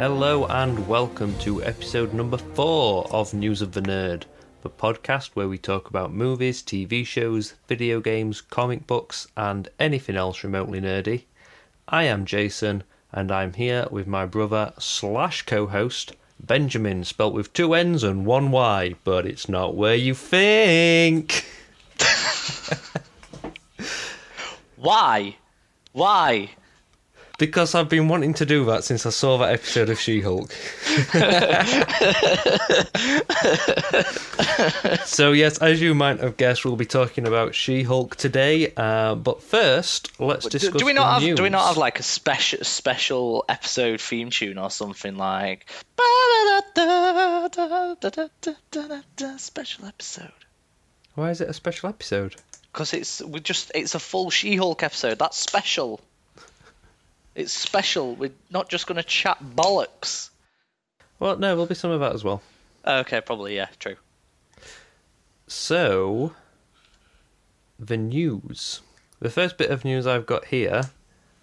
Hello and welcome to episode number four of News of the Nerd, the podcast where we talk about movies, TV shows, video games, comic books, and anything else remotely nerdy. I am Jason, and I'm here with my brother slash co-host Benjamin, spelt with two N's and one Y, but it's not where you think. Why? Why? Because I've been wanting to do that since I saw that episode of She Hulk. so, yes, as you might have guessed, we'll be talking about She Hulk today. Uh, but first, let's Do, discuss do we not the have? news. Do we not have like a special special episode theme tune or something like special episode? Why is it a special episode? Because it's we just it's a full She-Hulk episode. That's special. It's special. We're not just going to chat bollocks. Well, no, there'll be some of that as well. Okay, probably yeah, true. So, the news. The first bit of news I've got here.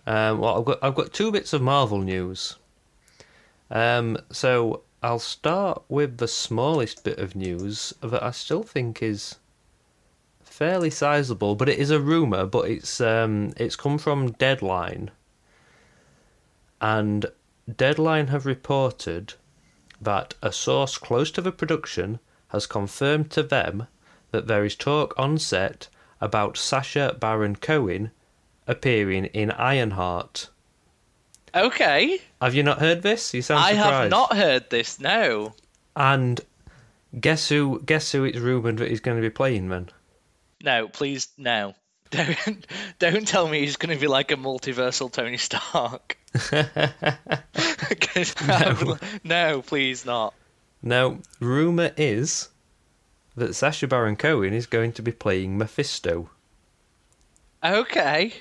Um, well, I've got I've got two bits of Marvel news. Um, so I'll start with the smallest bit of news that I still think is fairly sizable, but it is a rumor. But it's um, it's come from Deadline, and Deadline have reported that a source close to the production has confirmed to them that there is talk on set about Sacha Baron Cohen appearing in Ironheart. Okay, Have you not heard this? You sound I surprised. have not heard this. No. And guess who? Guess who? It's rumored that he's going to be playing then. No, please, no. Don't don't tell me he's going to be like a multiversal Tony Stark. Would- no, please not. Now, rumor is that Sacha Baron Cohen is going to be playing Mephisto. Okay,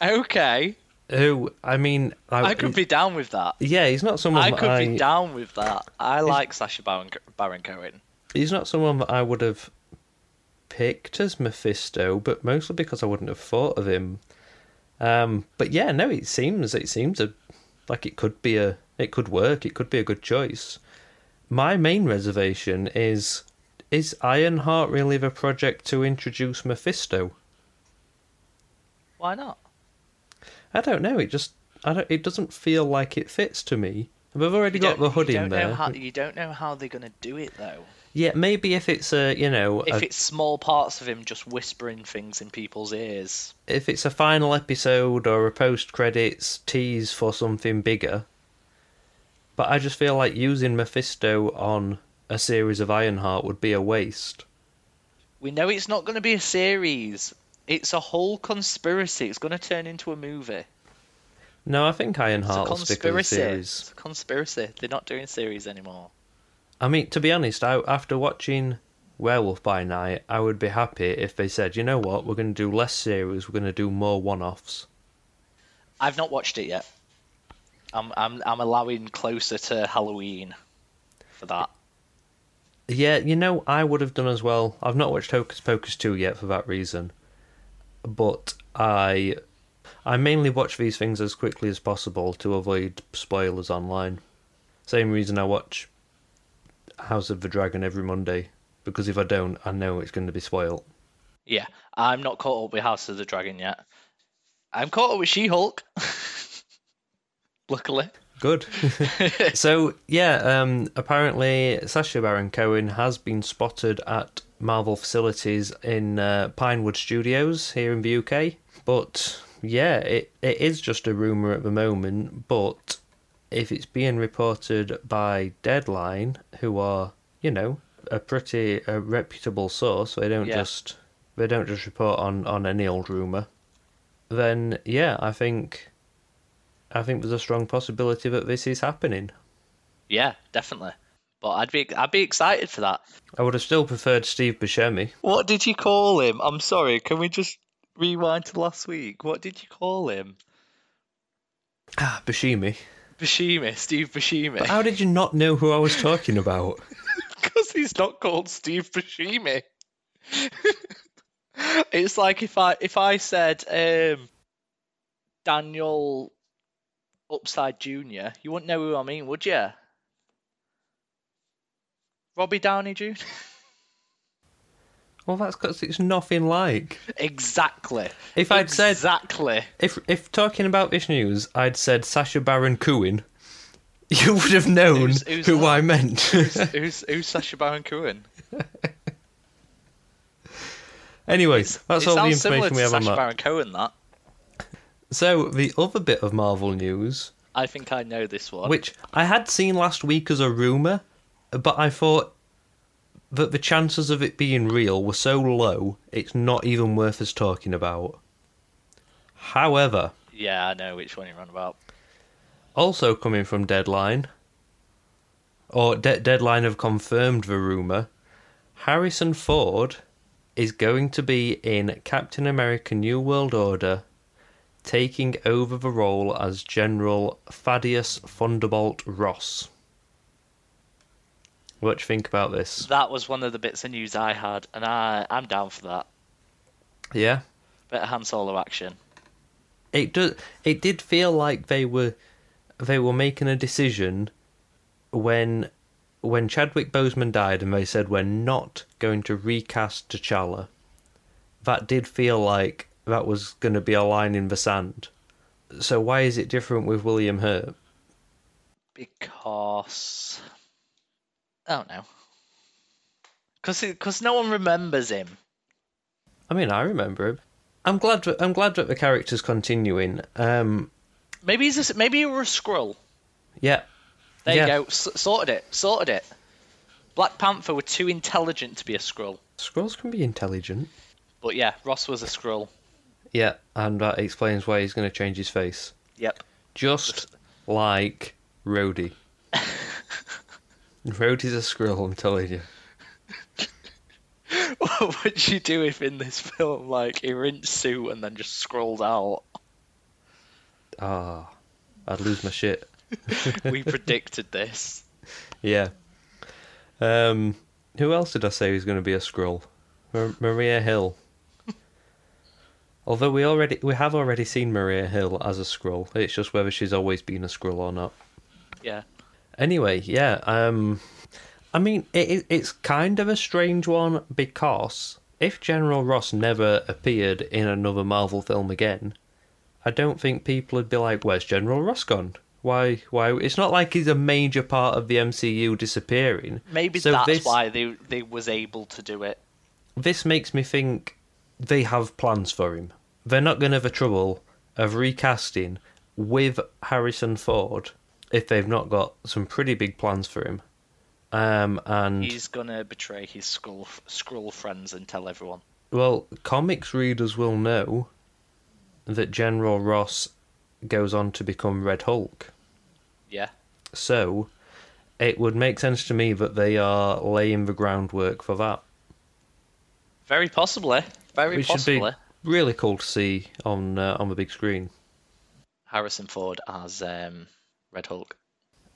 okay. Who? I mean, I, I could be down with that. Yeah, he's not someone I could I. be down with that. I like Sasha Baron, Baron Cohen. He's not someone that I would have picked as Mephisto, but mostly because I wouldn't have thought of him. Um, but yeah, no, it seems it seems a, like it could be a it could work. It could be a good choice. My main reservation is is Ironheart really the project to introduce Mephisto? Why not? I don't know. It just I don't. It doesn't feel like it fits to me. We've already You got the hood in there. how- you don't know how they're going to do it though. Yeah, maybe if it's a you know If a, it's small parts of him just whispering things in people's ears. if it's a final episode or a post credits tease for something bigger. But I just feel like using Mephisto on a series of Ironheart would be a waste. We know it's not going to be a series. It's a whole conspiracy. It's going to turn into a movie. No, I think It's a Ironheart will stick with the conspiracy. series. It's a conspiracy. They're not doing series anymore. I mean, to be honest, I, after watching Werewolf by Night, I would be happy if they said, you know what, we're going to do less series, we're going to do more one-offs. I've not watched it yet. I'm I'm I'm allowing closer to Halloween for that. Yeah, you know, I would have done as well. I've not watched Hocus Pocus 2 yet for that reason. But I I mainly watch these things as quickly as possible to avoid spoilers online. Same reason I watch House of the Dragon every Monday. Because if I don't, I know it's going to be spoiled. Yeah, I'm not caught up with House of the Dragon yet. I'm caught up with She-Hulk. Luckily. Good. so yeah, um, apparently Sacha Baron Cohen has been spotted at Marvel facilities in uh, Pinewood Studios here in the UK. But yeah, it, it is just a rumor at the moment. But if it's being reported by Deadline, who are you know a pretty a reputable source, they don't Yeah. just they don't just report on on any old rumor. Then yeah, I think I think there's a strong possibility that this is happening. Yeah, definitely. But I'd be I'd be excited for that. I would have still preferred Steve Buscemi. What did you call him? I'm sorry. Can we just rewind to last week? What did you call him? Ah, Buscemi. Bashimi, Steve Bashimi. But how did you not know who I was talking about? Because he's not called Steve Buscemi. it's like if I if I said um, Daniel Upside Junior, you wouldn't know who I mean, would you? Robbie Downey Jr. Well, that's because it's nothing like. exactly. If I'd said- exactly, If if talking about this news, I'd said Sasha Baron Cohen, you would have known Who's- who's who that? I meant. who's who's Sacha Baron Cohen? anyway, that's all the information we have on Sacha that. Baron Cohen. That So the other bit of Marvel news, I think I know this one. which I had seen last week as a rumor, but I thought that the chances of it being real were so low, it's not even worth us talking about. However, Yeah, I know which one you're on about. also coming from Deadline, or De- Deadline have confirmed the rumor, Harrison Ford is going to be in Captain America: New World Order, taking over the role as General Thaddeus Thunderbolt Ross. What do you think about this? That was one of the bits of news I had, and I I'm down for that. Yeah, Bit of Han Solo action. it does. It did feel like they were they were making a decision when when Chadwick Boseman died, and they said we're not going to recast T'Challa. That did feel like that was going to be a line in the sand. So why is it different with William Hurt? Because I don't know. Because because no one remembers him. I mean, I remember him. I'm glad. That, I'm glad that the character's continuing. Um, Maybe he's a, maybe you were a Skrull. yeah, There Yeah. you go. S- sorted it. Sorted it. Black Panther were too intelligent to be a Skrull. Skrulls can be intelligent. But yeah, Ross was a Skrull. Yeah, and that explains why he's going to change his face. Yep. Just like Rhodey. Rhodey's a squirrel, I'm telling you. what would you do if in this film, like, he rinsed suit and then just scrolled out? Ah, I'd lose my shit. we predicted this. Yeah. Um, who else did I say was going to be a Skrull? Mar- Maria Hill. Although we already we have already seen Maria Hill as a Skrull. It's just whether she's always been a Skrull or not. Yeah. Anyway, yeah. Um, I mean, it, it, it's kind of a strange one because if General Ross never appeared in another Marvel film again, I don't think people would be like, "Where's General Ross gone? Why? Why?" It's not like he's a major part of the MCU disappearing. Maybe So that's this- why they they was able to do it. This makes me think they have plans for him. They're not going to have a trouble of recasting with Harrison Ford if they've not got some pretty big plans for him. Um, and He's gonna betray his Skrull Skrull friends and tell everyone. well, comics readers will know that General Ross goes on to become Red Hulk. Yeah. So it would make sense to me that they are laying the groundwork for that. Very possibly. Very Which possibly. be really cool to see on uh, on the big screen. Harrison Ford as um, Red Hulk.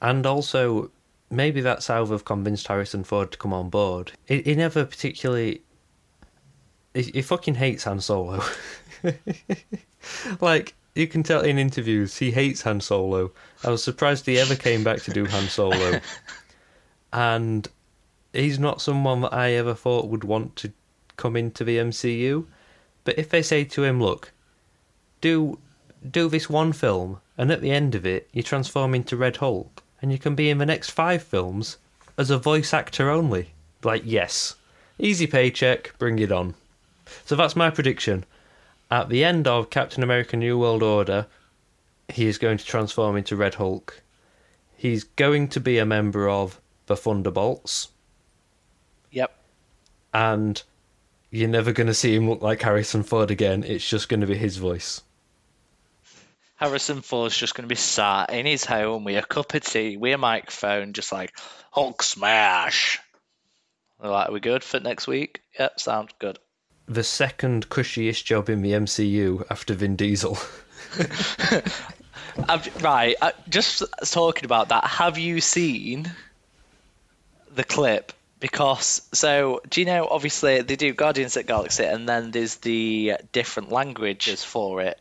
And also, maybe that's how they've convinced Harrison Ford to come on board. He, he never particularly. He, he fucking hates Han Solo. like, you can tell in interviews, he hates Han Solo. I was surprised he ever came back to do Han Solo. and he's not someone that I ever thought would want to come into the MCU. But if they say to him, look, do do this one film, and at the end of it, you transform into Red Hulk, and you can be in the next five films as a voice actor only. Like, yes, easy paycheck, bring it on. So that's my prediction. At the end of Captain America: New World Order, he is going to transform into Red Hulk. He's going to be a member of the Thunderbolts, Yep. and you're never going to see him look like Harrison Ford again. It's just going to be his voice. Harrison Ford's just going to be sat in his home with a cup of tea, with a microphone, just like Hulk smash. All right, are we good for next week? Yep, sounds good. The second cushiest job in the MCU after Vin Diesel. Right, I, just talking about that. Have you seen the clip? Because so do you know? Obviously, they do Guardians of the Galaxy, and then there's the different languages for it,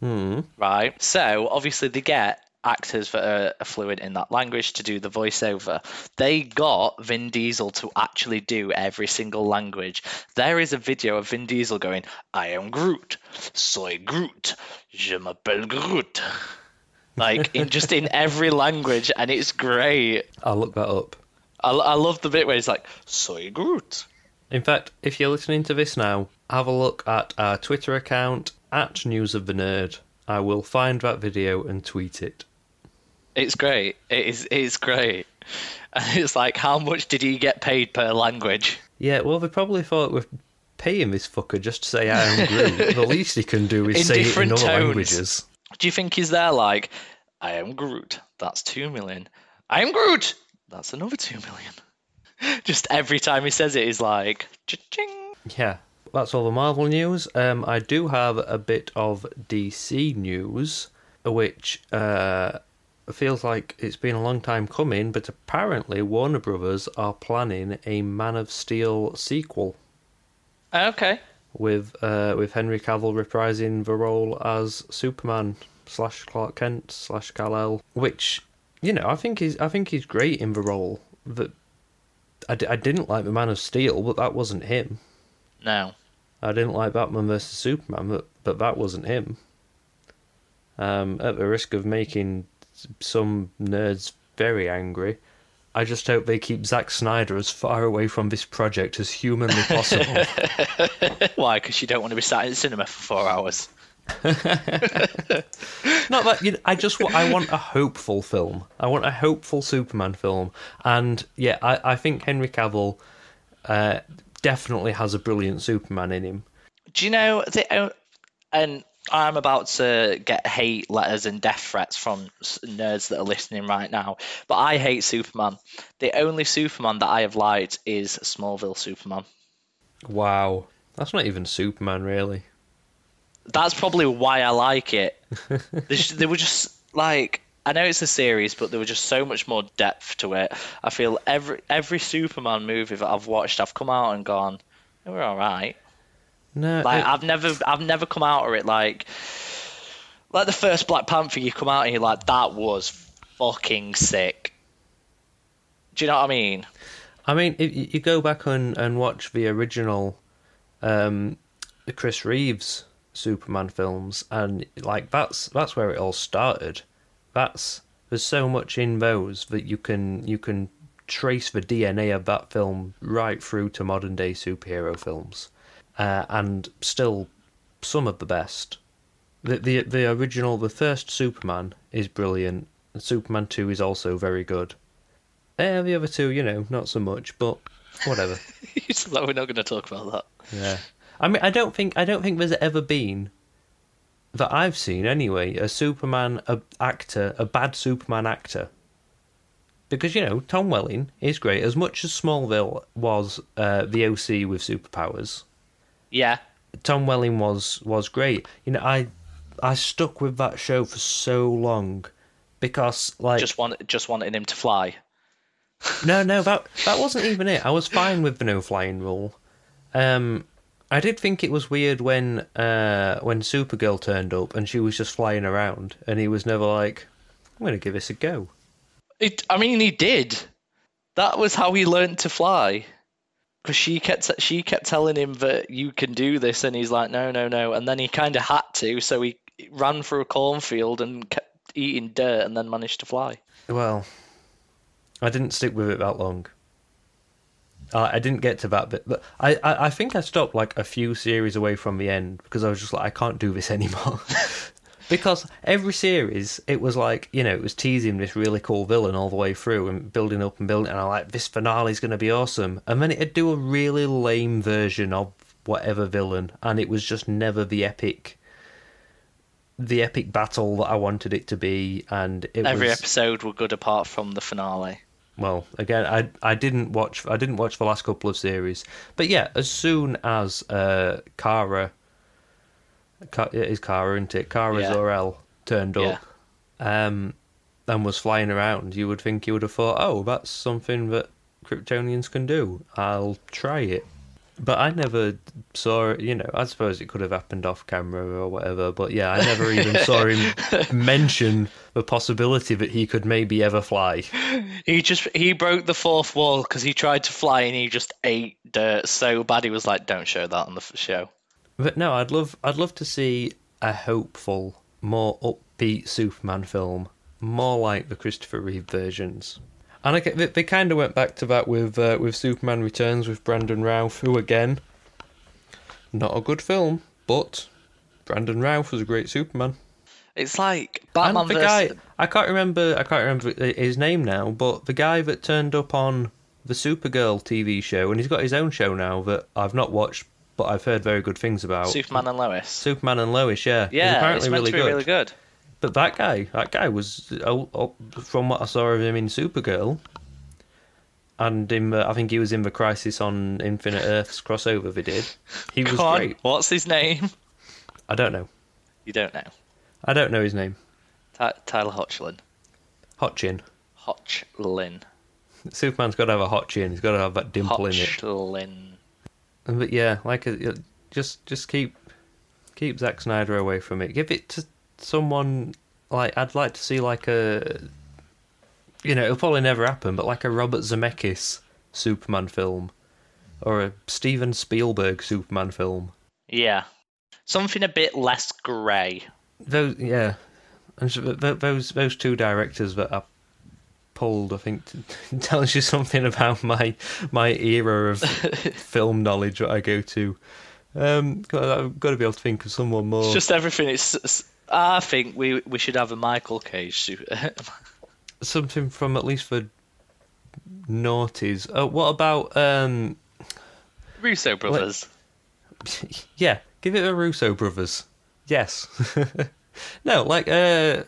Hmm. right? So obviously, they get actors that are fluent in that language to do the voiceover. They got Vin Diesel to actually do every single language. There is a video of Vin Diesel going, I am Groot, soy Groot, je m'appelle Groot. Like in just in every language, and it's great. I'll look that up. I, I love the bit where he's like, soy Groot. In fact, if you're listening to this now, have a look at our Twitter account at News of the Nerd. I will find that video and tweet it. It's great. It is. It's great. And it's like, how much did he get paid per language? Yeah, well, they probably thought we're paying this fucker just to say I am Groot. the least he can do is In say it in different other tones. languages. Do you think he's there like, I am Groot? That's two million. I am Groot. That's another two million. Just every time he says it, he's like, cha-ching. Yeah, that's all the Marvel news. Um, I do have a bit of DC news, which uh, feels like it's been a long time coming, but apparently Warner Brothers are planning a Man of Steel sequel Okay. with uh, with Henry Cavill reprising the role as Superman slash Clark Kent slash Kal El, which you know I think he's I think he's great in the role. That I, d- I didn't like the Man of Steel, but that wasn't him. No. I didn't like Batman vs Superman, but but that wasn't him. Um, at the risk of making some nerds very angry, I just hope they keep Zack Snyder as far away from this project as humanly possible. Why? Because you don't want to be sat in the cinema for four hours. Not that you know, I just I want a hopeful film. I want a hopeful Superman film, and yeah, I I think Henry Cavill uh, definitely has a brilliant Superman in him. Do you know the? Uh, and I'm about to get hate letters and death threats from nerds that are listening right now. But I hate Superman. The only Superman that I have liked is Smallville Superman. Wow, that's not even Superman, really. That's probably why I like it. There's- they were just like I know it's a series, but there was just so much more depth to it. I feel every every Superman movie that I've watched, I've come out and gone, "Oh, we're all right. No, Like it- I've never I've never come out of it like like the first Black Panther. You come out and you're like, that was fucking sick. Do you know what I mean? I mean, if you you go back and, and watch the original um, the Chris Reeves Superman films, and like that's that's where it all started. That's there's so much in those that you can you can trace the DNA of that film right through to modern day superhero films, uh, and still some of the best. The the the original, the first Superman is brilliant. Superman two is also very good. Eh, the other two, you know, not so much, but whatever. we're not going to talk about that. yeah. I mean, I don't think I don't think there's ever been that I've seen anyway a Superman a actor, a bad Superman actor. Because you know Tom Welling is great as much as Smallville was uh, the OC with superpowers. Yeah, Tom Welling was was great. You know, I I stuck with that show for so long because like just want just wanting him to fly. No, no, that that wasn't even it. I was fine with the no flying rule. Um, I did think it was weird when uh, when Supergirl turned up and she was just flying around, and he was never like, "I'm going to give this a go." It, I mean, he did. That was how he learned to fly. Because she kept she kept telling him that you can do this, and he's like, no, no, no. And then he kind of had to, so he ran through a cornfield and kept eating dirt, and then managed to fly. Well, I didn't stick with it that long. Uh, I didn't get to that bit, but I, I, I think I stopped like a few series away from the end because I was just like, I can't do this anymore. because every series, it was like, you know, it was teasing this really cool villain all the way through and building up and building, and I'm like, this finale is going to be awesome. And then it'd do a really lame version of whatever villain, and it was just never the epic. The epic battle that I wanted it to be, and it Every was episode were good apart from the finale. Well again i i didn't watch i didn't watch the last couple of series but yeah as soon as uh kara Ka- it is kara isn't it kara Yeah. zor-el turned Yeah. up um and was flying around you would think you would have thought oh that's something that kryptonians can do i'll try it But I never saw you know, I suppose it could have happened off camera or whatever, but yeah, I never even saw him mention the possibility that he could maybe ever fly. He just he broke the fourth wall because he tried to fly and he just ate dirt so bad he was like, "Don't show that on the show." But no, I'd love I'd love to see a hopeful, more upbeat Superman film, more like the Christopher Reeve versions. And I, they, they kind of went back to that with uh, with Superman Returns with Brandon Routh, who again, not a good film, but Brandon Routh was a great Superman. It's like Batman and the versus guy, I can't remember, I can't remember his name now, but the guy that turned up on the Supergirl TV show, and he's got his own show now that I've not watched, but I've heard very good things about. Superman and Lois. Superman and Lois, yeah, yeah, apparently it's meant really to be good. really good. But that guy, that guy was, oh, oh, from what I saw of him in Supergirl, and in, the, I think he was in the Crisis on Infinite Earths crossover they did. He was on, great. what's his name? I don't know. You don't know. I don't know his name. Ty- Tyler Hotchlin. Hot chin. Hotchlin. Superman's got to have a hot chin. He's got to have that dimple in it. Hotchlin. But yeah, like uh, just just keep keep Zack Snyder away from it. Give it to someone like I'd like to see like a you know it'll probably never happen, but like a Robert Zemeckis Superman film or a Steven Spielberg Superman film. Yeah. Something a bit less grey. Those yeah, and so th- th- those those two directors that I pulled, I think, tells you something about my my era of film knowledge that I go to. Um, I've got to be able to think of someone more. It's just everything. It's, it's- I think we we should have a Michael Cage suit. something from at least the noughties. Oh, what about um? Russo brothers. yeah, give it a Russo brothers. Yes. no, like uh,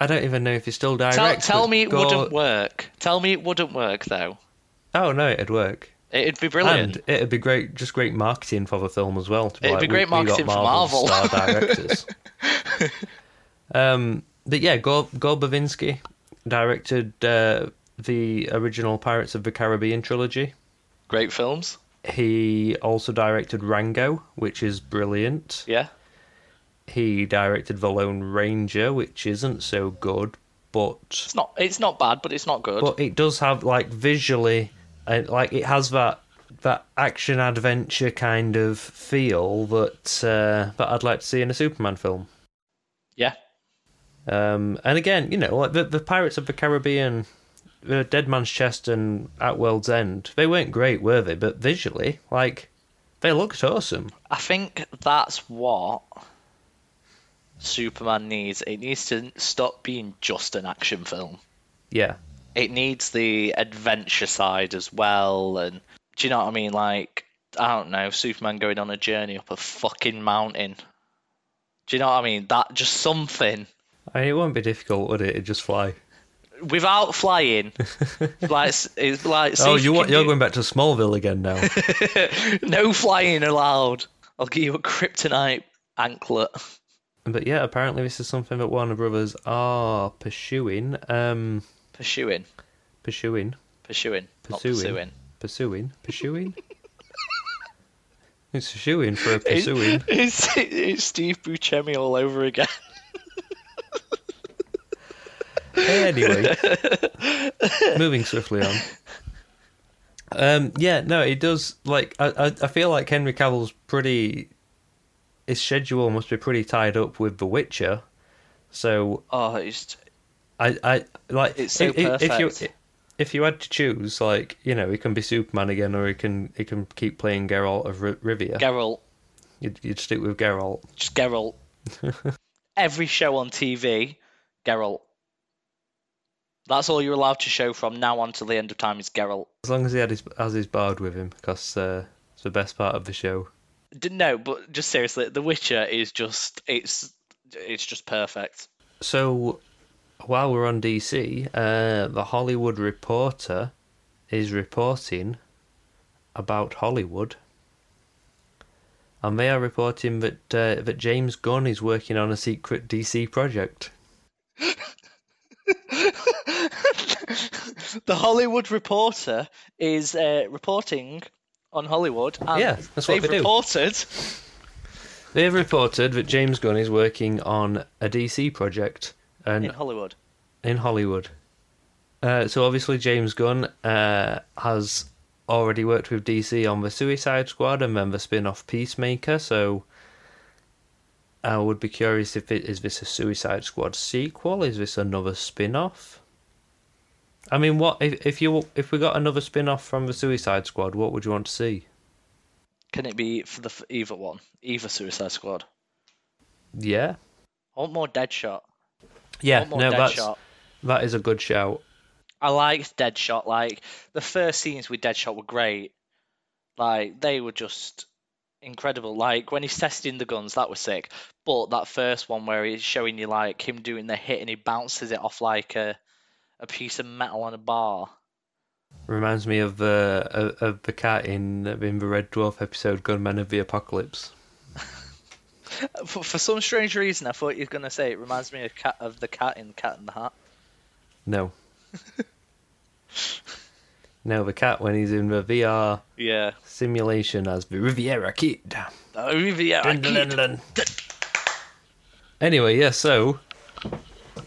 I don't even know if it's still direct. Tell, tell me it wouldn't work. Tell me it wouldn't work though. Oh no, it'd work. It'd be brilliant. And it'd be great, just great marketing for the film as well. to It'd like, be great we- we marketing for Marvel. star directors. um, but yeah, Gore, Gore Verbinski directed uh, the original Pirates of the Caribbean trilogy. Great films. He also directed Rango, which is brilliant. Yeah. He directed The Lone Ranger, which isn't so good, but It's not. It's not bad, but it's not good. but it does have like visually, uh, like it has that that action adventure kind of feel that uh, that I'd like to see in a Superman film. yeah. Um, and again, you know, like the the Pirates of the Caribbean, uh, Dead Man's Chest and At World's End, they weren't great, were they? But visually, like, they looked awesome. I think that's what Superman needs. It needs to stop being just an action film. Yeah, It needs the adventure side as well. And do you know what I mean? Like, I don't know, Superman going on a journey up a fucking mountain. Do you know what I mean? That just something I mean, it won't be difficult, would it? It'd just fly. without flying. like it's like. oh, you want, you're do- going back to Smallville again now? no flying allowed. I'll give you a kryptonite anklet. but yeah, apparently this is something that Warner Brothers are pursuing. Um, Pursuing, pursuing, pursuing, Pursuing. pursuing. pursuing, pursuing. it's pursuing for a pursuing. It's, it's Steve Buscemi all over again. anyway, moving swiftly on. Um, yeah, no, it does. Like, I, I, I feel like Henry Cavill's pretty. His schedule must be pretty tied up with The Witcher, so Oh, it's I, I like It's so if, if- if you if you had to choose, like you know, he can be Superman again, or he can he can keep playing Geralt of R- Rivia. Geralt. you'd, you'd stick with Geralt. Just Geralt. Every show on TV, Geralt. That's all you're allowed to show from now on till the end of time is Geralt. As long as he had his has his bard with him, because uh, it's the best part of the show. No, but just seriously, The Witcher is just it's it's just perfect. So, while we're on DC, uh, the Hollywood Reporter is reporting about Hollywood, and they are reporting that uh, that James Gunn is working on a secret DC project. the Hollywood Reporter is uh, reporting on Hollywood. And Yeah, that's what they've they do. They have reported that James Gunn is working on a DC project and in Hollywood. in Hollywood. Uh, so obviously James Gunn uh, has already worked with DC on the Suicide Squad and then the spin-off Peacemaker. So I would be curious if it is this a Suicide Squad sequel? Is this another spin-off? I mean, what if if you if we got another spin-off from the Suicide Squad? What would you want to see? Can it be for the either one? Either Suicide Squad. Yeah, I want more Deadshot. Yeah. No, that's that is a good shout. I liked Deadshot. Like the first scenes with Deadshot were great. Like they were just incredible. Like when he's testing the guns, that was sick. But that first one where he's showing you like him doing the hit and he bounces it off like a a piece of metal on a bar. Reminds me of the of, of the cat in in the Red Dwarf episode Gunmen of the Apocalypse. For, for some strange reason, I thought you were gonna say it reminds me of cat of the cat in Cat in the Hat. No. no, the cat when he's in the VR Yeah. simulation as the Riviera Kid. Yeah. I Dun, keep- dun, dun. Anyway, yeah, so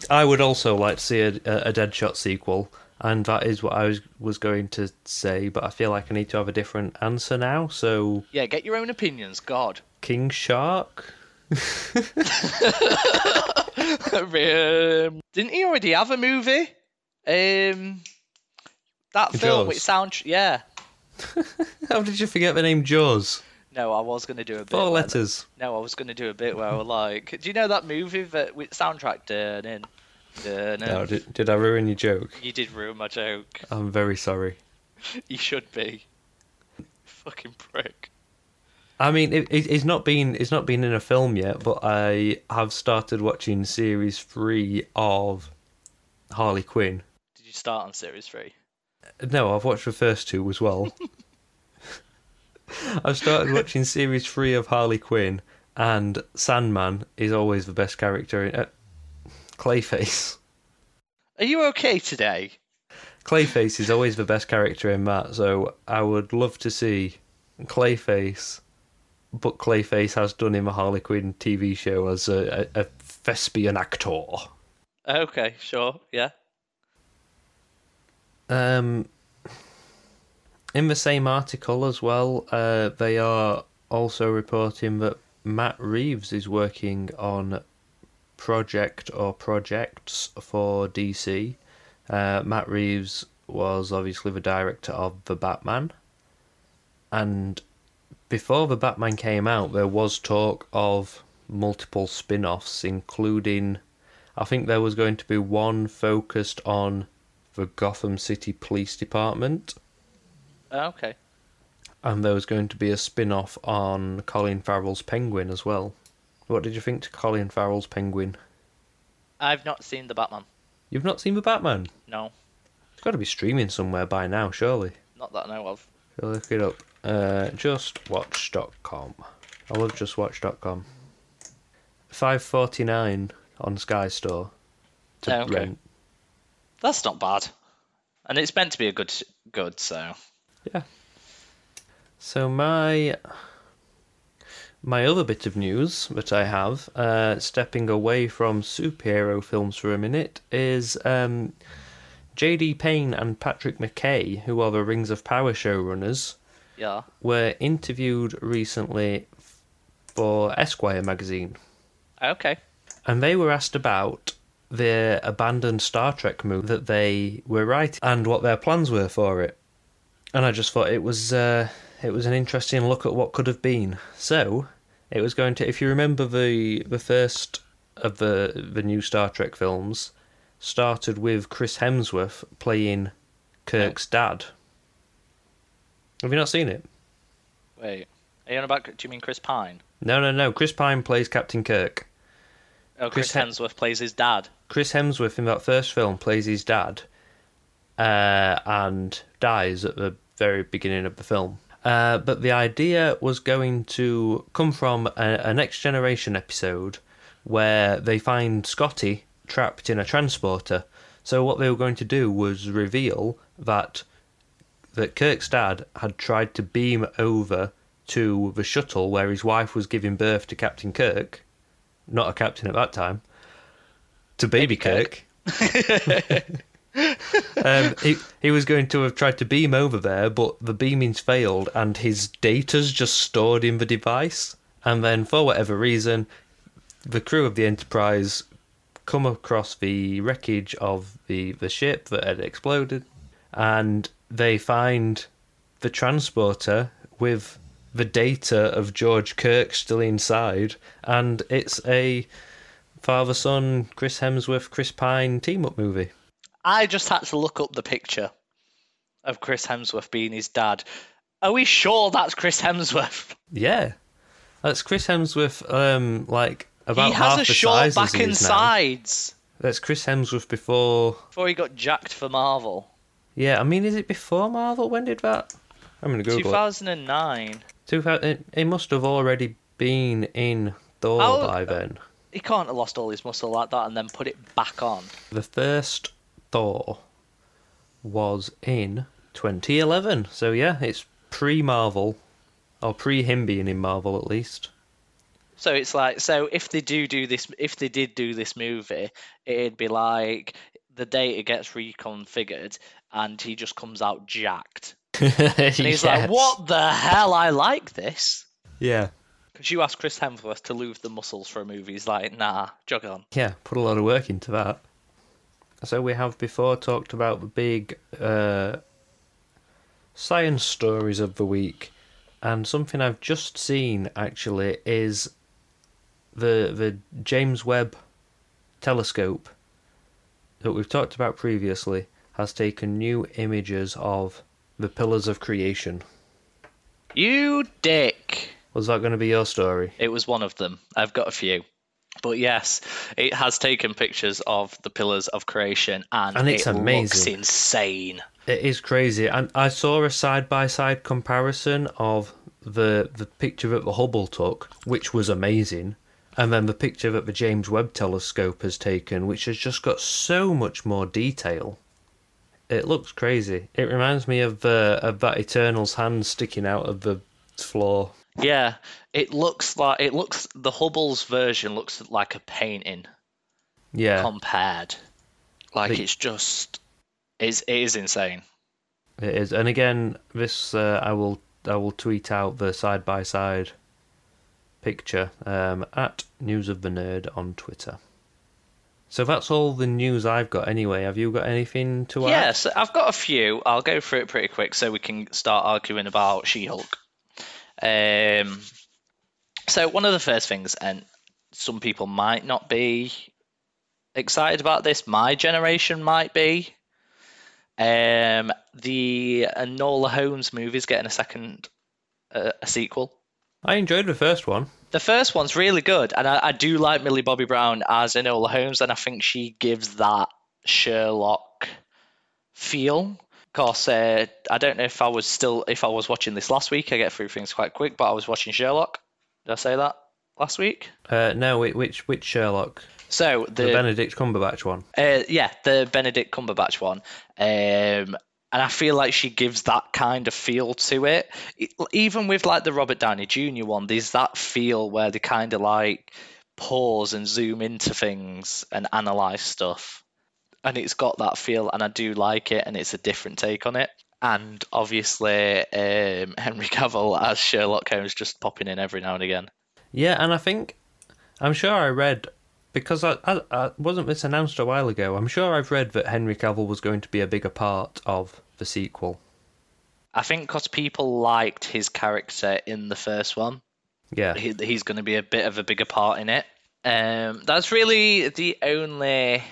I would also like to see a, a, a Deadshot sequel, and that is what I was, was going to say, but I feel like I need to have a different answer now. So, Yeah, get your own opinions. God. King Shark? Um, didn't he already have a movie? Um, that film with Jaws. sound. Yeah. How did you forget the name Jaws? No, I was gonna do a bit. Four where- letters. No, I was gonna do a bit where I was like, do you know that movie that with soundtrack? Dun, in, dun, No, did, did I ruin your joke? You did ruin my joke. I'm very sorry. You should be. Fucking prick. I mean, it, it, it's not been it's not been in a film yet, but I have started watching series three of Harley Quinn. Did you start on series three? No, I've watched the first two as well. I've started watching series three of Harley Quinn, and Sandman is always the best character in uh, Clayface. Are you okay today? Clayface is always the best character in that, so I would love to see Clayface, but Clayface has done in the Harley Quinn TV show as a, a, a thespian actor. Okay, sure, yeah. Um, in the same article as well, uh, they are also reporting that Matt Reeves is working on project or projects for DC. Uh, Matt Reeves was obviously the director of the Batman, and before the Batman came out, there was talk of multiple spin-offs, including I think there was going to be one focused on the Gotham City Police Department, ah, Okay. and there was going to be a spin off on Colin Farrell's Penguin as well. What did you think to Colin Farrell's Penguin? I've not seen the Batman. You've not seen the Batman? No, It's got to be streaming somewhere by now, surely. not that I know of. Look it up. Uh, justwatch.com. I love justwatch.com. Five forty nine on Sky Store to Oh, okay. rent. That's not bad. And it's meant to be a good, good. So Yeah. So my my other bit of news that I have, uh, stepping away from superhero films for a minute, is um, J.D. Payne and Patrick McKay, who are the Rings of Power showrunners, yeah. were interviewed recently for Esquire magazine, Okay. and they were asked about the abandoned Star Trek movie that they were writing and what their plans were for it. And I just thought it was uh, it was an interesting look at what could have been. So it was going to, if you remember the the first of the the new Star Trek films, started with Chris Hemsworth playing Kirk's dad. Have you not seen it? Wait. Are you on about? Do you mean Chris Pine? No, no, no. Chris Pine plays Captain Kirk. Oh, Chris, Chris Hem- Hemsworth plays his dad. Chris Hemsworth in that first film plays his dad, uh, and dies at the very beginning of the film. Uh, but the idea was going to come from a, a next generation episode where they find Scotty trapped in a transporter. So what they were going to do was reveal that that Kirk's dad had tried to beam over to the shuttle where his wife was giving birth to Captain Kirk, not a captain at that time, to baby, Kirk. Kirk. um, he, he was going to have tried to beam over there, but the beamings failed and his data's just stored in the device. And then, for whatever reason, the crew of the Enterprise come across the wreckage of the, the ship that had exploded and they find the transporter with the data of George Kirk still inside, and it's a father son Chris Hemsworth Chris Pine team up movie. I just had to look up the picture of Chris Hemsworth being his dad. Are we sure that's Chris Hemsworth? Yeah, that's Chris Hemsworth. Um, like about he half has the a short size back and is now. sides That's Chris Hemsworth before. before he got jacked for Marvel. Yeah, I mean, is it before Marvel? When did that? I'm gonna Google it. 2009. 2000. It, it must have already been in Thor How- by uh, then. He can't have lost all his muscle like that and then put it back on. The first Thor was in 2011. So yeah, it's pre Marvel, or pre him being in Marvel at least. So it's like, so if they do do this, if they did do this movie, it'd be like the data gets reconfigured and he just comes out jacked. and And he's like, what the hell? I like this. Yeah, Because you ask Chris Hemsworth to lose the muscles for a movie, he's like, nah, jog on. yeah, put a lot of work into that. So we have before talked about the big uh, science stories of the week, and something I've just seen actually is the the James Webb telescope that we've talked about previously has taken new images of the pillars of creation. You dick. Was that going to be your story? It was one of them. I've got a few. But yes, it has taken pictures of the pillars of creation and, And it's it looks insane. It is crazy, and I saw a side by side comparison of the the picture that the Hubble took, which was amazing, and then the picture that the James Webb Telescope has taken, which has just got so much more detail. It looks crazy. It reminds me of uh, of that Eternal's hand sticking out of the floor. Yeah, it looks like it looks the Hubble's version looks like a painting Yeah, compared. Like The- it's just it's it is insane. it is. And again, this uh, I will I will tweet out the side by side picture um, at News of the Nerd on Twitter. So that's all the news I've got anyway. Have you got anything to add? Yes, I've got a few. I'll go through it pretty quick so we can start arguing about She-Hulk. Um, so one of the first things, and some people might not be excited about this. My generation might be. Um, the Enola Holmes movie is getting a second, uh, a sequel. I enjoyed the first one. The first one's really good, and I, I do like Millie Bobby Brown as Enola Holmes, and I think she gives that Sherlock feel. Of course, uh, I don't know if I was still if I was watching this last week. I get through things quite quick, but I was watching Sherlock. Did I say that last week? Uh, no, which which Sherlock? So The, the, Benedict Cumberbatch one. uh, yeah, the Benedict Cumberbatch one. Um, and I feel like she gives that kind of feel to it. Even with like the Robert Downey Jr. one, there's that feel where they kind of like pause and zoom into things and analyze stuff. And it's got that feel, and I do like it, and it's a different take on it. And obviously, um, Henry Cavill as Sherlock Holmes just popping in every now and again. Yeah, and I think I'm sure I read because I, I, I wasn't this announced a while ago. I'm sure I've read that Henry Cavill was going to be a bigger part of the sequel. I think because people liked his character in the first one, Yeah, he, he's going to be a bit of a bigger part in it. Um, that's really the only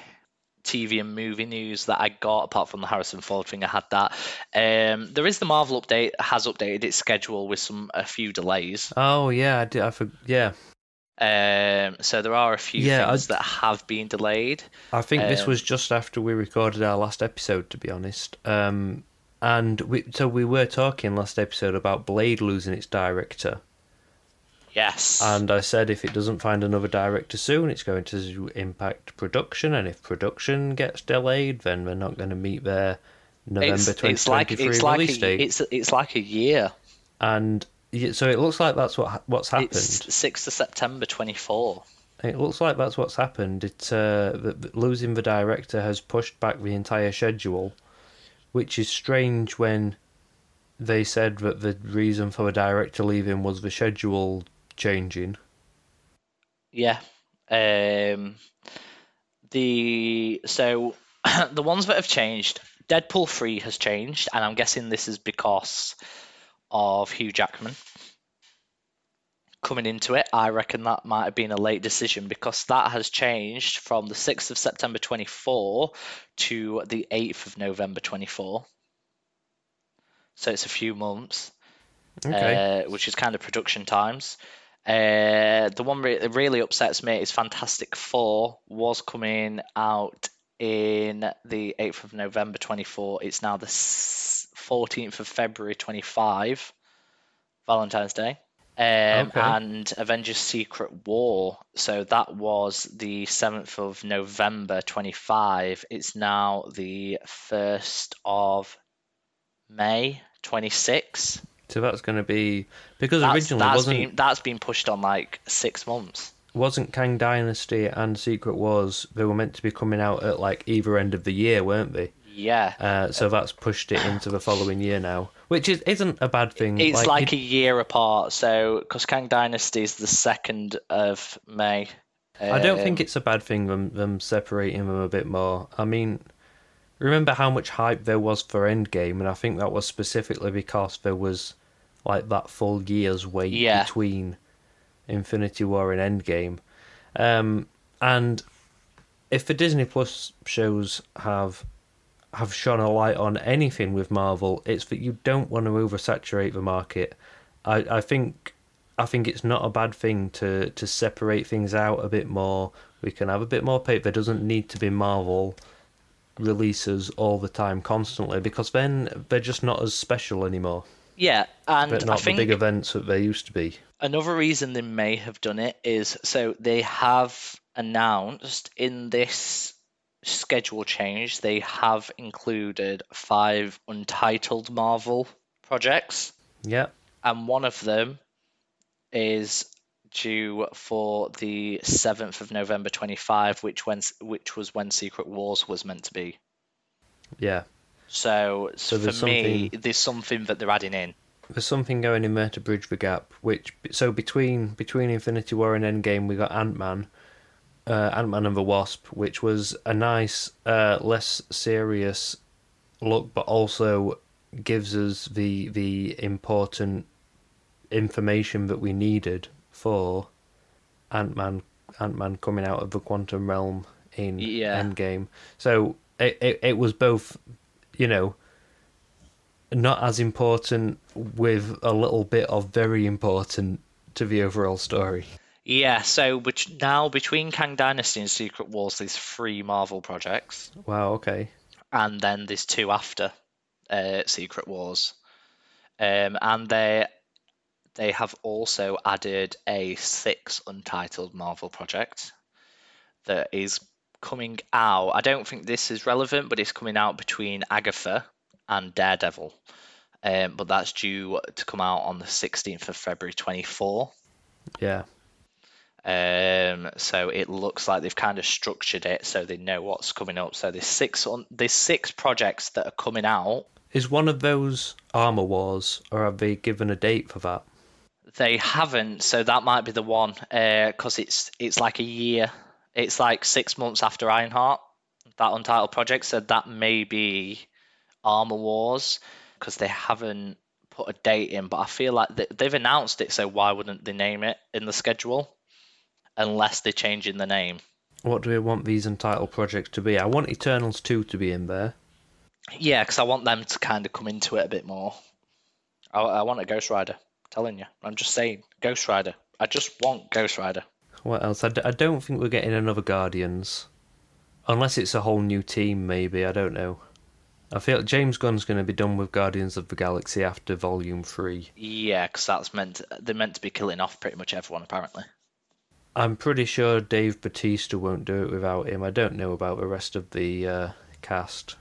TV and movie news that I got, apart from the Harrison Ford thing. I had that. Um, there is the Marvel update has updated its schedule with some a few delays. Oh yeah, I did. I for, yeah. Um, so there are a few Yeah, I- things that have been delayed. I think this Um, was just after we recorded our last episode, to be honest. Um, and we so we were talking last episode about Blade losing its director, Yes. and I said if it doesn't find another director soon, it's going to impact production, and if production gets delayed, then they're not going to meet their November it's, twenty it's like it's like release a, date, it's it's like a year. and yeah, so it looks like that's what what's happened. It's sixth of September twenty four. It looks like that's what's happened. It uh, losing the director has pushed back the entire schedule, which is strange when they said that the reason for the director leaving was the schedule changing. Yeah. Um, the so the ones that have changed, Deadpool three has changed, and I'm guessing this is because of Hugh Jackman coming into it. I reckon that might have been a late decision because that has changed from the sixth of September twenty four to the eighth of November twenty four. So it's a few months Okay. uh, which is kind of production times. Uh, the one re- that really upsets me is Fantastic Four was coming out in the 8th of November 24. It's now the 14th of February 25, Valentine's Day. Um, Okay. And Avengers Secret War. So that was the 7th of November 25. It's now the 1st of May 26. So that's going to be because That's, originally that's wasn't been that's been pushed on like six months. wasn't Kang Dynasty and Secret Wars they were meant to be coming out at like either end of the year, weren't they? Yeah, Uh, so that's pushed it into the following year now, which is isn't a bad thing. it's like, it- a year apart. So because Kang Dynasty is the second of May. I don't Um, think it's a bad thing them them separating them a bit more. I mean, remember how much hype there was for Endgame, and I think that was specifically because there was like that full year's wait Yeah. between Infinity War and Endgame. Um, and if the Disney Plus shows have have shone a light on anything with Marvel, it's that you don't want to oversaturate the market. I, I think I think it's not a bad thing to, to separate things out a bit more. We can have a bit more paper. There doesn't need to be Marvel releases all the time, constantly, because then they're just not as special anymore. Yeah, and But not the big events that they used to be. another reason they may have done it is so they have announced in this schedule change they have included five untitled Marvel projects. Yeah. and one of them is due for the 7th of November 25 which when which was when Secret Wars was meant to be Yeah. so, So for me there's something that they're adding in There's something going in there to bridge the gap. Which so between between Infinity War and Endgame, we got Ant Man, uh, Ant Man and the Wasp, which was a nice, uh, less serious look, but also gives us the the important information that we needed for Ant Man Ant Man coming out of the quantum realm in Yeah. Endgame. So it, it it was both, you know, not as important with a little bit of very important to the overall story. Yeah so which now between Kang Dynasty and Secret Wars there's three Marvel projects Wow, okay. and then there's two after uh, Secret Wars, um, and they they have also added a six untitled Marvel project that is coming out. I don't think this is relevant, but it's coming out between Agatha and Daredevil, um, but that's due to come out on the 16th of February 24. Yeah. Um, so it looks like they've kind of structured it so they know what's coming up. So there's six on there's six projects that are coming out. Is one of those Armor Wars, or have they given a date for that? They haven't, so that might be the one because it's it's like a year. It's like six months after Ironheart, that untitled project. So that may be Armor Wars because they haven't put a date in. But I feel like they, they've announced it, so why wouldn't they name it in the schedule? Unless they're changing the name. What do we want these entitled projects to be? I want Eternals 2 to be in there. Yeah, because I want them to kind of come into it a bit more. I, I want a Ghost Rider. telling you, I'm just saying, Ghost Rider. I just want Ghost Rider. What else? I, d- I don't think we're getting another Guardians. Unless it's a whole new team, maybe. I don't know. I feel James Gunn's going to be done with Guardians of the Galaxy after Volume 3. Yeah, because that's meant they're meant to be killing off pretty much everyone apparently. I'm pretty sure Dave Bautista won't do it without him. I don't know about the rest of the uh, cast.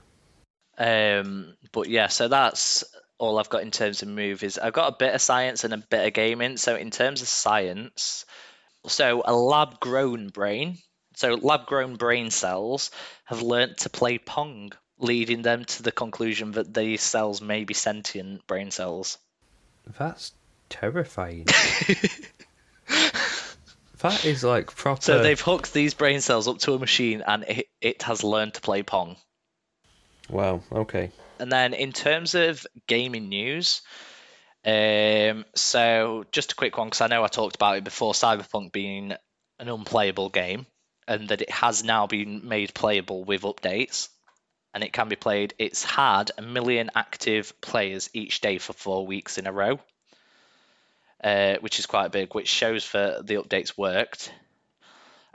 Um, but yeah, so that's all I've got in terms of movies. I've got a bit of science and a bit of gaming. So in terms of science, so a lab grown brain, so lab grown brain cells have learnt to play Pong, leading them to the conclusion that these cells may be sentient brain cells. That's terrifying. that is like proper. So they've hooked these brain cells up to a machine and it, it has learned to play Pong. Wow, okay. And then in terms of gaming news, um, so just a quick one because I know I talked about it before Cyberpunk being an unplayable game and that it has now been made playable with updates and it can be played. It's had a million active players each day for four weeks in a row, uh, which is quite big, which shows that the updates worked.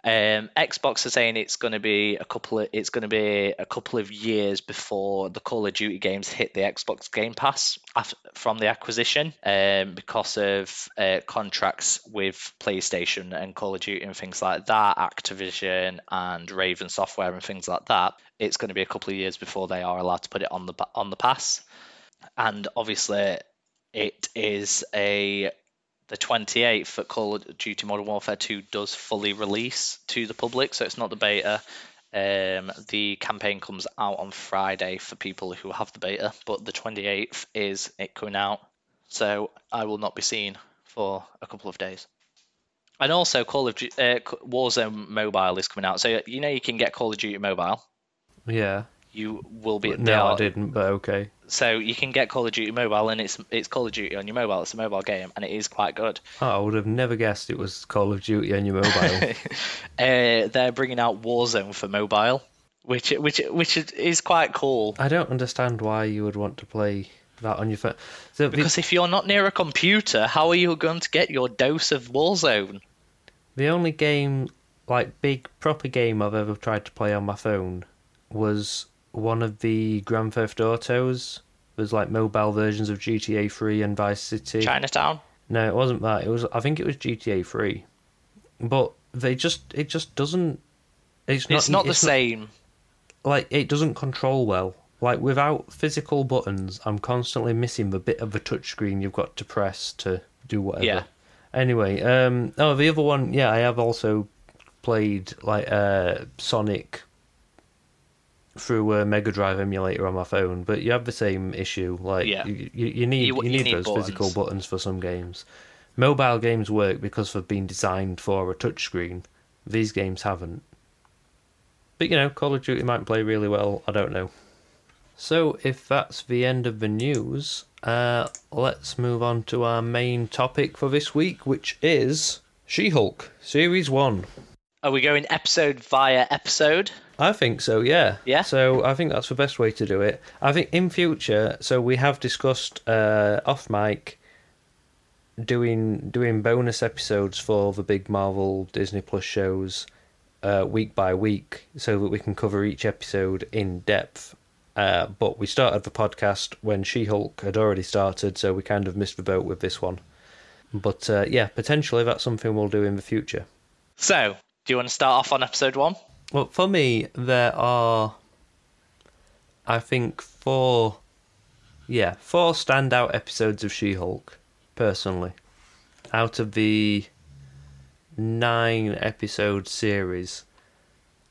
Um, Xbox are saying it's going to be a couple of it's going to be a couple of years before the Call of Duty games hit the Xbox Game Pass from the acquisition, um, because of uh, contracts with PlayStation and Call of Duty and things like that, Activision and Raven Software and things like that. It's going to be a couple of years before they are allowed to put it on the on the pass, and obviously it is a the 28th that Call of Duty Modern Warfare 2 does fully release to the public, so it's not the beta. Um, the campaign comes out on Friday for people who have the beta, but the 28th is it coming out, so I will not be seen for a couple of days. And also, Call of Duty, uh, Warzone Mobile is coming out, so you know you can get Call of Duty Mobile. Yeah you will be. No, I didn't, but okay. So you can get Call of Duty Mobile, and it's it's Call of Duty on your mobile. It's a mobile game, and it is quite good. Oh, I would have never guessed it was Call of Duty on your mobile. uh, they're bringing out Warzone for mobile, which which which is quite cool. I don't understand why you would want to play that on your phone. So because if you're not near a computer, how are you going to get your dose of Warzone? The only game, like big proper game I've ever tried to play on my phone was one of the Grand Theft Autos. There's like mobile versions of GTA 3 and Vice City. Chinatown. No, it wasn't that. It was. I think it was GTA 3. But they just. It just doesn't. It's not. It's not it's the not, same. Like it doesn't control well. Like without physical buttons, I'm constantly missing the bit of the touchscreen you've got to press to do whatever. Yeah. Anyway, um, oh the other one, yeah, I have also played like uh, Sonic through a Mega Drive emulator on my phone, but you have the same issue. Like yeah. you, you, you need you, you, need, need those buttons. physical buttons for some games. Mobile games work because they've been designed for a touchscreen. These games haven't. But you know, Call of Duty might play really well. I don't know. So if that's the end of the news, uh, let's move on to our main topic for this week, which is She-Hulk Series One. Are we going episode via episode? I think so, yeah. Yeah. So I think that's the best way to do it. I think in future, so we have discussed uh, off mic doing doing bonus episodes for the big Marvel Disney Plus shows uh, week by week, so that we can cover each episode in depth. Uh, but we started the podcast when She Hulk had already started, so we kind of missed the boat with this one. But uh, yeah, potentially that's something we'll do in the future. So, do you want to start off on episode one? Well, for me, there are, I think, four, yeah, four standout episodes of She Hulk, personally, out of the nine episode series.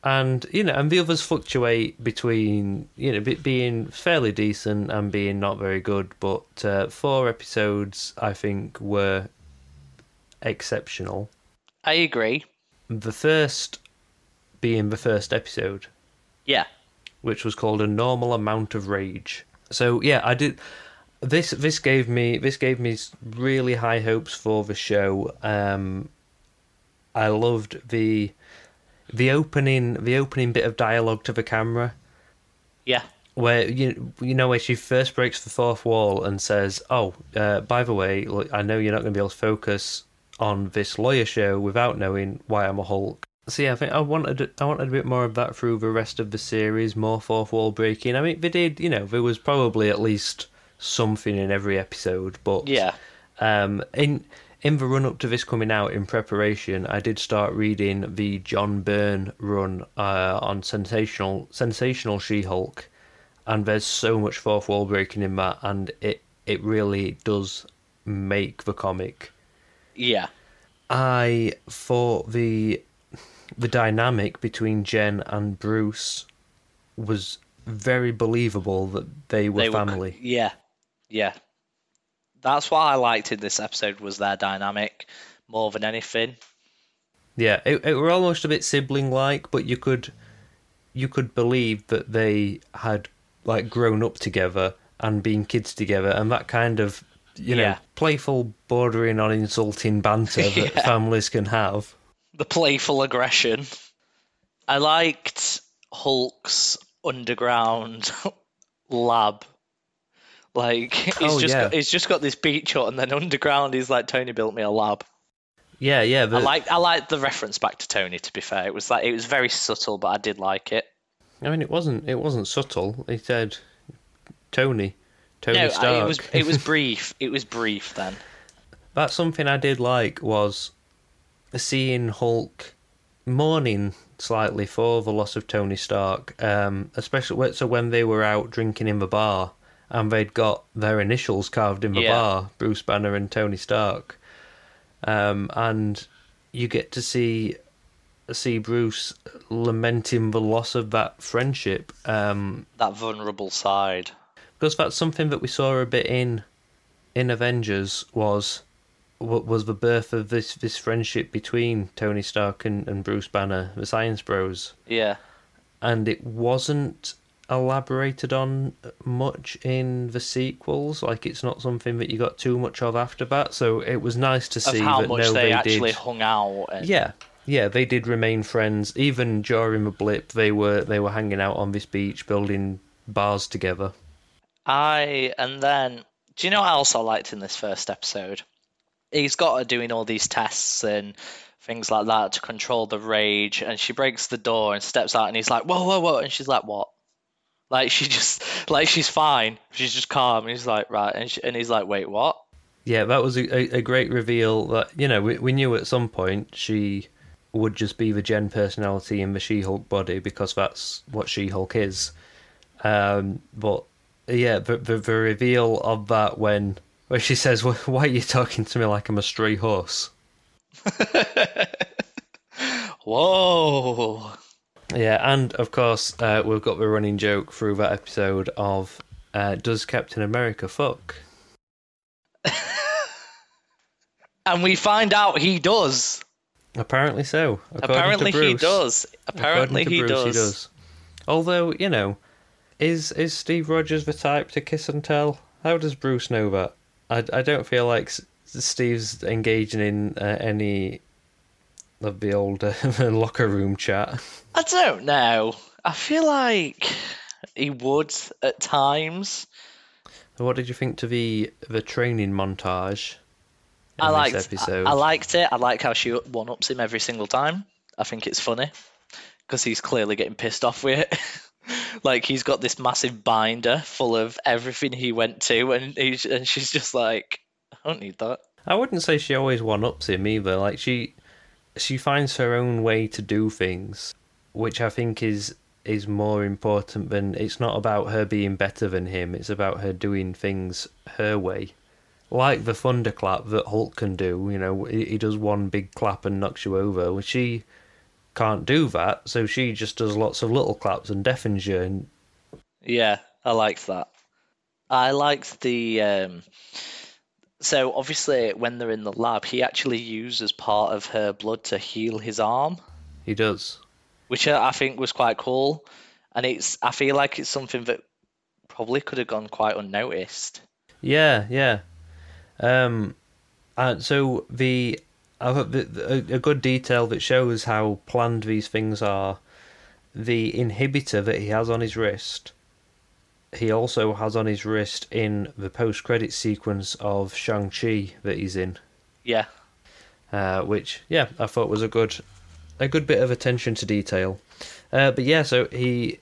And, you know, and the others fluctuate between, you know, being fairly decent and being not very good, but uh, four episodes, I think, were exceptional. I agree. The first being the first episode. Yeah. Which was called a normal amount of rage. So yeah, I did this this gave me this gave me really high hopes for the show. Um I loved the the opening the opening bit of dialogue to the camera. Yeah. Where you you know where she first breaks the fourth wall and says, "Oh, uh, by the way, look, I know you're not going to be able to focus on this lawyer show without knowing why I'm a Hulk. Yeah, I think I wanted I wanted a bit more of that through the rest of the series, more fourth wall breaking. I mean, they did, you know, there was probably at least something in every episode, but yeah, um, in in the run up to this coming out, in preparation, I did start reading the John Byrne run uh, on sensational sensational She Hulk, and there's so much fourth wall breaking in that, and it it really does make the comic. Yeah. I thought the the dynamic between Jen and Bruce was very believable that they were They were- family. yeah. Yeah. That's what I liked in this episode was their dynamic more than anything. Yeah, it, it were almost a bit sibling like, but you could you could believe that they had like grown up together and been kids together and that kind of you know Yeah. playful bordering on insulting banter that Yeah. families can have. The playful aggression. I liked Hulk's underground lab. Like he's Oh, just yeah. got, he's just got this beach hut, and then underground he's like Tony built me a lab. Yeah, yeah, I like I like the reference back to Tony. To be fair, it was like it was very subtle, but I did like it. I mean it wasn't it wasn't subtle. He said Tony Tony no, I- Stark. it was it was brief. It was brief then. That's something I did like was seeing Hulk mourning slightly for the loss of Tony Stark, um, especially when- so when they were out drinking in the bar and they'd got their initials carved in the Yeah. bar, Bruce Banner and Tony Stark, um, and you get to see see Bruce lamenting the loss of that friendship. Um, That vulnerable side. because that's something that we saw a bit in in Avengers was wa- was the birth of this this friendship between Tony Stark and, and Bruce Banner, the Science Bros, Yeah. and it wasn't elaborated on much in the sequels. Like it's not something that you got too much of after that. So it was nice to see how that much no, they, they actually did. hung out. And, Yeah, yeah, they did remain friends. Even during the blip, they were they were hanging out on this beach, building bars together. I and then do you know what else I liked in this first episode? He's got her doing all these tests and things like that to control the rage, and she breaks the door and steps out, and he's like, "Whoa, whoa, whoa!" and she's like, "What?" Like she just like she's fine, she's just calm. And he's like, "Right," and she, and he's like, "Wait, what?" Yeah, that was a, a, great reveal. That you know, we we knew at some point she would just be the Jen personality in the She-Hulk body because that's what She-Hulk is. Um, but yeah, the, the the reveal of that when when she says, "Why are you talking to me like I'm a stray horse?" Whoa! Yeah, and of course uh, we've got the running joke through that episode of uh, does Captain America fuck? And we find out he does. Apparently so. according Apparently he does. Apparently he Bruce, does. he does. Although, you know, is is Steve Rogers the type to kiss and tell? How does Bruce know that? I, I don't feel like Steve's engaging in uh, any of the old uh, locker room chat. I don't know. I feel like he would at times. What did you think to the the training montage? In I this liked. episode. I, I liked it. I like how she one ups him every single time. I think it's funny because he's clearly getting pissed off with it. like he's got this massive binder full of everything he went to, and he's and she's just like, I don't need that. I wouldn't say she always one ups him either. Like she she finds her own way to do things, which I think is is more important than it's not about her being better than him, it's about her doing things her way. Like the thunderclap that Hulk can do, you know, he, does one big clap and knocks you over. She can't do that, so she just does lots of little claps and deafens you. And Yeah, I liked that. I liked the. Um, so obviously, when they're in the lab, he actually uses part of her blood to heal his arm, he does. which I I think was quite cool. And it's. I feel like it's something that probably could have gone quite unnoticed. Yeah, yeah. Um, and so the, I thought the, the a good detail that shows how planned these things are. The inhibitor that he has on his wrist, he also has on his wrist in the post-credit sequence of Shang Chi that he's in. Yeah, uh, which yeah, I thought was a good, a good bit of attention to detail. Uh, but yeah, so he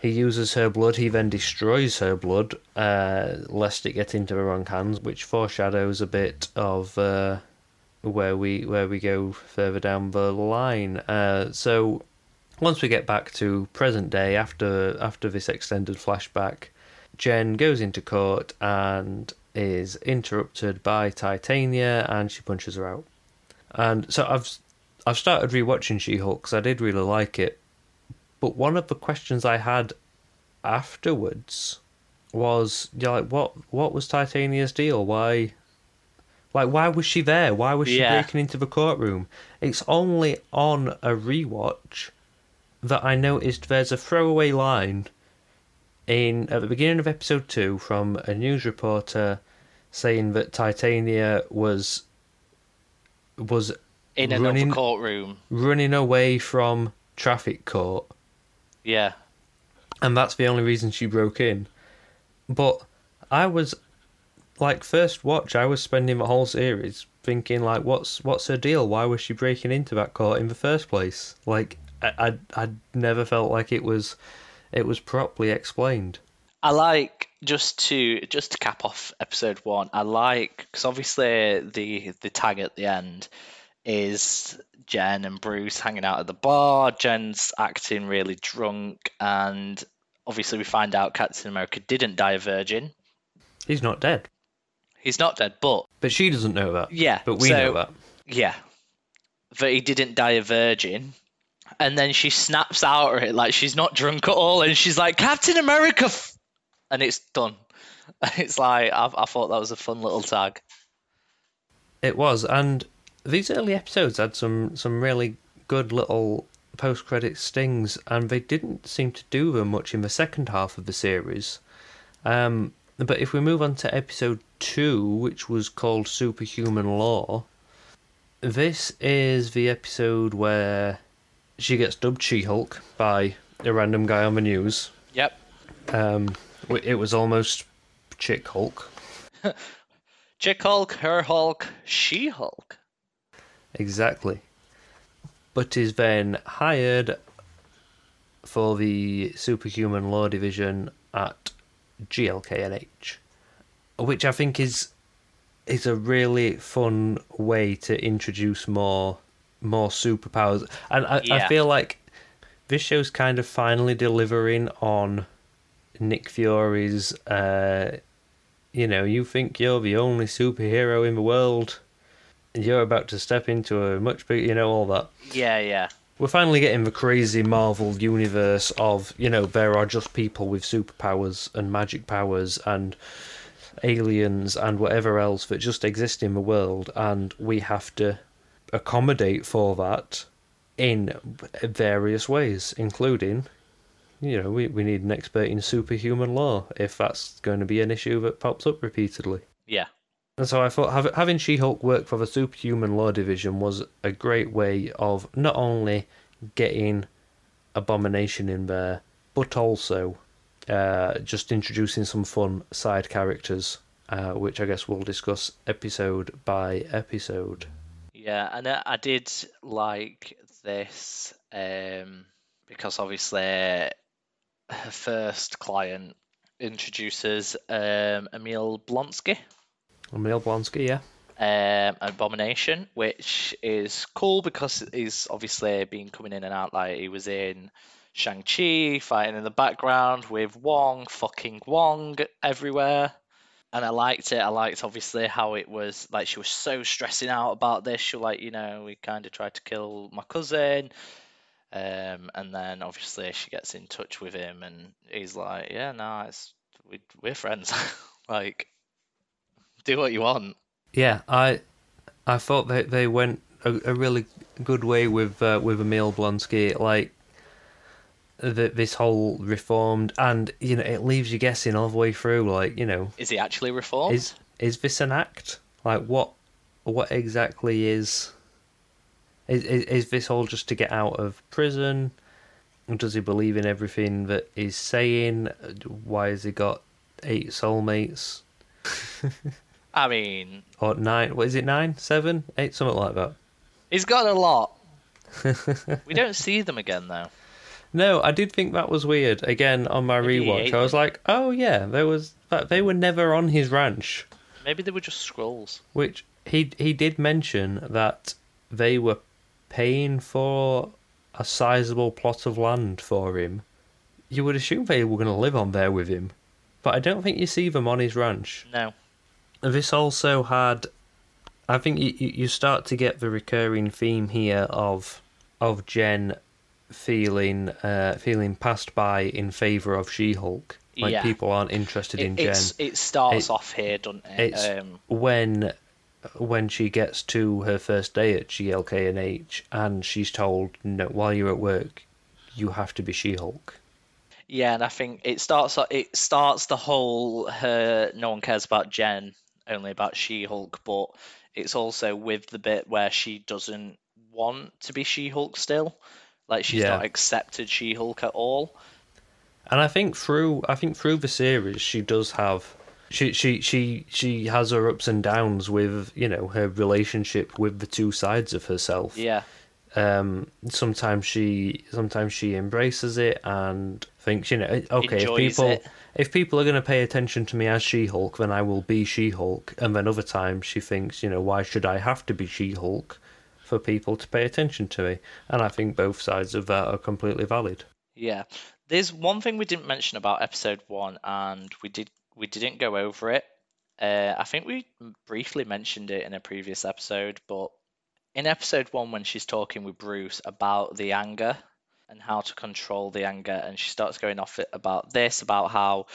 he uses her blood. He then destroys her blood, uh, lest it get into the wrong hands, which foreshadows a bit of uh, where we where we go further down the line. Uh, so once we get back to present day after after this extended flashback, Jen goes into court and is interrupted by Titania, and she punches her out. And so I've I've started rewatching She-Hulk because I did really like it, but one of the questions I had afterwards was, yeah, like what what was Titania's deal? Why, like, why was she there? Why was she Yeah. breaking into the courtroom? It's only on a rewatch that I noticed there's a throwaway line in at the beginning of episode two from a news reporter saying that Titania was was In another Running- courtroom. running away from traffic court Yeah. and that's the only reason she broke in. But I was like first watch, I was spending the whole series thinking like, what's what's her deal? Why was she breaking into that court in the first place? Like, I I, I never felt like it was it was properly explained. I like just to just to cap off episode one. I like because obviously the the tag at the end is Jen and Bruce hanging out at the bar. Jen's acting really drunk, and obviously we find out Captain America didn't die a virgin. He's not dead, He's not dead, but but she doesn't know that. yeah, but we so- know that. Yeah, that he didn't die a virgin. And then she snaps out at it like she's not drunk at all, and she's like Captain America, f-" and it's done. It's like I, I thought that was a fun little tag. It was, and these early episodes had some some really good little post credit stings, and they didn't seem to do them much in the second half of the series. Um, but if we move on to episode two, which was called Superhuman Law, this is the episode where she gets dubbed She Hulk by a random guy on the news. Yep. Um, it was almost Chick Hulk. Chick Hulk, her Hulk, She Hulk. Exactly. But is then hired for the Superhuman Law Division at GLK&H, which I think is is a really fun way to introduce more more superpowers, and I, I feel like this show's kind of finally delivering on Nick Fury's. Uh, you know, you think you're the only superhero in the world you're about to step into a much bigger, you know, all that. Yeah, yeah. We're finally getting the crazy Marvel universe of, you know, there are just people with superpowers and magic powers and aliens and whatever else that just exist in the world, and we have to accommodate for that in various ways, including, you know, we, we need an expert in superhuman law if that's going to be an issue that pops up repeatedly. Yeah. And so I thought having She Hulk work for the Superhuman Law Division was a great way of not only getting Abomination in there, but also uh, just introducing some fun side characters, uh, which I guess we'll discuss episode by episode. Yeah, and I, did like this um, because obviously her first client introduces um, Emil Blonsky, Emil Blonsky, yeah. um, Abomination, which is cool because he's obviously been coming in and out. Like he was in Shang-Chi, fighting in the background with Wong, fucking Wong everywhere. And I liked it. I liked obviously how it was like she was so stressing out about this. She like, you know, we kind of tried to kill my cousin. Um, and then obviously she gets in touch with him, and he's like, "Yeah, no, it's we, we're friends. like, do what you want." Yeah, I I thought they they went a, a really good way with uh, with Emil Blonsky, like the, this whole reformed, and you know it leaves you guessing all the way through. Like you know, Is he actually reformed? is is this an act? Like what what exactly is is is, is this all just to get out of prison? Does he believe in everything that he's saying? Why has he got eight soulmates I mean, or nine? What is it? Nine, seven, eight, something like that. he's got a lot. we don't see them again though. No, I did think that was weird. Again, on my Maybe rewatch, I was like, "Oh yeah, there was that. They were never on his ranch." Maybe they were just Skrulls. Which he he did mention that they were paying for a sizable plot of land for him, you would assume they were going to live on there with him. But I don't think you see them on his ranch. No. This also had, I think you you start to get the recurring theme here of of Jen feeling uh, feeling passed by in favor of She-Hulk. Like Yeah. people aren't interested in Jen. it starts It- off here, doesn't it? It's Um, when when she gets to her first day at GLK&H and and she's told, "No, while you're at work, you have to be She-Hulk." Yeah, and I think it starts it starts the whole her no one cares about Jen, only about She-Hulk, but it's also with the bit where she doesn't want to be She-Hulk still. Like she's Yeah. not accepted She-Hulk at all. And I think through I think through the series, she does have. She, she she she has her ups and downs with you know her relationship with the two sides of herself. Yeah. um sometimes she sometimes she embraces it and thinks you know okay if people it. If people are going to pay attention to me as she-hulk then i will be she-hulk and then other times she thinks you know why should i have to be she-hulk for people to pay attention to me and i think both sides of that are completely valid Yeah. There's one thing we didn't mention about episode one, and we did we didn't go over it. Uh, I think we briefly mentioned it in a previous episode, but in episode one, when she's talking with Bruce about the anger and how to control the anger, and she starts going off it about this, about how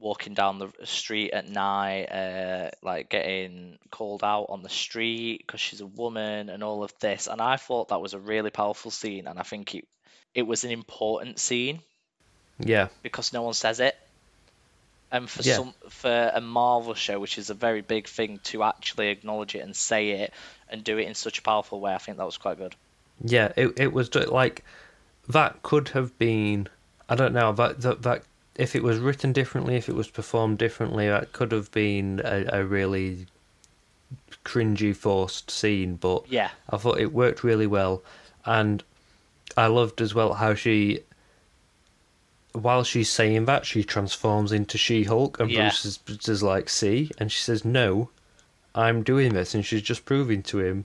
walking down the street at night, uh, like getting called out on the street because she's a woman, and all of this, and I thought that was a really powerful scene, and I think it it was an important scene yeah because no one says it. And for Yeah. some for a Marvel show, which is a very big thing, to actually acknowledge it and say it and do it in such a powerful way, I think that was quite good. yeah it, it was like that could have been i don't know that, that that if it was written differently if it was performed differently that could have been a, a really cringy forced scene but Yeah, i thought it worked really well. And i loved as well how she while she's saying that she transforms into she-hulk and Yeah. bruce is, Bruce is like see? And she says no i'm doing this and she's just proving to him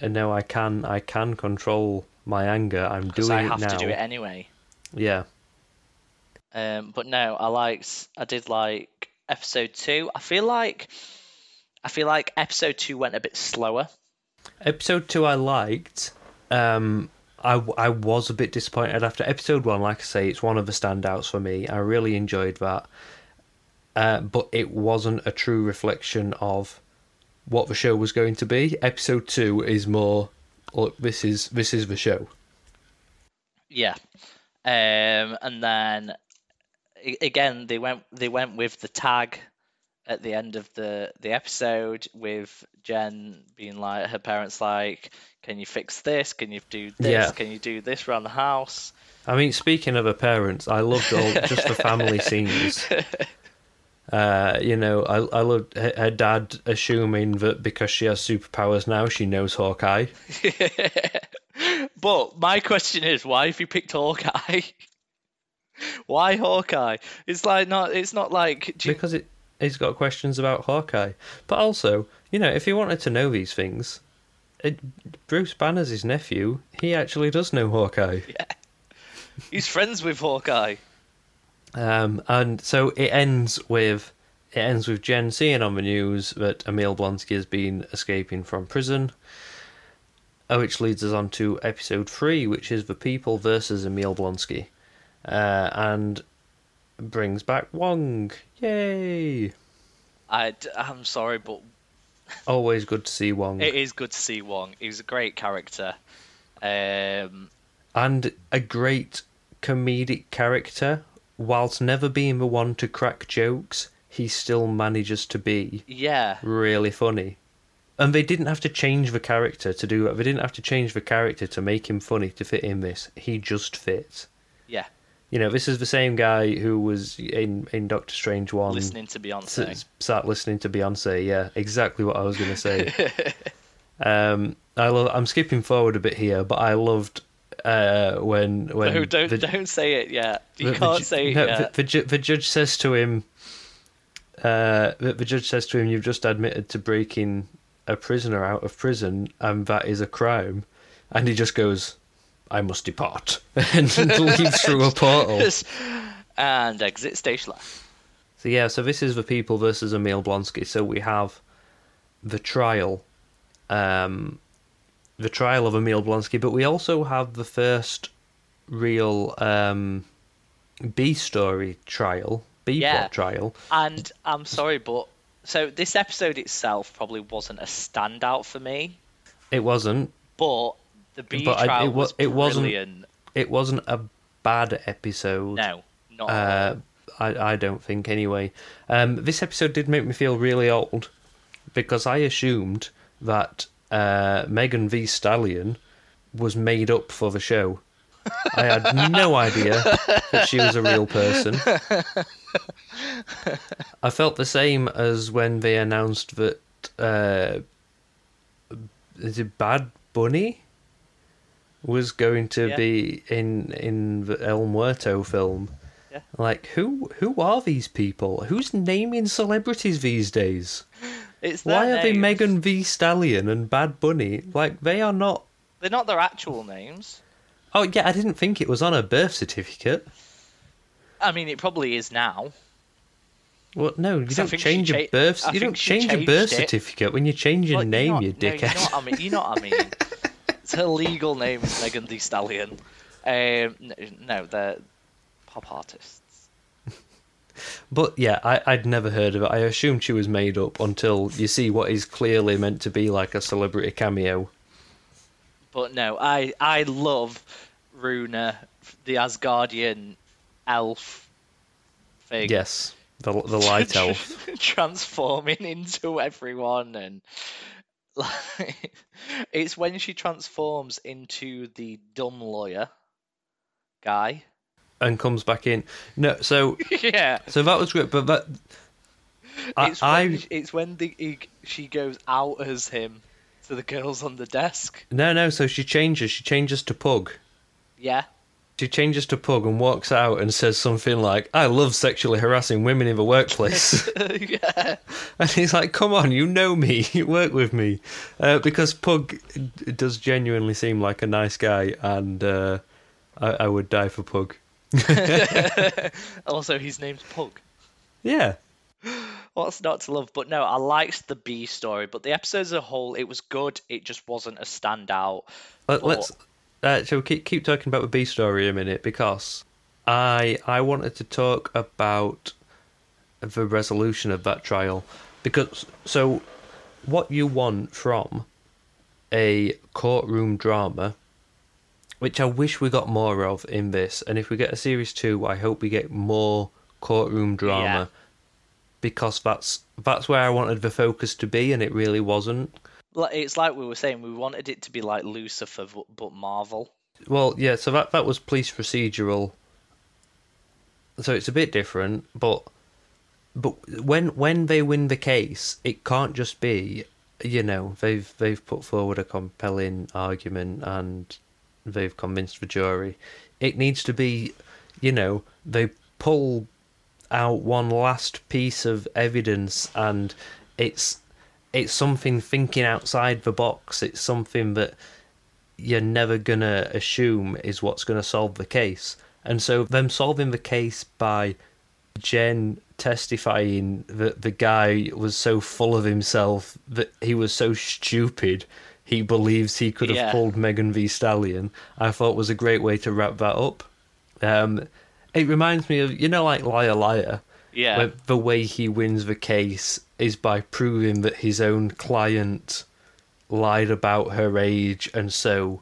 and now i can i can control my anger i'm doing it I it have now to do it anyway. yeah Um, but no, I liked. I did like episode two. I feel like, I feel like episode two went a bit slower. Episode two I liked. Um, I, I was a bit disappointed after episode one. Like I say, it's one of the standouts for me. I really enjoyed that. Uh, but it wasn't a true reflection of what the show was going to be. Episode two is more. Look, this is this is the show. Yeah. Um, and then again they went they went with the tag at the end of the the episode with Jen being like her parents like can you fix this can you do this Yeah. can you do this around the house I mean, speaking of her parents, I loved all just the family scenes. Uh, you know, I I loved her, her dad assuming that because she has superpowers now, she knows Hawkeye. but my question is why have you picked Hawkeye why Hawkeye it's like not it's not like you- because it he's got questions about Hawkeye. But also, you know, if he wanted to know these things, it, Bruce Banner's his nephew. He actually does know Hawkeye. Yeah, he's friends with Hawkeye Um, and so it ends with it ends with Jen seeing on the news that Emil Blonsky has been escaping from prison. uh, Which leads us on to episode three, which is the people versus Emil Blonsky, uh, and brings back Wong. Yay! I I'm sorry but Always good to see Wong. It is good to see Wong. He's a great character. Um, and a great comedic character. Whilst never being the one to crack jokes, he still manages to be yeah, really funny. And they didn't have to change the character to do that. They didn't have to change the character to make him funny to fit in this. He just fits. yeah. You know, this is the same guy who was in in Doctor Strange one. Listening to Beyonce. s- sat listening to Beyonce. Yeah, exactly what I was going to say. um, I love. I'm skipping forward a bit here, but I loved uh, when when no, don't the- don't say it yet. You the- the can't ju- say it no, yet. The, the, the judge says to him, uh, the, the judge says to him, "You've just admitted to breaking a prisoner out of prison, and that is a crime." And he just goes, I must depart, and leaves through a portal. and exit stage left. So yeah, so this is the people versus Emil Blonsky. So we have the trial, um, the trial of Emil Blonsky, but we also have the first real um, B story trial, B Yeah. plot trial. And I'm sorry, but so this episode itself probably wasn't a standout for me, It wasn't. but the B But I- trial it wa- was it wasn't- brilliant. It wasn't a bad episode. No, not at Uh, all. I, I don't think anyway. Um, this episode did make me feel really old because I assumed that uh, Megan Thee Stallion was made up for the show. I had no idea that she was a real person. I felt the same as when they announced that uh, is it Bad Bunny was going to Yeah. be in in the El Muerto film. Yeah. Like who who are these people? Who's naming celebrities these days? It's Why their are they. Megan Thee Stallion and Bad Bunny? Like they are not. They're not their actual names. Oh yeah, I didn't think it was on a birth certificate. I mean, it probably is now. Well, no, you don't change your cha- birth. I you don't change your birth it. certificate when you change your Well, name, know, you no, dickhead. you know what I mean. You know what I mean. it's her legal name is Megan Thee Stallion. Um, no, no, they're pop artists. But yeah, I, I'd never heard of it. I assumed she was made up until you see what is clearly meant to be like a celebrity cameo. But no, I I love Runa, the Asgardian elf thing. Yes, the the light elf. transforming into everyone and like, it's when she transforms into the dumb lawyer guy. And comes back in. No, so yeah. so that was great, but that I, It's when, I it's when the he, she goes out as him to the girls on the desk. no no. So she changes. She changes to Pug. Yeah. She changes to Pug and walks out and says something like, "I love sexually harassing women in the workplace." yeah. and he's like, "Come on, you know me. You work with me," uh, because Pug does genuinely seem like a nice guy, and uh, I, I would die for Pug. Also, his name's Pug. Yeah. What's not to love? But no, I liked the B story, but the episode as a whole, it was good. It just wasn't a standout. Let, But- let's uh, so keep keep talking about the B story a minute because I I wanted to talk about the resolution of that trial because so what you want from a courtroom drama which I wish we got more of in this and if we get a series 2 I hope we get more courtroom drama Yeah. because that's that's where I wanted the focus to be and it really wasn't It's like we were saying, we wanted it to be like Lucifer, but- but Marvel. Well, yeah, so that that was police procedural. So it's a bit different, but but when when they win the case, it can't just be, you know, they've they've put forward a compelling argument and they've convinced the jury. It needs to be, you know, they pull out one last piece of evidence and it's it's something thinking outside the box. It's something that you're never gonna assume is what's gonna solve the case. And so them solving the case by Jen testifying that the guy was so full of himself that he was so stupid he believes he could have Yeah. pulled Megan Thee Stallion, I thought was a great way to wrap that up. Um, it reminds me of you know like Liar Liar, Yeah. the way he wins the case is by proving that his own client lied about her age and so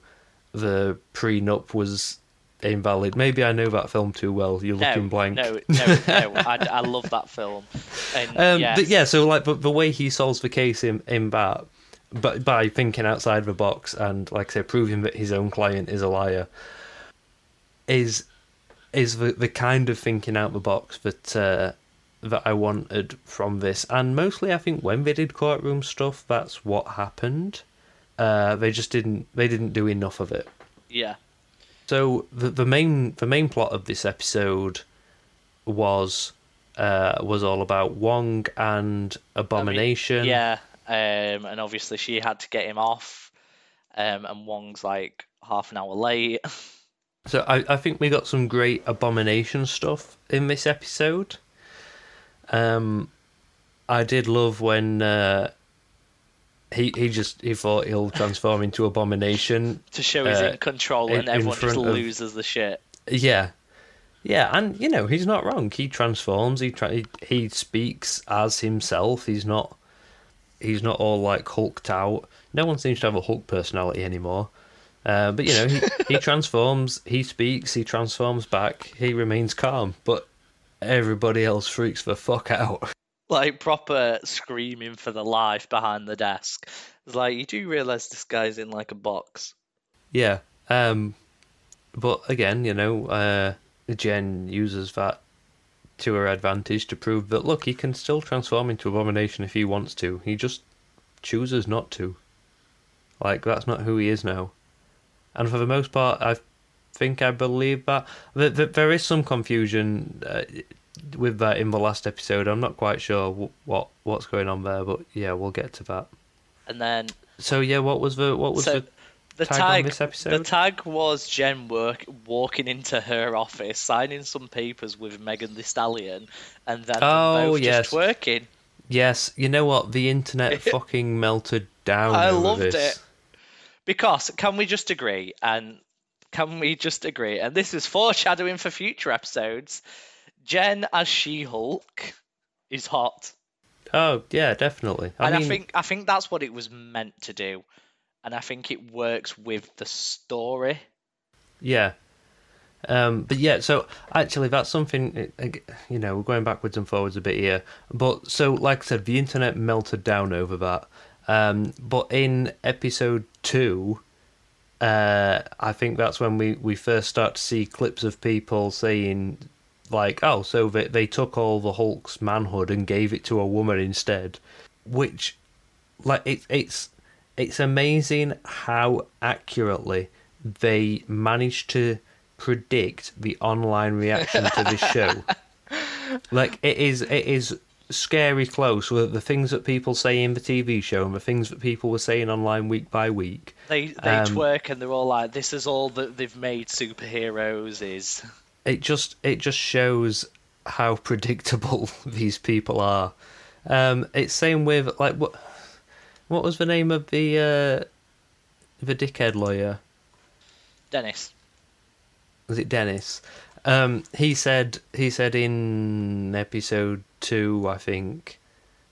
the prenup was invalid. Maybe I know that film too well. You're no, looking blank. no, no, no. I, I love that film. And Um, yes, but yeah, so like, but the way he solves the case in in that, but by thinking outside the box and like I say, proving that his own client is a liar, is is the the kind of thinking out the box that uh, that I wanted from this, and mostly I think when they did courtroom stuff, that's what happened. Uh, they just didn't they didn't do enough of it. yeah, So the the main the main plot of this episode was uh, was all about Wong and I mean, Abomination. yeah. Um, and obviously she had to get him off. um, and Wong's like half an hour late. So I, I think we got some great abomination stuff in this episode. Um, I did love when uh, he he just he thought he'll transform into abomination. to show he's Uh, in control and in everyone just front of- loses the shit. Yeah, yeah, and you know he's not wrong. He transforms. He tra- he, he speaks as himself. He's not he's not all like hulked out. No one seems to have a Hulk personality anymore. Uh, but you know he, he transforms. He speaks. He transforms back. He remains calm. But everybody else freaks the fuck out. Like proper screaming for the life behind the desk. It's like you do realise this guy's in like a box. Yeah. Um, but again, you know, uh, Jen uses that to her advantage to prove that look, he can still transform into Abomination if he wants to. He just chooses not to. Like that's not who he is now. And for the most part, I think I believe that. Th- th- There is some confusion uh, with that in the last episode. I'm not quite sure wh- what what's going on there, but yeah, we'll get to that. And then So yeah, what was the what was so the the tag on tag, this the tag was Jen work walking into her office, signing some papers with Megan Thee Stallion, and then Oh, both yes. just working. Yes, you know what? The internet fucking melted down. I loved this. it. Because can we just agree and can we just agree? And this is foreshadowing for future episodes. Jen as She-Hulk is hot, Oh yeah, definitely. I and mean, I think I think that's what it was meant to do, and I think it works with the story. yeah. Um, but yeah, so actually, that's something. uh, You know, we're going backwards and forwards a bit here. But so, like I said, the internet melted down over that. Um, but in episode two, uh, I think that's when we, we first start to see clips of people saying, like, oh, so they, they took all the Hulk's manhood and gave it to a woman instead. Which, like, it, it's it's amazing how accurately they managed to predict the online reaction to the show. like, it is it is scary close with the things that people say in the TV show and the things that people were saying online week by week. They they Um, twerk and they're all like, "This is all that they've made superheroes." Is it just it just shows how predictable these people are. Um, it's same with like what what was the name of the uh, the dickhead lawyer? Dennis? Was it Dennis? Um, he said he said in episode two, I think,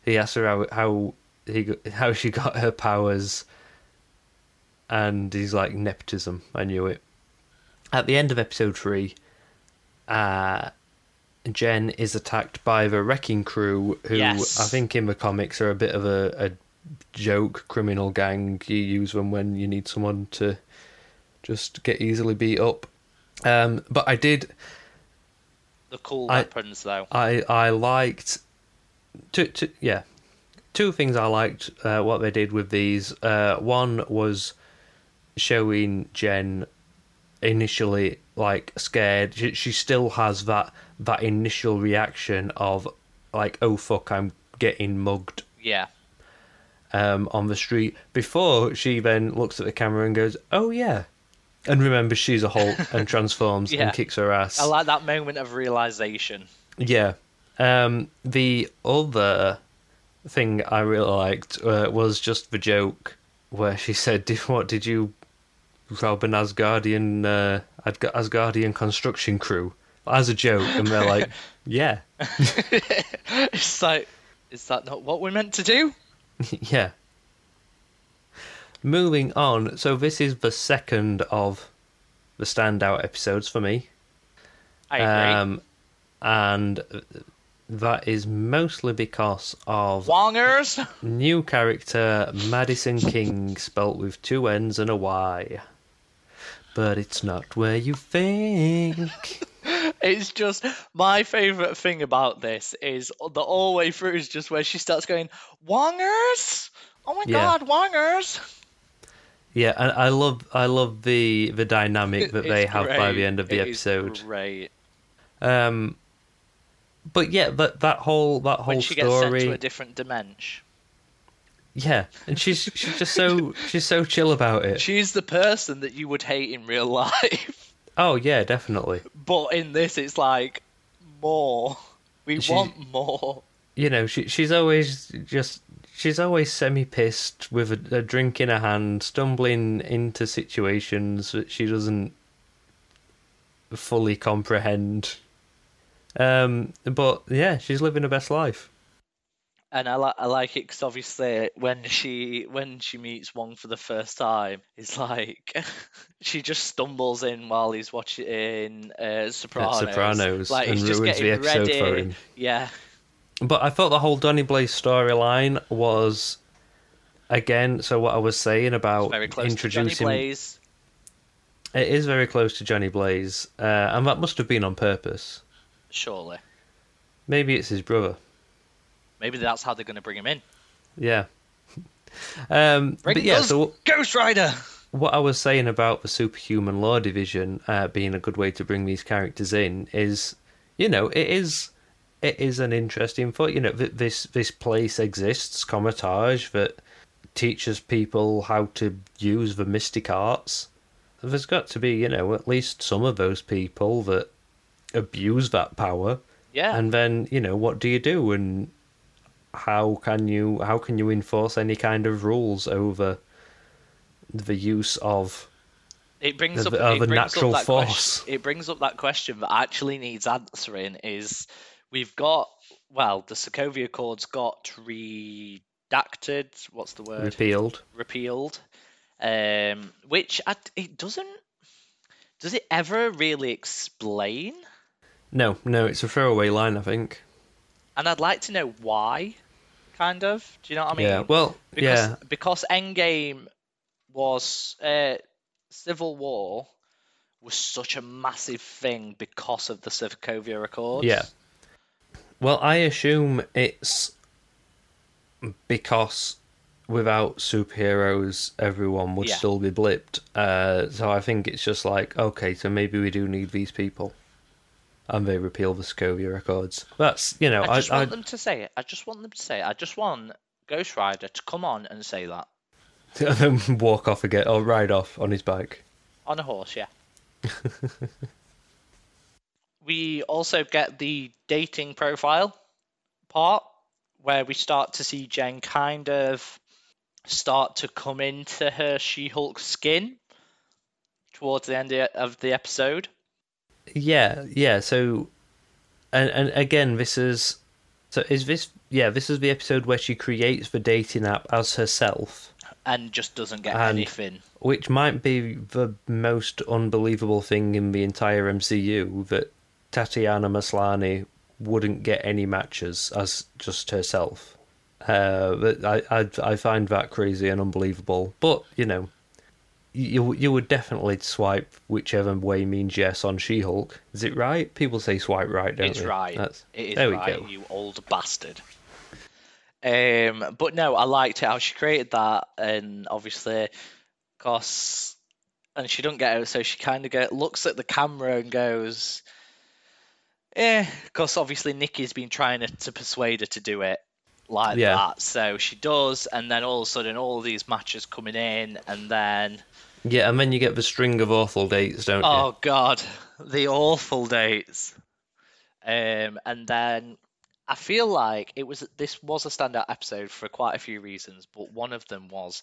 he asked her how how he how she got her powers, and he's like nepotism. I knew it. At the end of episode three, uh, Jen is attacked by the wrecking crew, who Yes. I think in the comics are a bit of a, a joke criminal gang. You use them when you need someone to just get easily beat up. Um, but I did, The cool I- weapons, though. I I liked, two, two, yeah, two things I liked uh, what they did with these. Uh, one was showing Jen initially like scared. She, she still has that that initial reaction of like, oh fuck, I'm getting mugged Yeah, um, on the street before she then looks at the camera and goes, "Oh yeah," and remembers she's a Hulk and transforms Yeah. and kicks her ass. I like that moment of realization. yeah. Um, the other thing I really liked uh, was just the joke where she said, "Did- "What did you rob an Asgardian uh, Asg- Asgardian construction crew?" As a joke, and they're like, "Yeah, it's like, is that not what we're meant to do? yeah." Moving on, so this is the second of the standout episodes for me. I agree. Um, and that is mostly because of Wongers. new character Madison King, spelt with two N's and a Y. But it's not where you think. It's just my favorite thing about this is the all way through is just where she starts going Wongers. Oh my Yeah. god, Wongers. Yeah, and I love I love the the dynamic that they have by the end of the It is episode. Great. Um, but yeah, that that whole that whole When she gets sent story. to a different dimension. Yeah, and she's she's just so she's so chill about it. She's the person that you would hate in real life. Oh yeah, definitely. But in this, it's like more. We want more. You know, she she's always just she's always semi pissed with a, a drink in her hand, stumbling into situations that she doesn't fully comprehend. Um, but yeah, she's living her best life. And I like I like it because obviously when she when she meets Wong for the first time, it's like she just stumbles in while he's watching uh, Sopranos. Sopranos like and he's just ruins the episode ready. for him. Yeah, But I thought the whole Donny Blaze storyline was again. So what I was saying about very close to Johnny introducing Blaze. it is very close to Johnny Blaze, uh, and that must have been on purpose. Surely, Maybe it's his brother. Maybe that's how they're going to bring him in. Yeah. Um, Bring but yeah, so Ghost Rider. what I was saying about the superhuman law division uh, being a good way to bring these characters in is, you know, it is it is an interesting thought. You know, this this place exists, Kamar-Taj, that teaches people how to use the mystic arts. There's got to be, you know, at least some of those people that abuse that power. Yeah, And then, you know, what do you do and how can you how can you enforce any kind of rules over the use of it brings of- up of it brings natural up that force. Question, it brings up that question that actually needs answering. Is we've got well, the Sokovia Accords got redacted. What's the word? repealed? repealed, um, which I, it doesn't. Does it ever really explain? No, no, it's a throwaway line, I think. And I'd like to know why. Kind of. Do you know what I mean? yeah, well, because yeah, because Endgame was uh, Civil War was such a massive thing because of the Sokovia Accords. yeah. Well, I assume it's because without superheroes, everyone would Yeah. still be blipped. Uh, so I think it's just like, okay, so maybe we do need these people. And they repeal the Sokovia Accords. That's, you know, I I, just I, want them to say it. I just want them to say it. I just want Ghost Rider to come on and say that and then walk off again or ride off on his bike. on a horse. Yeah. we also get the dating profile part where we start to see Jen kind of start to come into her She-Hulk skin towards the end of the episode. Yeah, yeah. So, and and again, this is so is this yeah this is the episode where she creates the dating app as herself, and just doesn't get And- anything. which might be the most unbelievable thing in the entire MCU that Tatiana Maslany wouldn't get any matches as just herself. Uh, but I, I I find that crazy and unbelievable. But you know, you you would definitely swipe whichever way means yes on She-Hulk. Is it right? People say swipe right, don't It's they? right. That's, It is there we right, go. you old bastard. Um, but no, I liked it how she created that, and obviously, cause, and she don't get out, so she kind of get looks at the camera and goes, "Eh," because obviously Nikki's been trying to, to persuade her to do it like Yeah. that, so she does, and then all of a sudden, all these matches coming in, and then Yeah, and then you get the string of awful dates, don't you? Oh God, the awful dates. Um, and then I feel like it was this was a standout episode for quite a few reasons, but one of them was.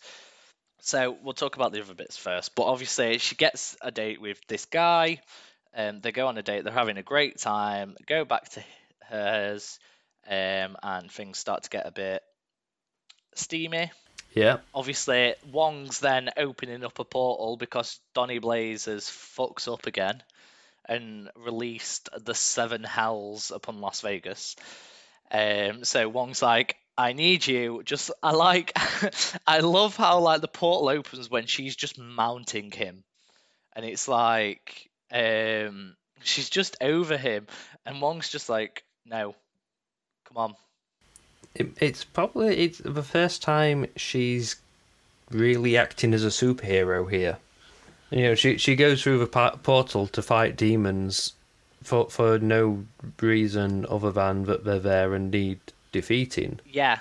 So we'll talk about the other bits first. But obviously, she gets a date with this guy. Um, they go on a date. They're having a great time. Go back to hers, um, and things start to get a bit steamy Yeah. obviously Wong's then opening up a portal because Donny Blaze has fucks up again and released the seven hells upon Las Vegas. Um, so Wong's like, I need you. Just I like, I love how like the portal opens when she's just mounting him, and it's like, um, she's just over him, and Wong's just like, no, come on. It, it's probably it's the first time she's really acting as a superhero here. You know, she she goes through the portal to fight demons for for no reason other than that they're there and need defeating. Yeah,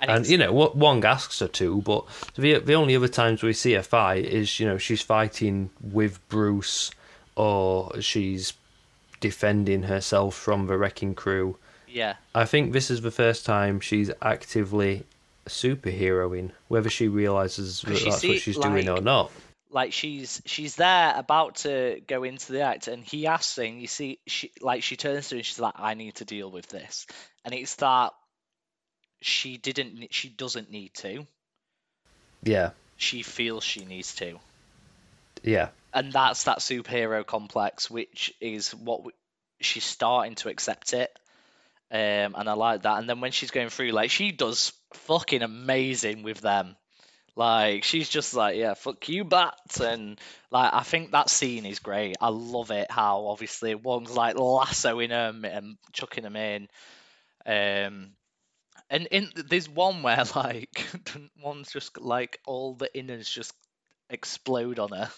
And And, you know what Wong asks her to, but the the only other times we see her fight is you know she's fighting with Bruce, or she's defending herself from the wrecking crew. Yeah. I think this is the first time she's actively superheroing, whether she realizes that you that's see, what she's doing or not. like she's she's there about to go into the act and he asks her and you see she like she turns to him and she's like i need to deal with this. And it's that she didn't she doesn't need to. Yeah, she feels she needs to. Yeah, and that's that superhero complex which is what we, she's starting to accept it um and i like that. And then when she's going through like she does fucking amazing with them. Like she's just like yeah fuck you bat, and like i think that scene is great. I love it how obviously Wong's like lassoing them and chucking them in. Um and in there's one where like one's just like all the innards just explode on her.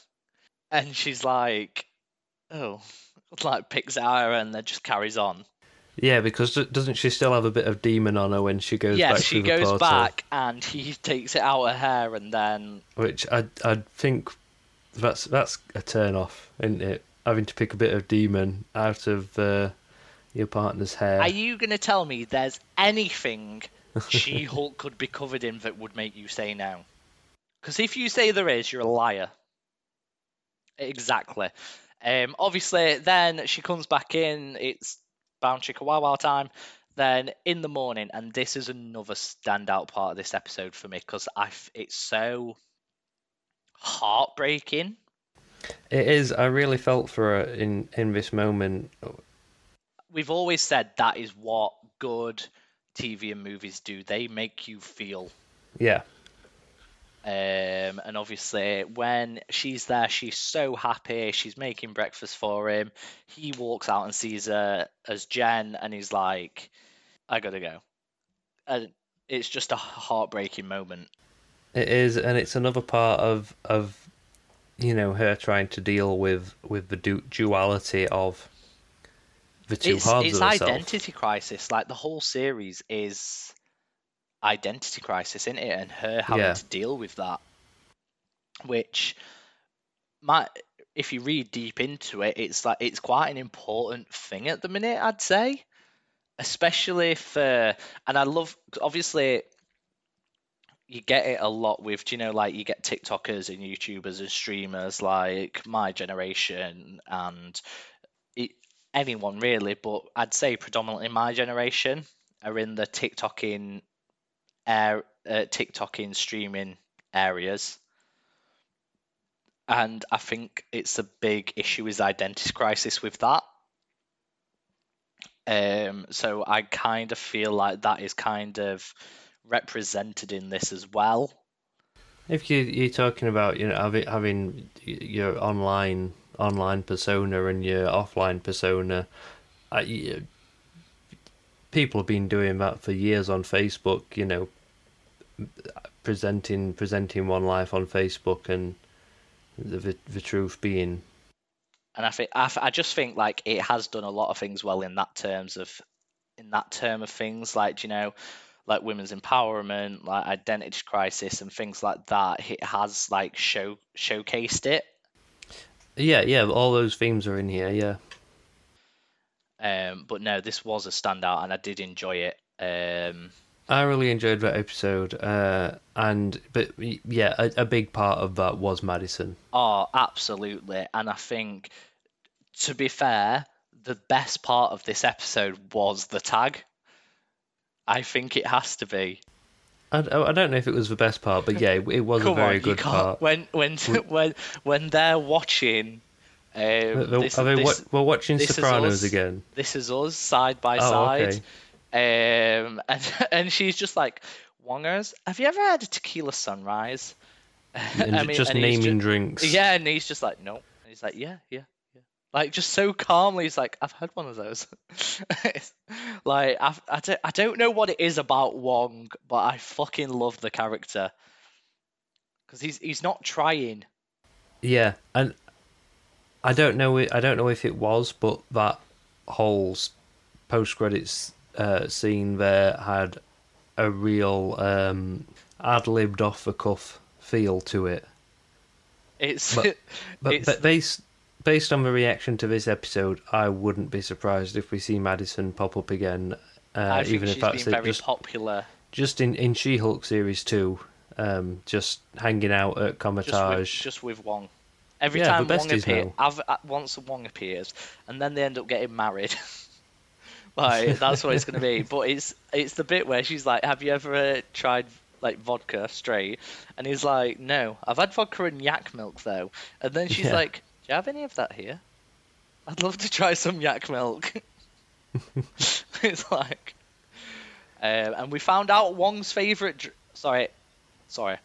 And she's like, "Oh," like picks at her and then just carries on. Yeah. Because doesn't she still have a bit of demon on her when she goes yeah, back she goes back and he takes it out of her, and then Which I I think that's that's a turn off, isn't it? Having to pick a bit of demon out of uh, your partner's hair. are you gonna tell me there's anything She Hulk could be covered in that would make you say no? Because if you say there is, you're a liar. Exactly. Um, obviously, then she comes back in. It's Bound Wow time. Then in the morning, and this is another standout part of this episode for me because I it's so heartbreaking. It is. I really felt for her in in this moment. We've always said that is what good TV and movies do. They make you feel Yeah, Um, and obviously, when she's there, she's so happy. She's making breakfast for him. He walks out and sees her as Jen, and he's like, "I gotta go." And it's just a heartbreaking moment. it is, and it's another part of of you know her trying to deal with with the du- duality of the two It's halves it's of herself. identity crisis. Like the whole series is identity crisis, isn't it? And her having Yeah. to deal with that, which might, if you read deep into it, it's like it's quite an important thing at the minute. I'd say, especially for, and I love obviously. You get it a lot with, you know, like you get TikTokers and YouTubers and streamers like my generation and it, anyone really, but I'd say predominantly my generation are in the TikToking air, uh, TikToking streaming areas. And I think it's a big issue is identity crisis with that. Um, so I kind of feel like that is kind of represented in this as well. If you you're talking about you know having having your online online persona and your offline persona, I, people have been doing that for years on Facebook. You know, presenting presenting one life on Facebook and the the, the truth being and I think I, I just think like it has done a lot of things well in that terms of in that term of things like you know like women's empowerment like identity crisis and things like that it has like show showcased it yeah yeah all those themes are in here. Yeah. Um but no this was a standout and I did enjoy it um I really enjoyed that episode, uh, and but yeah, a, a big part of that was Madison. oh absolutely and I think to be fair the best part of this episode was the tag I think it has to be I, I don't know if it was the best part, but yeah, it, it was a very on, good part. when when when when they're watching. Um, this, are they this, we're watching Sopranos again. this is us side by Oh, side, okay. um, and and she's just like, Wongers, have you ever had a tequila sunrise? And I mean, just naming ju- drinks. Yeah, and he's just like, no. And he's like, yeah, yeah, yeah. Like just so calmly, he's like, I've had one of those. Like I, I don't, I don't know what it is about Wong, but I fucking love the character because he's he's not trying. Yeah, and I don't know. i- don't know if it was, but that whole post credits uh, scene there had a real um, ad libbed off the cuff feel to it. It's But- But, it's but based based on the reaction to this episode, I wouldn't be surprised if we see Madison pop up again. Uh, even if that's been it, very just popular. just in in She Hulk series two, um, just hanging out at Just with, just with Wong. Every Yeah, time Wong appears, uh, once Wong appears, and then they end up getting married. like that's what it's going to be. But it's it's the bit where she's like, "Have you ever uh, tried like vodka straight?" And he's like, "No, I've had vodka and yak milk though." And then she's Yeah. like, "Do you have any of that here? I'd love to try some yak milk." it's like, um, and we found out Wong's favorite. Dr- sorry, sorry.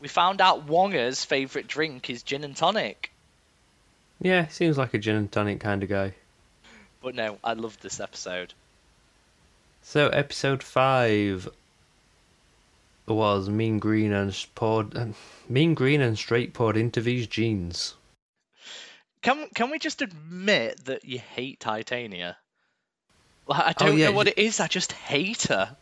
We found out Wonger's favorite drink is gin and tonic. Yeah, seems like a gin and tonic kind of guy. But no, I loved this episode. So episode five was Mean Green and poured Mean Green and straight poured into these jeans. Can can we just admit that you hate Titania? Like I Oh, don't yeah, know what it is. I just hate her.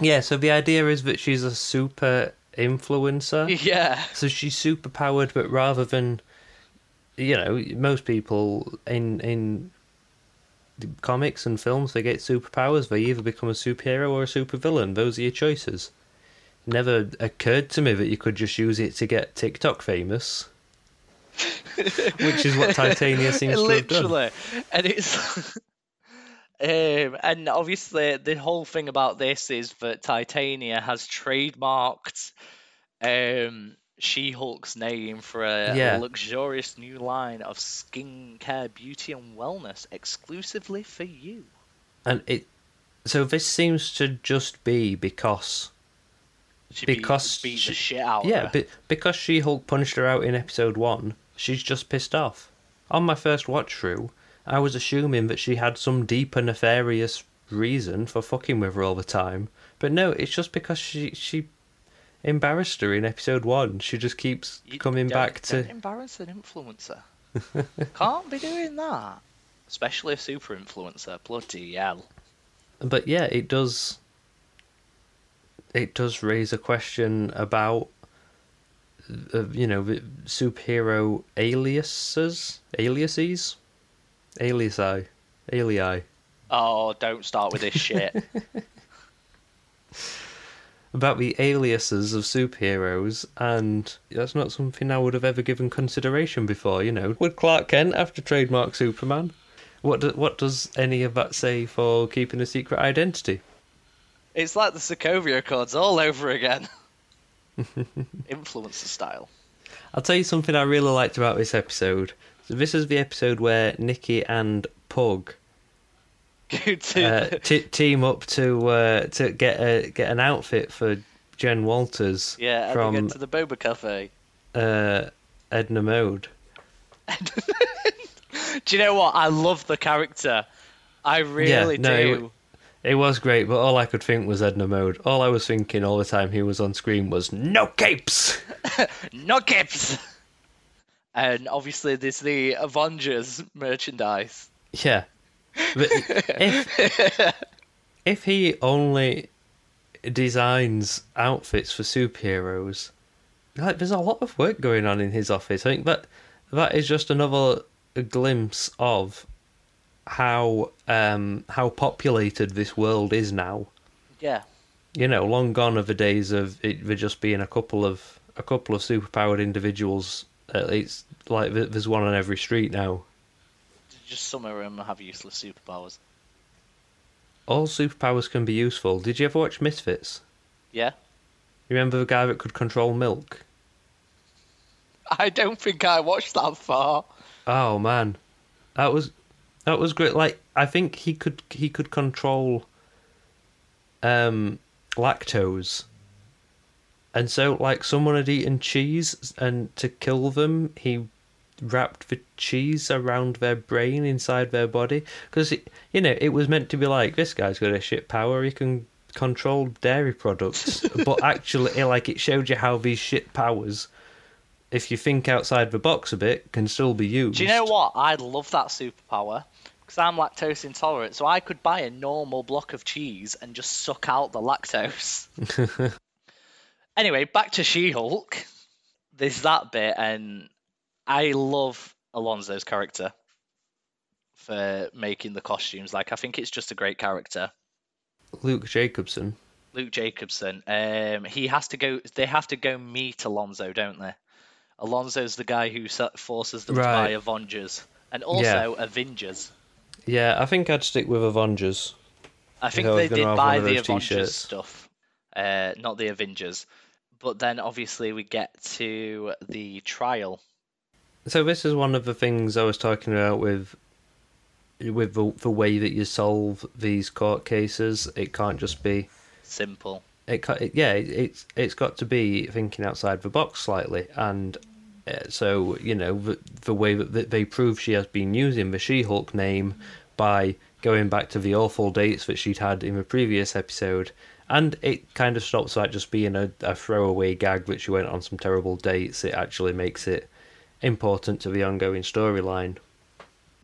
Yeah, so the idea is that she's a super influencer. Yeah. So she's super powered, but rather than, you know, most people in in comics and films, they get superpowers. They either become a superhero or a supervillain. Those are your choices. Never occurred to me that you could just use it to get TikTok famous, which is what Titania seems to have done. Literally, and it's. Um, and obviously, the whole thing about this is that Titania has trademarked um, She Hulk's name for a Yeah. luxurious new line of skincare, beauty, and wellness exclusively for you. And it, so this seems to just be because She Because beat, beat she- the shit out Yeah, of her. but because She Hulk punched her out in episode one, she's just pissed off. On my first watch through, I was assuming that she had some deeper nefarious reason for fucking with her all the time. But no, it's just because she she embarrassed her in episode one. She just keeps You coming back to embarrass an influencer. Can't be doing that, especially a super influencer. Bloody hell! But yeah, it does. It does raise a question about, uh, you know, superhero aliases, aliases, aliasi, alii. Oh, don't start with this shit. About the aliases of superheroes, and that's not something I would have ever given consideration before. You know, would Clark Kent have to trademark Superman? What do, what does any of that say for keeping a secret identity? it's like the Sokovia Accords all over again. Influencer style. I'll tell you something I really liked about this episode. So this is the episode where Nikki and Pug uh, t- team up to uh, to get a get an outfit for Jen Walters yeah, and from they go to the Boba Cafe. uh, Edna Mode. Do you know what? I love the character. I really no, do. w- It was great, but all I could think was Edna Mode. All I was thinking all the time he was on screen was no capes. No caps. And obviously, there's the Avengers merchandise. Yeah, but if if he only designs outfits for superheroes, like there's a lot of work going on in his office. I think that that is just another glimpse of how um how populated this world is now. Yeah. You know, long gone are the days of it there just being a couple of a couple of superpowered individuals. It's like there's one on every street now. Just some of them have useless superpowers. All superpowers can be useful. Did you ever watch Misfits? Yeah. You remember the guy that could control milk? I don't think I watched that far. Oh man, that was that was great. Like I think he could he could control um lactose, and so like someone had eaten cheese, and to kill them, he wrapped the cheese around their brain inside their body because you know it was meant to be like this guy's got a shit power he can control dairy products but actually like it showed you how these shit powers if you think outside the box a bit can still be used Do you know what? I love that superpower because I'm lactose intolerant, so I could buy a normal block of cheese and just suck out the lactose. anyway, back to She-Hulk. There's that bit, and I love Alonso's character for making the costumes. Like, I think it's just a great character. Luke Jacobson. Luke Jacobson. Um, he has to go. They have to go meet Alonso, don't they? Alonso's the guy who forces them right. to buy Avengers and also yeah. Avengers. Yeah, I think I'd stick with Avengers. I think they did buy the Avengers t-shirts. stuff, uh, not the Avengers. But then obviously we get to the trial. So this is one of the things I was talking about with with the, the way that you solve these court cases. It can't just be simple. It, it yeah, it, it's it's got to be thinking outside the box slightly, and uh, so you know the, the way that they prove she has been using the She-Hulk name by going back to the awful dates that she'd had in the previous episode, and it kind of stops that just being a, a throwaway gag which she went on some terrible dates. It actually makes it important to the ongoing storyline.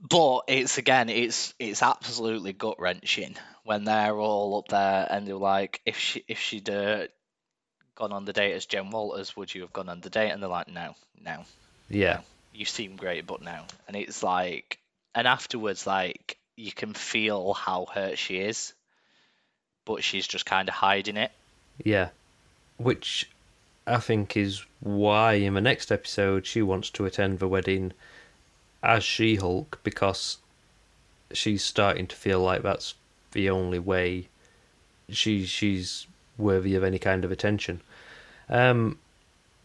But it's again, it's it's absolutely gut wrenching when they're all up there and they're like, if she if she'd uh, gone on the date as Jen Walters, would you have gone on the date? And they're like, no, no. Yeah. No. You seem great, but no. And it's like, and afterwards, like you can feel how hurt she is, but she's just kind of hiding it. Yeah. Which I think is why in the next episode she wants to attend the wedding as She Hulk because she's starting to feel like that's the only way she she's worthy of any kind of attention. Um,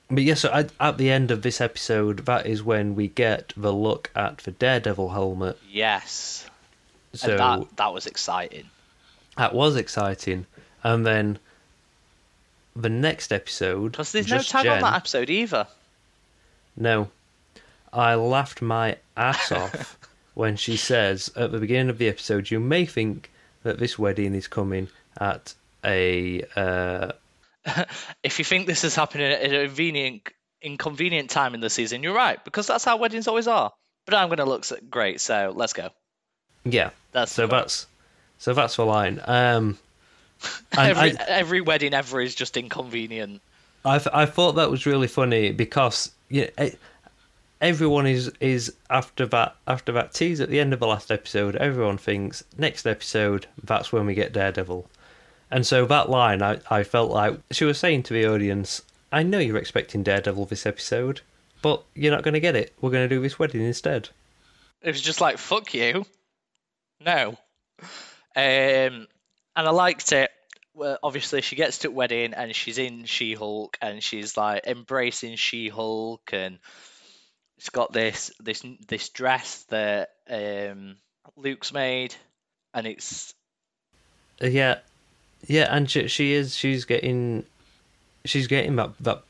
but yes, yeah, so at, at the end of this episode, that is when we get the look at the Daredevil helmet. Yes. So and that that was exciting. That was exciting, and then the next episode. Because there's no tag Jen, on that episode either. No, I laughed my ass off when she says at the beginning of the episode, "You may think that this wedding is coming at a." Uh... if you think this is happening at a convenient, inconvenient time in the season, you're right because that's how weddings always are. But I'm going to look great, so let's go. Yeah, that's so that's so that's the line. Um, every, I, every wedding ever is just inconvenient. I I thought that was really funny because yeah, everyone is is after that after that tease at the end of the last episode. Everyone thinks next episode that's when we get Daredevil, and so that line I I felt like she was saying to the audience, I know you're expecting Daredevil this episode, but you're not going to get it. We're going to do this wedding instead. It was just like fuck you, no, um, and I liked it. Well, obviously she gets to wedding and she's in She Hulk and she's like embracing She Hulk and it's got this this this dress that um, Luke's made, and it's uh, yeah, yeah, and she, she is she's getting she's getting that that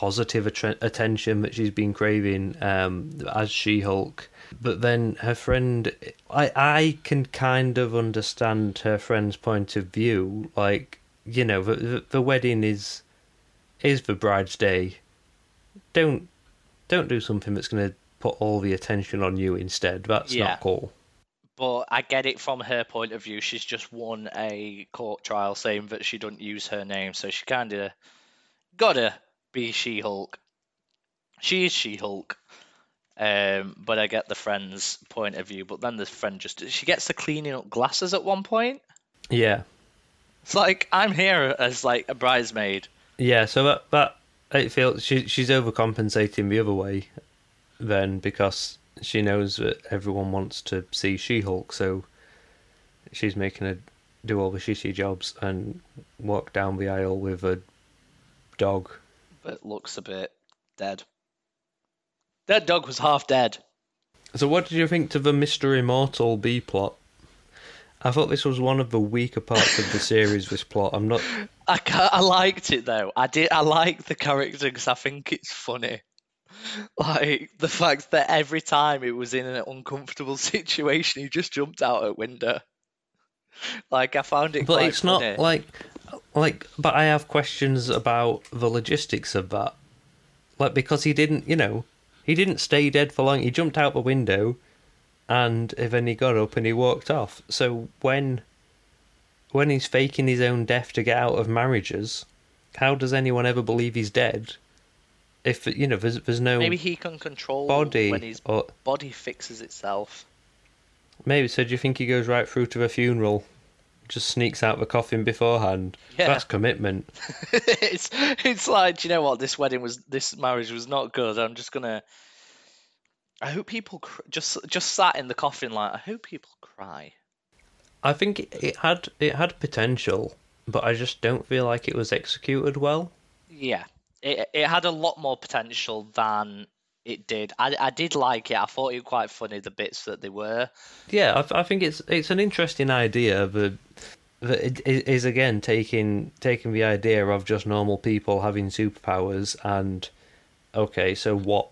positive att- attention that she's been craving um, as She Hulk. But then her friend, I I can kind of understand her friend's point of view. Like you know, the the wedding is is the bride's day. Don't don't do something that's going to put all the attention on you instead. That's yeah. not cool. But I get it from her point of view. She's just won a court trial saying that she don't use her name, so she kind of gotta be She Hulk. She is She Hulk. Um, but I get the friend's point of view. But then the friend just she gets the cleaning up glasses at one point. Yeah. It's like I'm here as like a bridesmaid. Yeah, so that that it feels she she's overcompensating the other way, then because she knows that everyone wants to see She Hulk, so she's making her do all the shitty jobs and walk down the aisle with a dog. But looks a bit dead. That dog was half dead. So, what did you think to the Mister Immortal B plot? I thought this was one of the weaker parts of the series. This plot, I'm not. I I liked it though. I did. I like the character because I think it's funny. Like the fact that every time it was in an uncomfortable situation, he just jumped out a window. Like I found it. But it's funny. not like, like. But I have questions about the logistics of that. Like because he didn't, you know, he didn't stay dead for long. He jumped out the window and then he got up and he walked off. So when when he's faking his own death to get out of marriages, how does anyone ever believe he's dead? If you know, there's, there's no Maybe he can control body when his or body fixes itself. maybe. So do you think he goes right through to the funeral, just sneaks out the coffin beforehand? Yeah. That's commitment. it's it's like, do you know what? This wedding was, this marriage was not good. I'm just gonna. I hope people cr- just just sat in the coffin like. I hope people cry. I think it- it had it had potential, but I just don't feel like it was executed well. Yeah, it it had a lot more potential than it did. I I did like it. I thought it was quite funny the bits that they were. Yeah, I, th- I think it's it's an interesting idea. The that it it is again taking taking the idea of just normal people having superpowers and okay, so what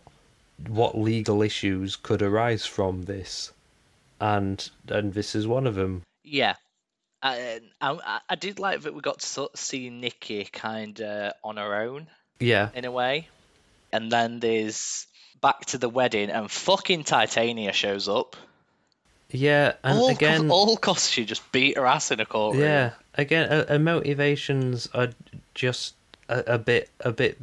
what legal issues could arise from this, and and this is one of them. Yeah. I, I, I did like that we got to see Nikki kind of on her own Yeah, in a way. And then there's back to the wedding, and fucking Titania shows up. yeah, and all, again, all cause she just beat her ass in a courtroom. yeah, again, her, her motivations are just a, a bit a bit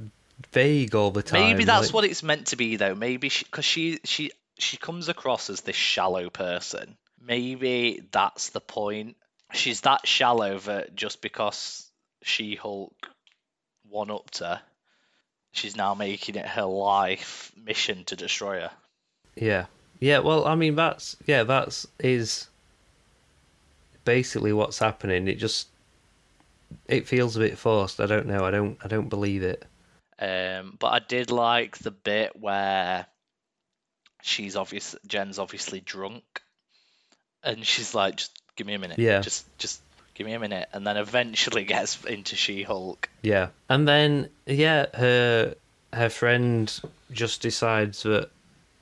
vague all the time. Maybe that's like- what it's meant to be, though. Maybe because she, she she comes across as this shallow person. Maybe that's the point. She's that shallow that just because She Hulk one upped her, she's now making it her life mission to destroy her. Yeah. Yeah, well, I mean that's yeah, that's is basically what's happening. It just it feels a bit forced. I don't know. I don't I don't believe it. Um, but I did like the bit where she's obvious Jen's obviously drunk, and she's like, "Just give me a minute, Yeah. just just give me a minute," and then eventually gets into She Hulk. Yeah. And then yeah, her her friend just decides that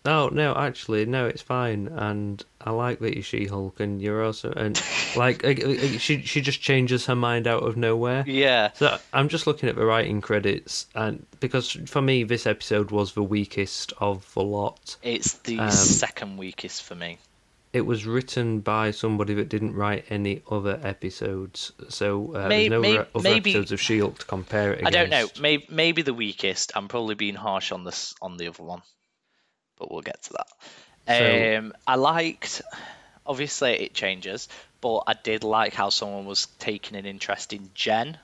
oh no, actually no, it's fine and I like that you're She-Hulk and you're also and like uh, uh, she she just changes her mind out of nowhere. Yeah, So I'm just looking at the writing credits, and because for me this episode was the weakest of the lot. it's the Um, second weakest for me. It was written by somebody that didn't write any other episodes, so uh, May- there's no may- re- other maybe- episodes of Shield to compare it I don't know, maybe maybe the weakest. I'm probably being harsh on this on the other one, but we'll get to that. So- um, I liked. Obviously, it changes, but I did like how someone was taking an interest in Jen.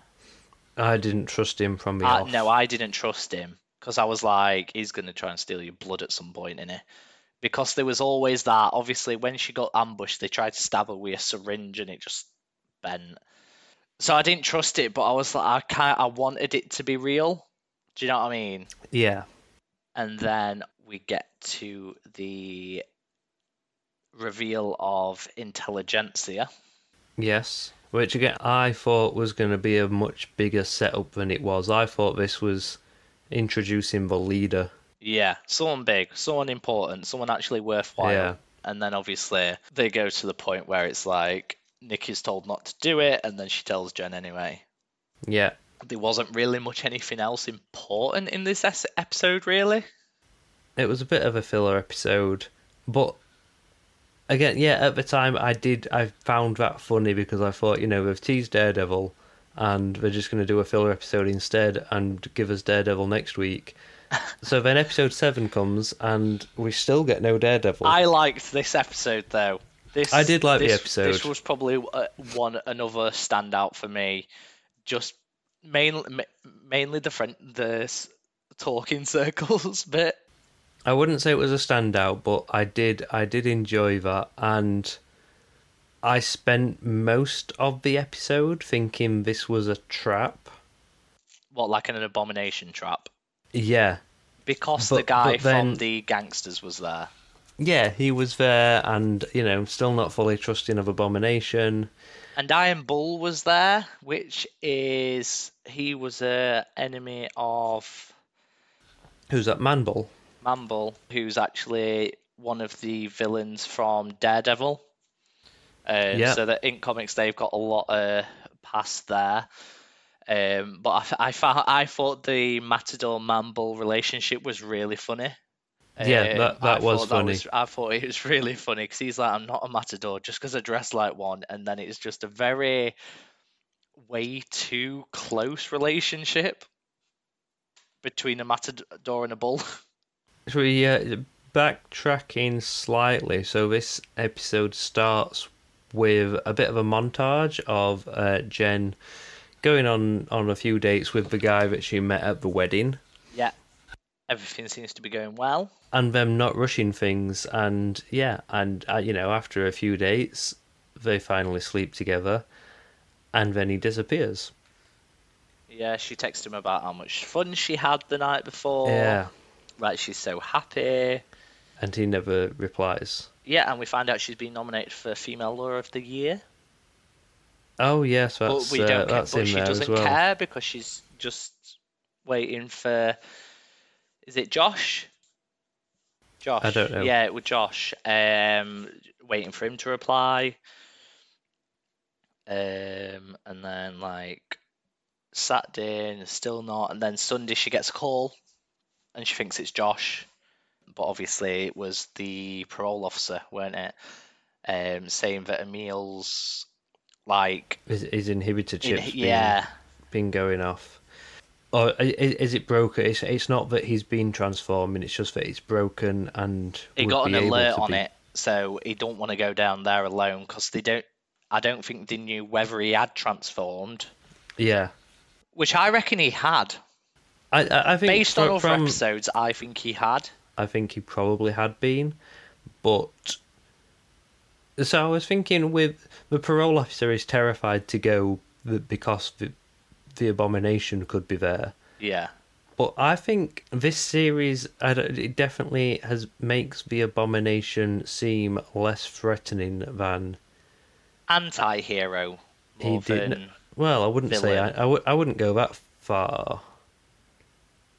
I didn't trust him from the Uh, off. no, I didn't trust him because I was like, he's going to try and steal your blood at some point, innit? Because there was always that. Obviously, when she got ambushed, they tried to stab her with a syringe and it just bent. So I didn't trust it, but I was like, I kind I wanted it to be real. Do you know what I mean? Yeah, And then we get to the reveal of Intelligencia. yes. Which again, I thought was going to be a much bigger setup than it was. I thought this was introducing the leader. Yeah, someone big, someone important, someone actually worthwhile. Yeah. And then obviously they go to the point where it's like Nikki's told not to do it, and then she tells Jen anyway. Yeah, There wasn't really much anything else important in this episode, really. it was a bit of a filler episode, but again, yeah, at the time I did I found that funny because I thought, you know, they've teased Daredevil and they're just going to do a filler episode instead and give us Daredevil next week. So then episode 7 comes and we still get no Daredevil. I liked this episode though. This I did like the this- episode. This was probably uh, one another standout for me. Just mainly mainly the friend the talking circles bit. I wouldn't say it was a standout, but I did I did enjoy that and I spent most of the episode thinking this was a trap. What like an abomination trap? Yeah. Because the guy then- from the gangsters was there. Yeah, he was there and, you know, still not fully trusting of Abomination. And Iron Bull was there, which is he was a enemy of Who's that? Manbull? Mambull, who's actually one of the villains from Daredevil. Um, Yeah. So that in comics they've got a lot of past there. Um, but I, I found I thought the Matador Mambull relationship was really funny. Yeah, Um, that- that was funny. was- I thought it was really funny because he's like, I'm not a matador just because I dress like one, and then it's just a very way too close relationship between a matador and a bull. So we uh, backtracking slightly. So this episode starts with a bit of a montage of uh, Jen going on on a few dates with the guy that she met at the wedding, yeah, everything seems to be going well. and them not rushing things. And yeah, and uh, you know, after a few dates, they finally sleep together, and then he disappears. Yeah, she texts him about how much fun she had the night before. Yeah, Like she's so happy. and he never replies. Yeah, and we find out she's been nominated for Female Lawyer of the Year. Oh yes, that's but we uh, don't care. that's But she doesn't well. care because she's just waiting for. Is it Josh? Josh. I don't know. Yeah, it was Josh. Um, waiting for him to reply. Um, and then like Saturday and still not, and then Sunday she gets a call, and she thinks it's Josh, but obviously it was the parole officer, weren't it? Um, saying that Emil's like His, his inhibitor in, chips been, yeah. been going off. Or i- i- is it broken? It's, it's not that he's been transforming, it's just that it's broken and. he got an alert on be- it, so he don't want to go down there alone because they don't. I don't think they knew whether he had transformed, Yeah. which I reckon he had. I, I, think Based on other from, episodes, I think he had. I think he probably had been, but. So I was thinking with the parole officer is terrified to go because the, the abomination could be there. Yeah, But I think this series, it definitely has makes the abomination seem less threatening than anti-hero he did. Well, I wouldn't say I, villain. I, w- I wouldn't go that far.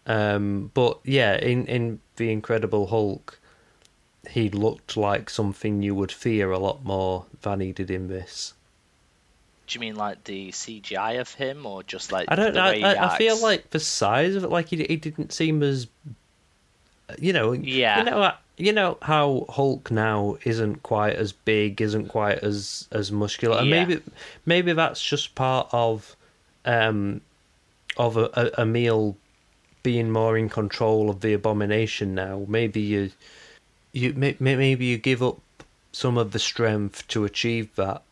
Um, but yeah, in in the Incredible Hulk, he looked like something you would fear a lot more than he did in this. Do you mean like the CGI of him, or just like I don't. know? I, I, feel like the size of it, like he, he didn't seem as, you know. Yeah. You know. uh, You know how Hulk now isn't quite as big, isn't quite as as muscular, and Yeah. maybe maybe that's just part of, um, of a, a, Emil being more in control of the abomination now. Maybe you, you may, may- maybe you give up some of the strength to achieve that.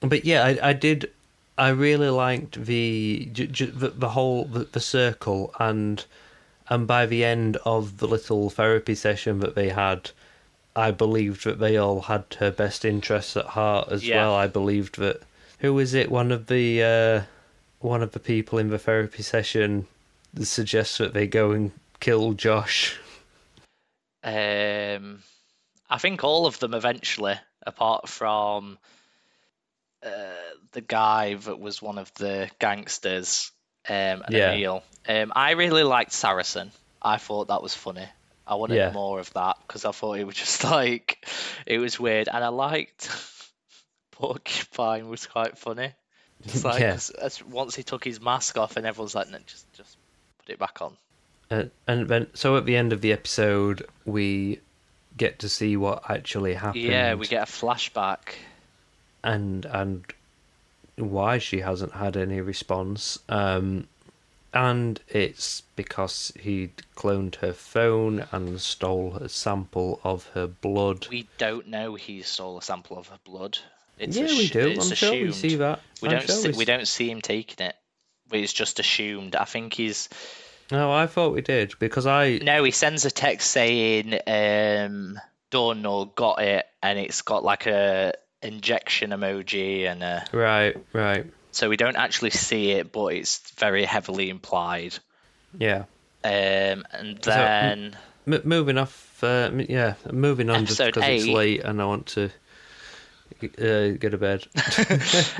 But yeah, I, I did. I really liked the j- j- the, the whole the, the circle and and by the end of the little therapy session that they had, I believed that they all had her best interests at heart as Yeah. well. I believed that who is it? One of the uh, one of the people in the therapy session suggests that they go and kill Josh. Um, I think all of them eventually, apart from uh, the guy that was one of the gangsters, um, and Yeah. Emil. Um, I really liked Saracen. I thought that was funny. I wanted Yeah. more of that because I thought it was just like it was weird, and I liked Porcupine was quite funny. Just like Yeah. as- once he took his mask off, and everyone's like, no, just just put it back on. And, and then, so at the end of the episode, we get to see what actually happened. Yeah, we get a flashback. and and why she hasn't had any response. Um, and it's because he cloned her phone and stole a sample of her blood. We don't know he stole a sample of her blood. It's yeah, we do. I'm sure we see that. We I'm don't sure see, we we don't see him taking it. It's just assumed. I think he's No, I thought we did because I. no. He sends a text saying um, done or got it, and it's got like a injection emoji, and a, Right, right. so we don't actually see it, but it's very heavily implied. Yeah. Um, and So, then M- moving off. Uh, yeah, moving on just because it's late and I want to uh, go to bed.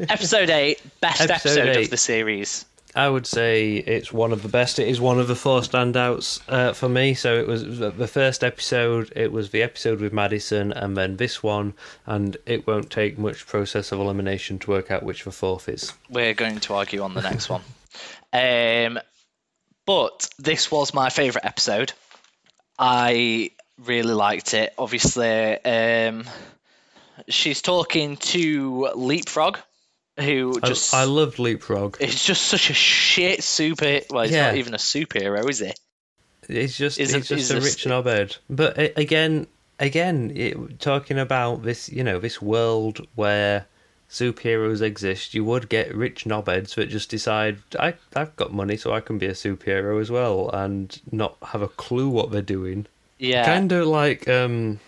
episode eight, best Episode episode, eight. of the series. I would say it's one of the best. It is one of the four standouts uh, for me. So it was the first episode. It was the episode with Madison, and then this one. And it won't take much process of elimination to work out which the fourth is. We're going to argue on the next one. Um, but this was my favourite episode. I really liked it. Obviously, um, she's talking to Leapfrog, who I, just I loved Leapfrog. it's just such a shit super. Well, he's Yeah. not even a superhero, is he? It's just Is it's a- just a a- rich knobhead. But again, again, it, talking about this, you know, this world where superheroes exist, you would get rich knobheads that just decide I I've got money, so I can be a superhero as well, and not have a clue what they're doing. Yeah. Kind of like um,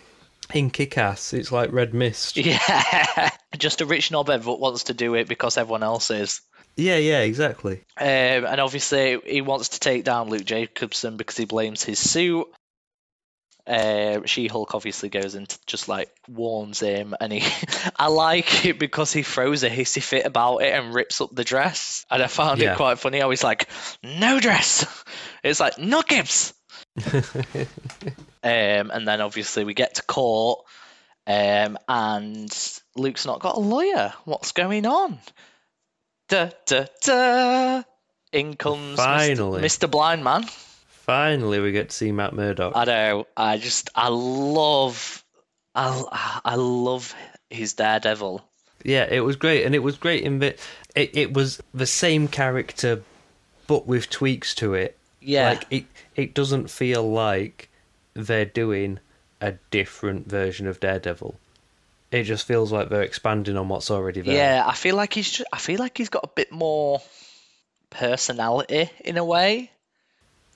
in Kick-Ass, it's like Red Mist. Yeah, just a rich knobhead that wants to do it because everyone else is. Yeah, yeah, exactly. Um, and obviously, he wants to take down Luke Jacobson because he blames his suit. Uh, she Hulk obviously goes and just like warns him, and he. I like it because he throws a hissy fit about it and rips up the dress, and I found Yeah. it quite funny. I was like, "No dress." It's like no gibbs. Um, and then obviously we get to court, um, and Luke's not got a lawyer. What's going on? Da da da! In comes Finally. Mr. Mr. Blind Man. Finally, we get to see Matt Murdock. I know. I just I love I I love his Daredevil. Yeah, it was great, and it was great in that it, it was the same character, but with tweaks to it. Yeah. Like it, it doesn't feel like they're doing a different version of Daredevil. It just feels like they're expanding on what's already there. Yeah, I feel like he's just, I feel like he's got a bit more personality in a way.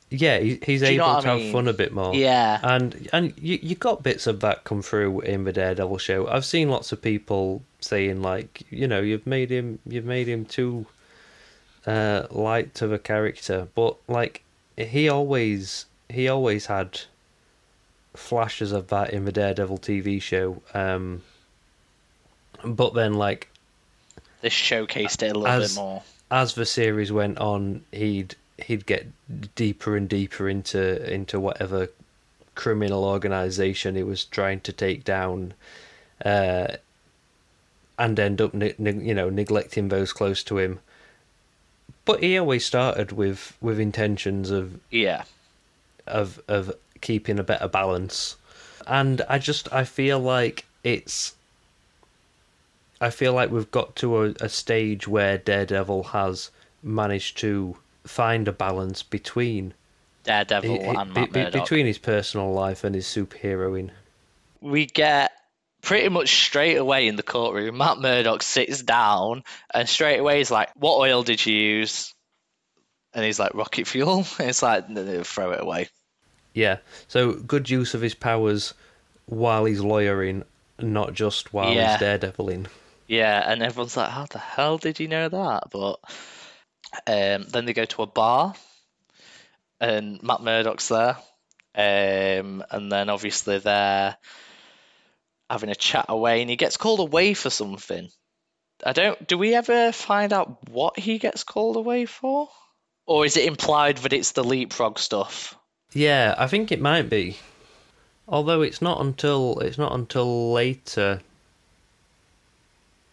yeah, he, he's Do you know able to I have fun a bit more. Yeah. and and you you got bits of that come through in the Daredevil show. I've seen lots of people saying like, you know, you've made him you've made him too uh, light to the character, but like he always he always had flashes of that in the Daredevil TV show. Um, but then like This showcased it a little As- bit more. as the series went on, he'd he'd get deeper and deeper into into whatever criminal organization he was trying to take down, uh, and end up ne- ne- you know neglecting those close to him. But he always started with with intentions of Yeah. of of keeping a better balance and i just i feel like it's i feel like we've got to a, a stage where daredevil has managed to find a balance between Daredevil he- and Matt be- between his personal life and his superheroing we get pretty much straight away in the courtroom. Matt Murdock sits down and straight away he's like, "What oil did you use?" And he's like, "Rocket fuel." And it's like, no, no, "Throw it away." Yeah so good use of his powers while he's lawyering not just while Yeah. he's daredeviling Yeah, and everyone's like, "How the hell did you know that?" But um, then they go to a bar, and Matt Murdock's there, um, and then obviously they're having a chat away, and he gets called away for something. I don't. Do we ever find out what he gets called away for, or is it implied that it's the leapfrog stuff? Yeah, I think it might be. Although it's not until it's not until later,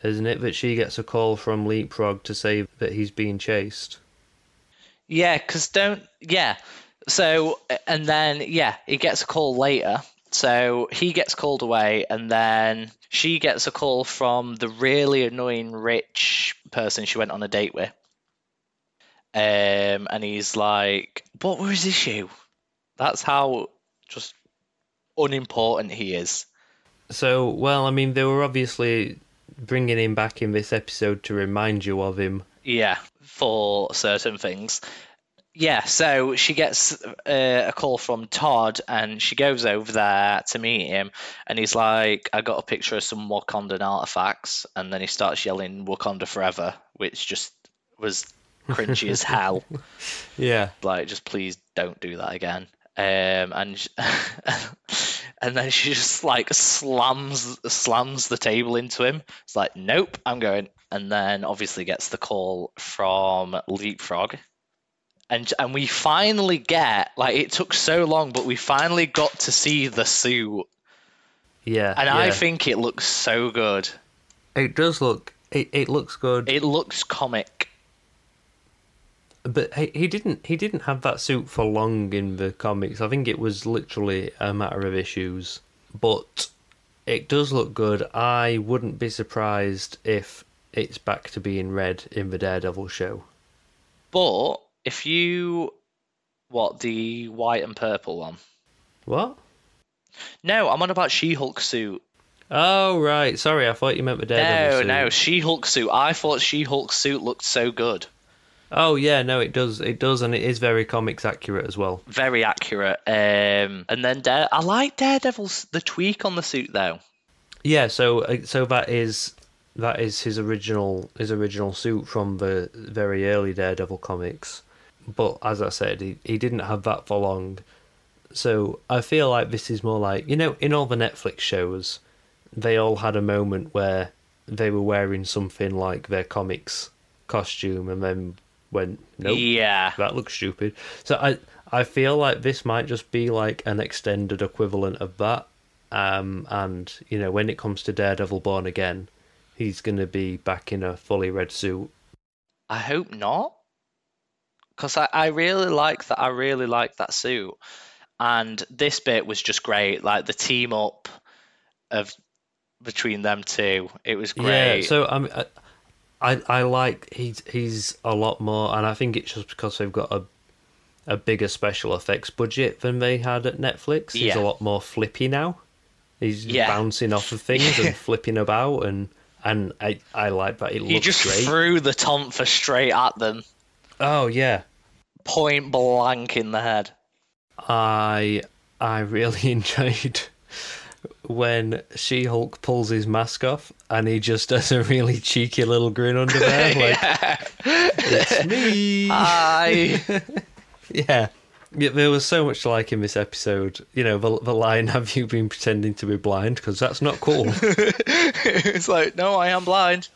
isn't it, that she gets a call from Leapfrog to say that he's being chased. Yeah, because don't. Yeah. So, and then, yeah, he gets a call later. So he gets called away, and then she gets a call from the really annoying rich person she went on a date with. Um, and he's like, What was his issue? That's how just unimportant he is. So, well, I mean, they were obviously bringing him back in this episode to remind you of him. Yeah, for certain things. Yeah, so she gets uh, a call from Todd and she goes over there to meet him. And he's like, I got a picture of some Wakandan artifacts. And then he starts yelling Wakanda Forever, which just was cringy as hell. Yeah. Like, just please don't do that again. Um, and and then she just like slams slams the table into him. It's like, nope, I'm going. And then obviously gets the call from Leapfrog, and and we finally get like it took so long, but we finally got to see the suit, Yeah. and I think it looks so good. it does look. It, it looks good. It looks comic. But he, he didn't he didn't have that suit for long in the comics. I think it was literally a matter of issues. But it does look good. I wouldn't be surprised if it's back to being red in the Daredevil show. But if you what the white and purple one? What? No, I'm on about She-Hulk suit. Oh right, sorry, I thought you meant the Daredevil No, suit. no, She-Hulk suit. I thought She-Hulk suit looked so good. Oh yeah, no, it does, it does, and it is very comics accurate as well. Very accurate. Um, and then Dare, I like Daredevil's the tweak on the suit though. Yeah, so uh, so that is that is his original his original suit from the very early Daredevil comics. But as I said, he, he didn't have that for long. So I feel like this is more like you know, in all the Netflix shows, they all had a moment where they were wearing something like their comics costume and then went, Nope, Yeah. that looks stupid. So I I feel like this might just be like an extended equivalent of that. Um, and you know, when it comes to Daredevil Born Again, he's gonna be back in a fully red suit. I hope not. Because I, I really like that. I really like that suit. And this bit was just great. Like the team up of between them two. It was great. Yeah. So I mean, I, I I like he's he's a lot more, and I think it's just because they've got a a bigger special effects budget than they had at Netflix. He's Yeah. a lot more flippy now. He's Yeah. bouncing off of things and flipping about, and and I I like that. It he just great. threw the tonfa straight at them, Oh yeah, point blank in the head. I I really enjoyed when She Hulk pulls his mask off and he just does a really cheeky little grin under there, like it's me. Hi. yeah. Yeah, there was so much to like in this episode. You know, the, the line, "Have you been pretending to be blind?" Because that's not cool. it's like, no, I am blind.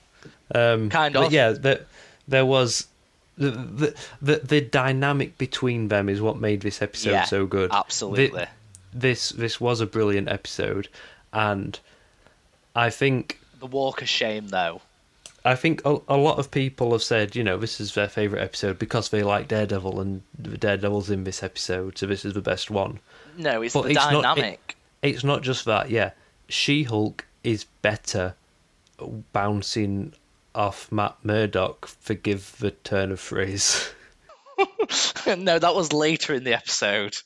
Um, Kind but of. yeah, there, there was the, the the the dynamic between them is what made this episode Yeah, so good. absolutely. Thi- this this was a brilliant episode, and I think The walk of shame, though. I think a, a lot of people have said, you know, this is their favorite episode because they like Daredevil and the Daredevil's in this episode, so this is the best one. No, it's But the it's not- it- dynamic. It's not just that, yeah. She Hulk is better bouncing off Matt Murdock. Forgive the turn of phrase. no, that was later in the episode.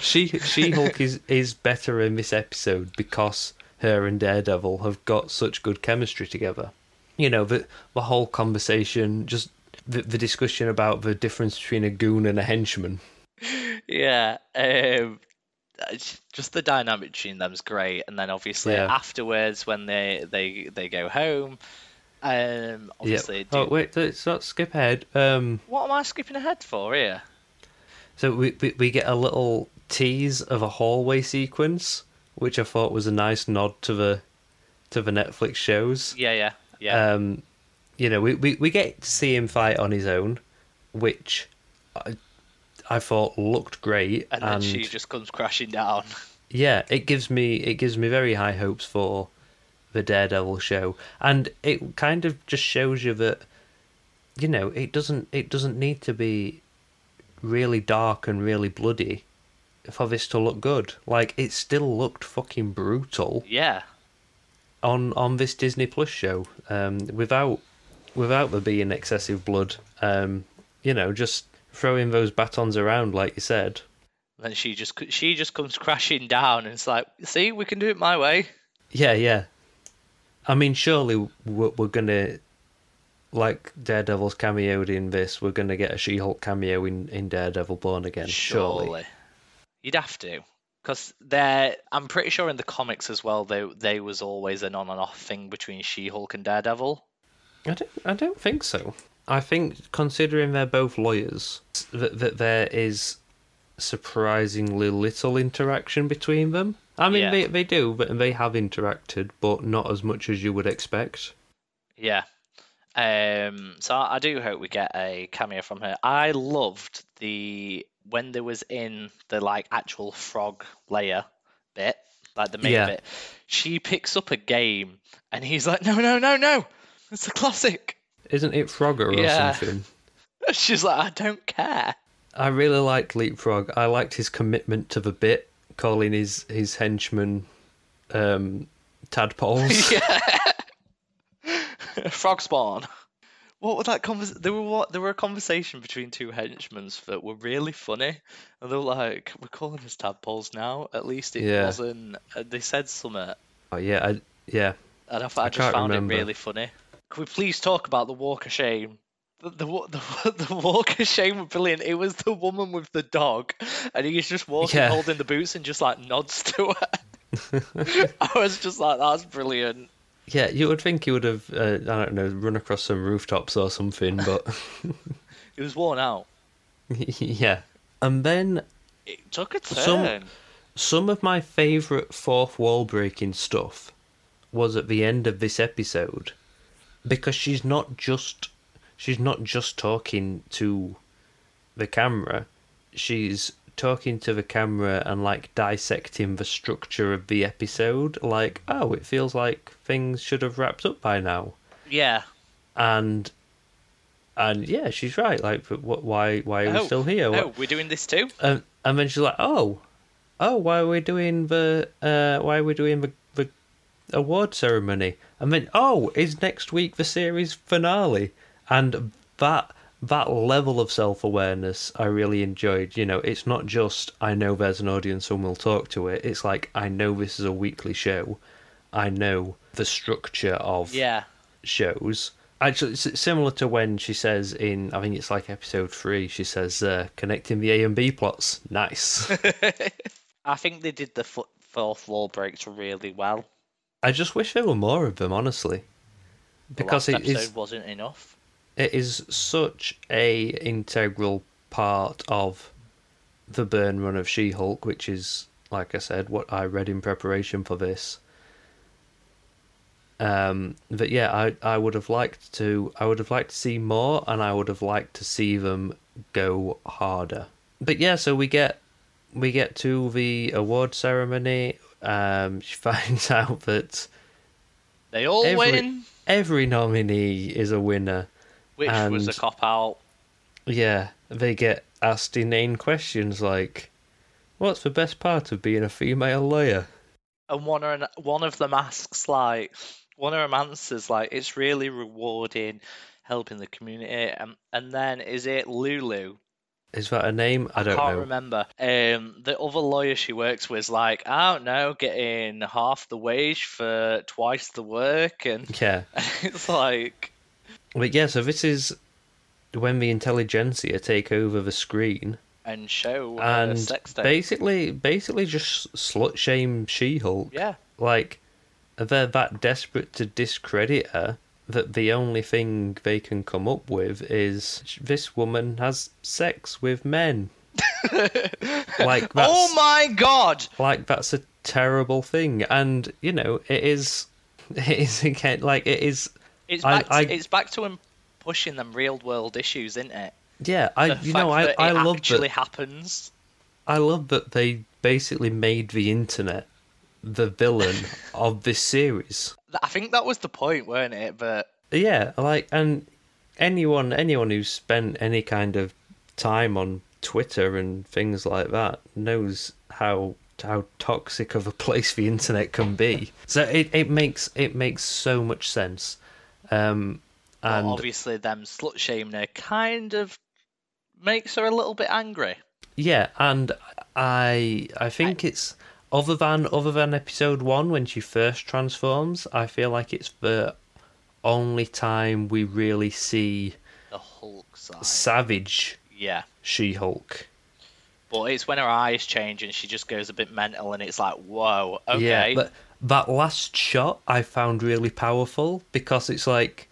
She She Hulk is is better in this episode because her and Daredevil have got such good chemistry together. You know the the whole conversation, just the the discussion about the difference between a goon and a henchman. Yeah, um, just the dynamic between them is great, and then obviously Yeah. afterwards when they they they go home, um, obviously. yeah. do- Oh wait, let's not skip ahead. Um, What am I skipping ahead for here? So we, we we get a little tease of a hallway sequence, which I thought was a nice nod to the to the Netflix shows. Yeah, yeah, yeah. Um, you know, we, we, we get to see him fight on his own, which I, I thought looked great, and then she just comes crashing down. yeah, it gives me it gives me very high hopes for the Daredevil show, and it kind of just shows you that you know it doesn't it doesn't need to be really dark and really bloody for this to look good. Like it still looked fucking brutal Yeah, on on this Disney Plus show, um, without without there being excessive blood. Um, you know, just throwing those batons around, like you said. then she just she just comes crashing down, and it's like, see, we can do it my way. Yeah, yeah. I mean, surely we're, we're gonna, like Daredevil's cameoed in this, we're gonna get a She-Hulk cameo in, in Daredevil Born Again. Surely. Surely. You'd have to. Because they're, I'm pretty sure in the comics as well, they they was always an on and off thing between She-Hulk and Daredevil. I don't. I don't think so. I think, considering they're both lawyers, that that there is surprisingly little interaction between them. I mean, Yeah. they they do, but they have interacted, but not as much as you would expect. Yeah. Um. So I do hope we get a cameo from her. I loved the when there was in the like actual frog layer bit, like the main Yeah. bit. She picks up a game, and he's like, "No, no, no, no! It's a classic." Isn't it Frogger or Yeah. something? She's like, I don't care. I really liked Leapfrog. I liked his commitment to the bit, calling his his henchmen um, tadpoles. yeah. Frog spawn. What was that convers? There were what? There were a conversation between two henchmen that were really funny, and they were like, "We're calling us tadpoles now." At least it Yeah. wasn't. Uh, they said something, Oh, yeah, I, yeah. and I, I, I just can't found remember. it really funny. Can we please talk about the walk of shame? The, the wa- the the walk of shame were brilliant. It was the woman with the dog, and he's just walking, Yeah. holding the boots, and just like nods to her. I was just like, "That's brilliant." Yeah, you would think he would have, uh, I don't know, run across some rooftops or something, but It was worn out. yeah. And then It took a turn. Some- some of my favourite fourth wall breaking stuff was at the end of this episode because she's not just she's not just talking to the camera she's talking to the camera and like dissecting the structure of the episode like oh it feels like things should have wrapped up by now Yeah. and and yeah she's right like but what why why are we Oh, still here What- Oh, we're doing this too? and and then she's like, "Oh, oh, why are we doing the uh, why are we doing the the award ceremony?" And then, "Oh, is next week the series finale?" And that that level of self awareness, I really enjoyed. You know, it's not just I know there's an audience and we'll talk to it. It's like I know this is a weekly show. I know the structure of Yeah. shows. Actually, it's similar to when she says in, I think it's like episode three, she says, uh, connecting the A and B plots. Nice. I think they did the fourth wall breaks really well. I just wish there were more of them, honestly. The Because last it episode is, wasn't enough. It is such a integral part of the Byrne run of She Hulk, which is, like I said, what I read in preparation for this. Um, but yeah, I I would have liked to I would have liked to see more, and I would have liked to see them go harder. But yeah, so we get we get to the award ceremony. Um, she finds out that They all Every- win, every nominee is a winner. Which was a cop out. Yeah, they get asked inane questions like, "What's the best part of being a female lawyer?" And one of one of them asks like, one of them answers like, it's really rewarding helping the community. And and then is it Lulu? Is that a name? I don't I Can't know. remember. Um, the other lawyer she works with is like, I don't know, getting half the wage for twice the work, and Yeah, it's like, but yeah. So this is when the Intelligencia take over the screen and show uh, her and sex tape. basically, basically just slut shame She-Hulk. Yeah, Like they're that desperate to discredit her that the only thing they can come up with is this woman has sex with men. like that's oh my god! like that's a terrible thing and you know it is it is again like it is It's I- back. To, I- it's back to him pushing them real world issues, isn't it? yeah i The you know i that i it love actually that happens. i love that they basically made the internet the villain of this series I think that was the point, weren't it? But yeah like and anyone anyone who's spent any kind of time on twitter and things like that knows how how toxic of a place the internet can be so it, it makes it makes so much sense um and obviously, them slut shaming her kind of makes her a little bit angry. Yeah, and I I think it's other than other than episode one when she first transforms, I feel like it's the only time we really see The Hulk side. savage Yeah. She Hulk. But it's when her eyes change and she just goes a bit mental, and it's like, whoa, okay. Yeah, but that last shot I found really powerful because it's like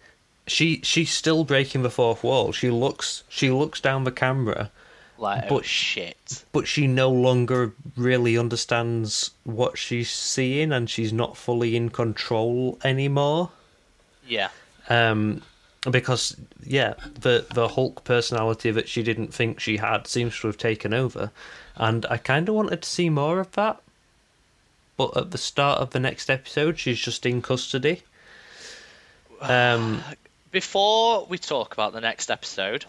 she she's still breaking the fourth wall. She looks she looks down the camera like, oh but- shit. but she no longer really understands what she's seeing and she's not fully in control anymore Yeah. um because yeah the the hulk personality that she didn't think she had seems to have taken over and i kind of wanted to see more of that but at the start of the next episode she's just in custody um Before we talk about the next episode,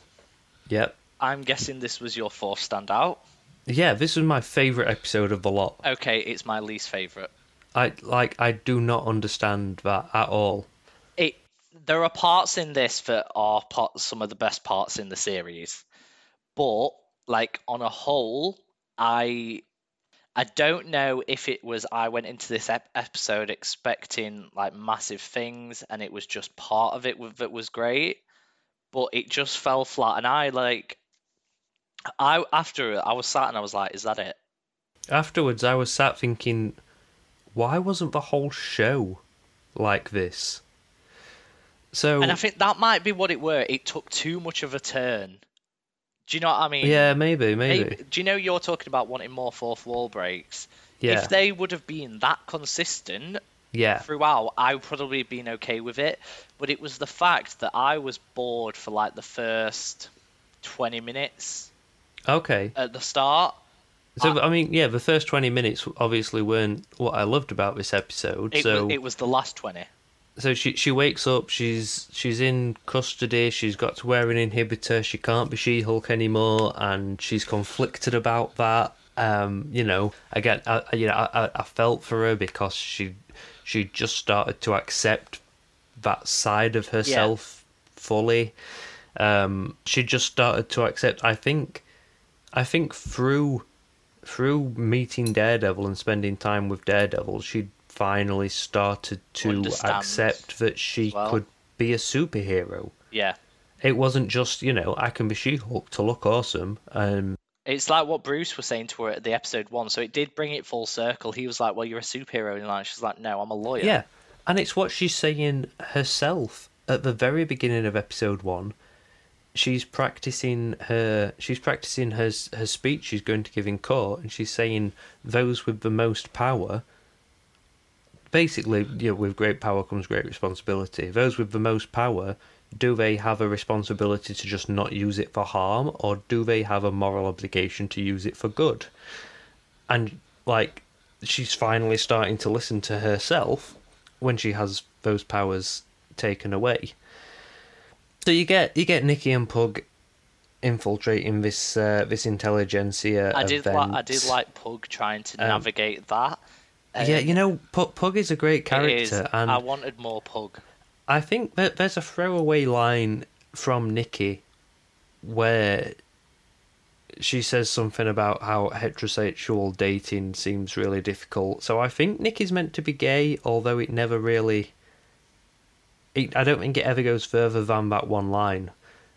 Yep. I'm guessing this was your fourth standout. Yeah, this was my favorite episode of the lot. Okay, it's my least favorite. I like I do not understand that at all. It there are parts in this that are part, some of the best parts in the series, but like on a whole, I I don't know if it was I went into this ep- episode expecting like massive things and it was just part of it w- that was great, but it just fell flat. And I like I after I was sat and I was like, "Is that it?" Afterwards, I was sat thinking, why wasn't the whole show like this? So And I think that might be what it were. It took too much of a turn. Do you know what I mean? yeah, maybe, maybe, Maybe- Do you know you're talking about wanting more fourth wall breaks? yeah, If they would have been that consistent yeah, throughout, I would probably have been okay with it. But it was the fact that I was bored for like the first 20 minutes okay. at the start. So I mean, yeah, the first twenty minutes obviously weren't what I loved about this episode. It, so was, it was the last 20. So she she wakes up, she's she's in custody, she's got to wear an inhibitor, she can't be She Hulk anymore, and she's conflicted about that. Um, you know, again, I, you know, I, I- felt for her because she she just started to accept that side of herself fully. Um, she just started to accept. I think, I think through through meeting Daredevil and spending time with Daredevil, she finally started to Understands accept that she well. could be a superhero. Yeah. It wasn't just you know I can be She-Hulk to look awesome. Um, It's like what Bruce was saying to her at the episode one. So it did bring it full circle. He was like, "Well, you're a superhero," and she's like, "No, I'm a lawyer." Yeah, and it's what she's saying herself at the very beginning of episode one. She's practicing her. She's practicing her her speech she's going to give in court, and she's saying those with the most power. Basically, you know, with great power comes great responsibility. Those with the most power, do they have a responsibility to just not use it for harm, or do they have a moral obligation to use it for good? And like, she's finally starting to listen to herself when she has those powers taken away. So you get you get Nikki and Pug infiltrating this uh, this Intelligencia I did. event. Li- I did like Pug trying to Um, navigate that. Yeah, Um, you know, Pug, Pug is a great character, and I wanted more Pug. I think that there's a throwaway line from Nikki where she says something about how heterosexual dating seems really difficult. So I think Nikki's meant to be gay, although it never really. It, I don't think it ever goes further than that one line.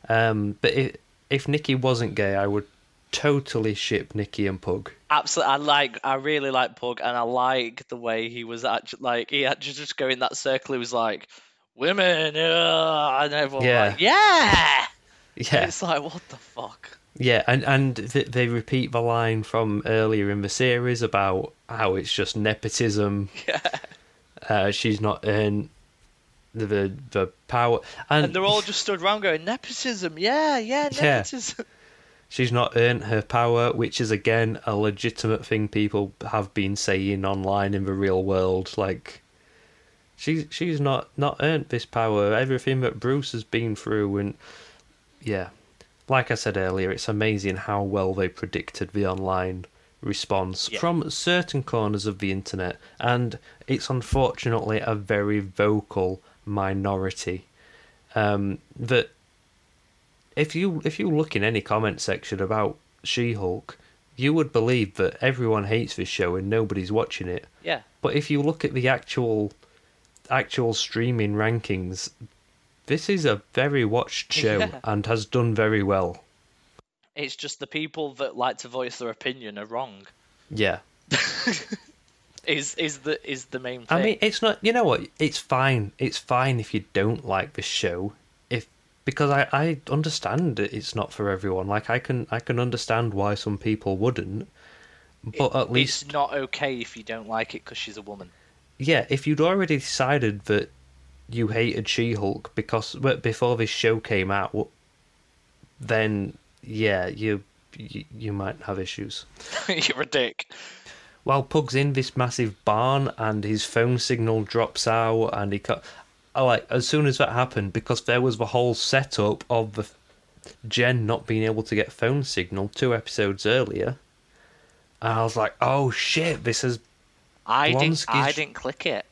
Um, but if if Nikki wasn't gay, I would totally ship Nikki and Pug. Absolutely, I like. I really like Pug, and I like the way he was actually like he had to just go in that circle. He was like, "Women," uh, and everyone Yeah. like, "Yeah." Yeah, It's like, what the fuck? Yeah, and and th- they repeat the line from earlier in the series about how it's just nepotism. Yeah. Uh, she's not in the the, the power, and, And they're all just stood around going, "Nepotism, yeah, yeah, Yeah. nepotism." she's not earned her power, which is again a legitimate thing people have been saying online in the real world. Like, she's she's not not earned this power. Everything that Bruce has been through, and yeah, like I said earlier, it's amazing how well they predicted the online response Yeah. from certain corners of the internet, and it's unfortunately a very vocal minority um, that if you if you look in any comment section about She-Hulk, you would believe that everyone hates this show and nobody's watching it. Yeah. But if you look at the actual actual streaming rankings, this is a very watched show Yeah. and has done very well. It's just the people that like to voice their opinion are wrong. Yeah. Is is the is the main thing. I mean, it's not. You know what? It's fine. It's fine if you don't like the show, because I I understand it's not for everyone. Like I can I can understand why some people wouldn't, but at least it's not okay if you don't like it because she's a woman. yeah, if you'd already decided that you hated She-Hulk because but before this show came out, then yeah, you you, you might have issues. You're a dick. While Pug's in this massive barn and his phone signal drops out and he cut. Like as soon as that happened because there was the whole setup of the Jen not being able to get phone signal two episodes earlier. And I was like, oh shit, this is I didn't. I didn't click it.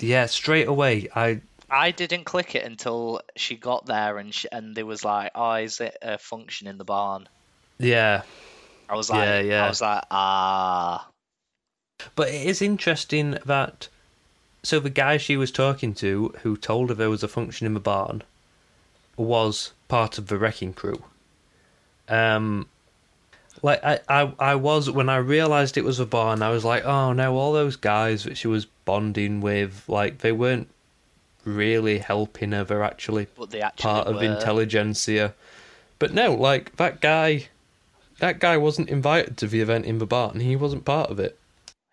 yeah, straight away. I I didn't click it until she got there and she, and there was like, oh, is it a function in the barn? yeah, I was like, Yeah, yeah. I was like, ah, But it is interesting that so the guy she was talking to who told her there was a function in the barn was part of the wrecking crew. Um like I, I, I was when I realised it was a barn, I was like, oh no, all those guys that she was bonding with, like they weren't really helping her, they're actually but they actually part of were. Intelligencia. But no, like that guy that guy wasn't invited to the event in the barn, he wasn't part of it.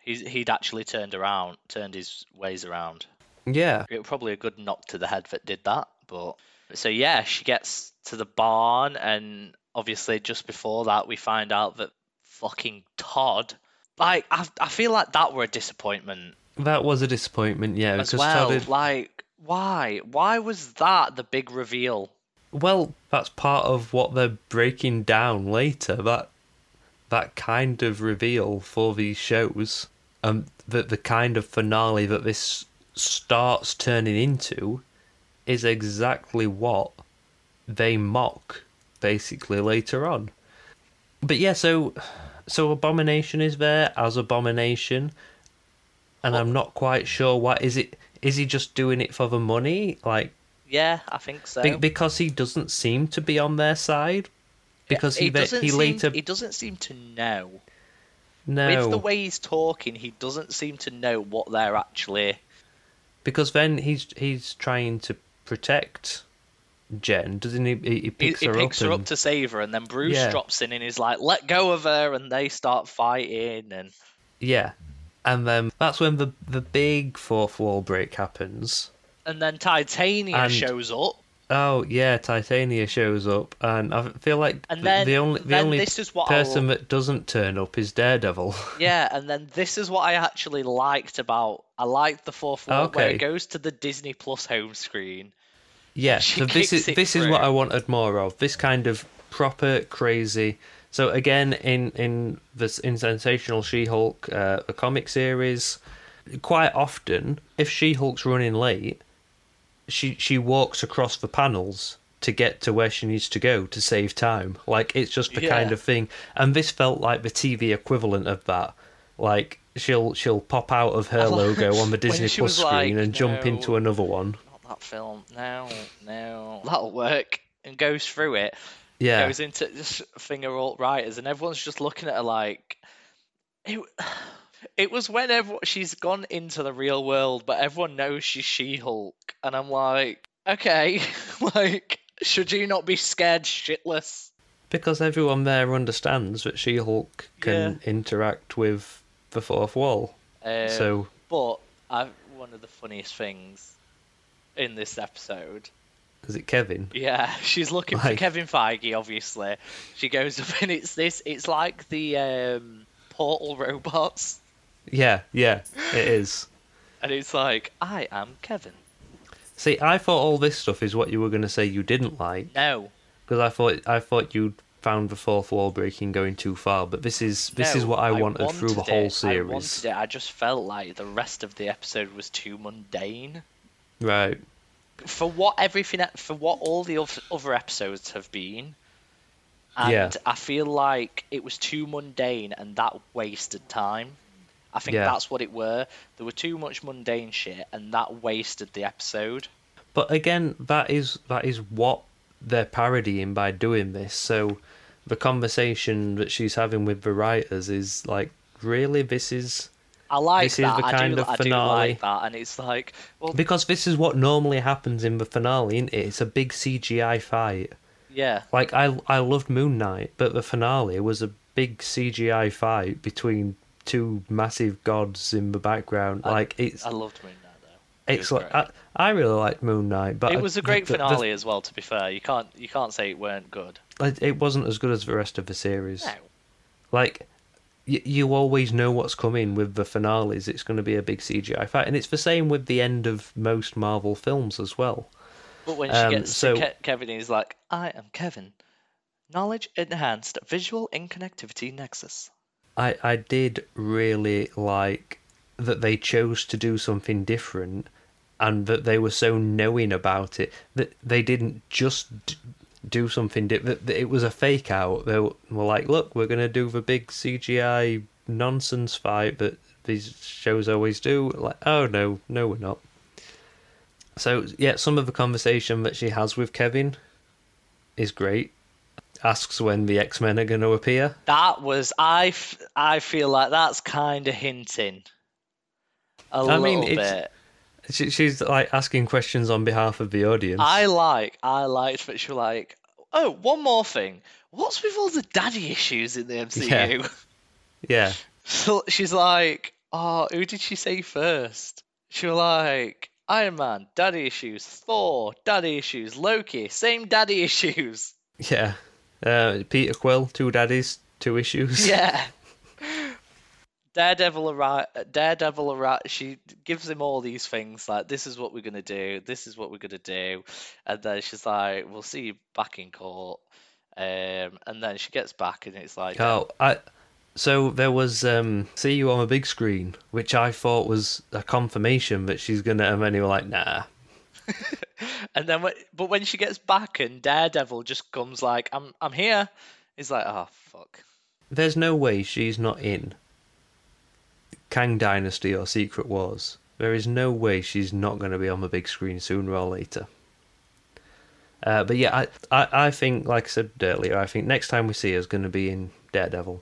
He's, he'd actually turned around, turned his ways around. Yeah. It was probably a good knock to the head that did that. But so yeah, she gets to the barn, and obviously just before that, we find out that fucking Todd. Like I, I feel like that were a disappointment That was a disappointment, yeah, as because well. Todd had- Like why? Why was that the big reveal? well, that's part of what they're breaking down later. That that kind of reveal for these shows, um, that the kind of finale that this starts turning into, is exactly what they mock, basically later on. But yeah, so so Abomination is there as Abomination, and I'm not quite sure what is it. Is he just doing it for the money? Like Yeah, I think so. be- because he doesn't seem to be on their side. Because he ve- doesn't he seem, later he doesn't seem to know. No With the way he's talking, he doesn't seem to know what they're actually. because then he's he's trying to protect Jen, doesn't he? He, he He, picks he her picks up her and, up to save her, and then Bruce Yeah. drops in and is like, "Let go of her," and they start fighting. And yeah, and then that's when the the big fourth wall break happens. and then Titania And- shows up, Oh yeah, Titania shows up, and I feel like and the, then the only the only this is what person I'll, that doesn't turn up is Daredevil. yeah, and then this is what I actually liked about. I liked the fourth where Okay. it goes to the Disney Plus home screen. Yeah, so this is this is what. I wanted more of. This kind of proper crazy. So again, in in this in sensational She-Hulk, uh, the comic series, quite often if She-Hulk's running late, she she walks across the panels to get to where she needs to go to save time. Like it's just the kind of thing. And this felt like the TV equivalent of that. Like she'll she'll pop out of her logo on the Disney Plus was like, screen and jump "No." into another one. Not that film. No, no, that'll work. And goes through it. Yeah. goes into this finger alt writers, and everyone's just looking at her like it. It was when everyone, she's gone into the real world, but everyone knows she's She-Hulk, and I'm like, okay, like, should you not be scared shitless? Because everyone there understands that She Hulk can interact with the fourth wall. Um, so but I, one of the funniest things in this episode is it Kevin? Yeah, she's looking for Kevin Feige. Obviously, she goes up and it's this. It's like the um, portal robots, Yeah, yeah, it is. and it's like I am Kevin. See, I thought all this stuff is what you were going to say you didn't like No, because I thought I thought you'd found the fourth wall breaking going too far, but this is this is what I wanted, through the wanted whole it, I series. wanted it. I just felt like the rest of the episode was too mundane Right. for what everything for what all the other episodes have been. And Yeah. I feel like it was too mundane and that wasted time. I think Yeah. that's what it were. There were too much mundane shit and that wasted the episode. But again, that is that is what they're parodying by doing this. So the conversation that she's having with the writers is like, really, this is I like This is the I kind do, of I do finale. like that, and it's like, well, because this is what normally happens in the finale, isn't it? It's a big CGI fight. yeah, Like I I loved Moon Knight, but the finale was a big CGI fight between two massive gods in the background. I- like it's I loved Moon Knight though. It it's like great. I, I really liked Moon Knight, but it was a the- great the- the- finale as well. To be fair, you can't you can't say it weren't good. it it wasn't as good as the rest of the series. No, Like you always know what's coming with the finales. It's going to be a big CGI fight, and it's the same with the end of most Marvel films as well. but when she Um, gets so- to Ke- Kevin, he's like, "I am Kevin," Knowledge enhanced visual interconnectivity nexus. I, I did really like that they chose to do something different and that they were so knowing about it that they didn't just do something different. It was a fake out. They were like, look, we're going to do the big CGI nonsense fight that these shows always do. Like, oh no, no, we're not. So, yeah, some of the conversation that she has with Kevin is great asks when the X Men are going to appear. That was I. F- I feel like that's kind of hinting a I little mean, bit. She, she's like asking questions on behalf of the audience. I like. I liked that she was like, "Oh, one more thing. What's with all the daddy issues in the MCU?" Yeah. yeah. So she's like, "Oh, who did she say first? She was like." Iron Man, daddy issues. Thor, daddy issues. Loki, same daddy issues. Yeah. Uh, Peter Quill, two daddies, two issues. Yeah. Daredevil arrive. Daredevil arrive. She gives him all these things like, "This is what we're gonna do. This is what we're gonna do," and then she's like, "We'll see you back in court." Um, and then she gets back, and it's like, "Oh, I." So there was um, "See You on a Big Screen," which I thought was a confirmation that she's gonna, and then you were like, "Nah." and then, but when she gets back and Daredevil just comes like, "I'm, I'm here," he's like, "Oh fuck." There's no way she's not in Kang Dynasty or Secret Wars. There is no way she's not going to be on the big screen sooner or later. Uh, but yeah, I, I, I think, like I said earlier, I think next time we see her is going to be in Daredevil.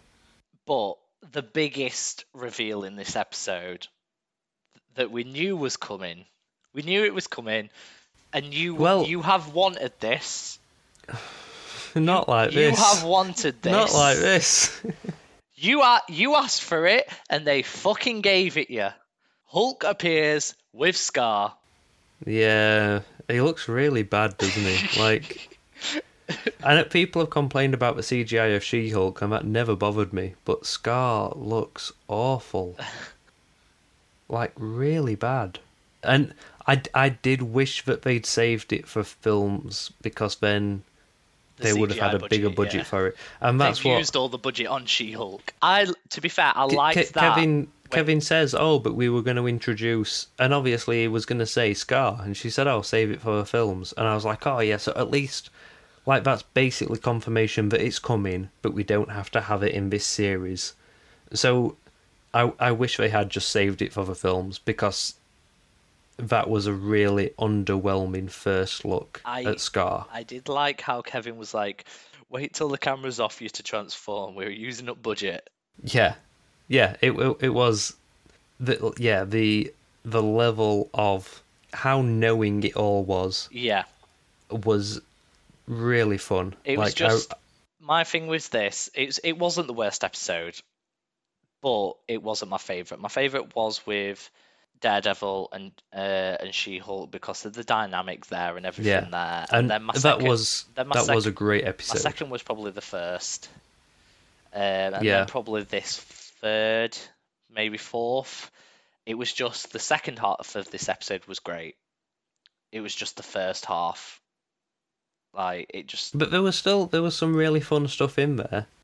But the biggest reveal in this episode that we knew was coming we knew it was coming, and you well, you have wanted this. Not like you, this. You have wanted this. Not like this. you are you asked for it, and they fucking gave it you. Hulk appears with Scar. Yeah, he looks really bad, doesn't he? like, and people have complained about the CGI of She-Hulk, and that never bothered me. But Scar looks awful, like really bad. And I, I did wish that they'd saved it for films because then the they CGI would have had a budget, bigger budget yeah. for it, and that's They've what used all the budget on She-Hulk. I, to be fair, I liked Ke- that. Kevin Kevin says, "Oh, but we were going to introduce," and obviously he was going to say Scar, and she said, "Oh, save it for the films," and I was like, "Oh, yeah." So at least, like, that's basically confirmation that it's coming, but we don't have to have it in this series. So, I I wish they had just saved it for the films because that was a really underwhelming first look I, at Scar. I did like how Kevin was like, "Wait till the camera's off you to transform. We're using up budget." Yeah, yeah. It it, it was the yeah the the level of how knowing it all was. Yeah, was really fun. It like, was just I, my thing with this. It it wasn't the worst episode, but it wasn't my favorite. My favorite was with Daredevil and uh, and She Hulk because of the dynamic there and everything yeah. there. And, and then my that second, was that second, was a great episode. My second was probably the first, um, and yeah. then probably this third, maybe fourth. It was just the second half of this episode was great. It was just the first half, like it just. But there was still there was some really fun stuff in there.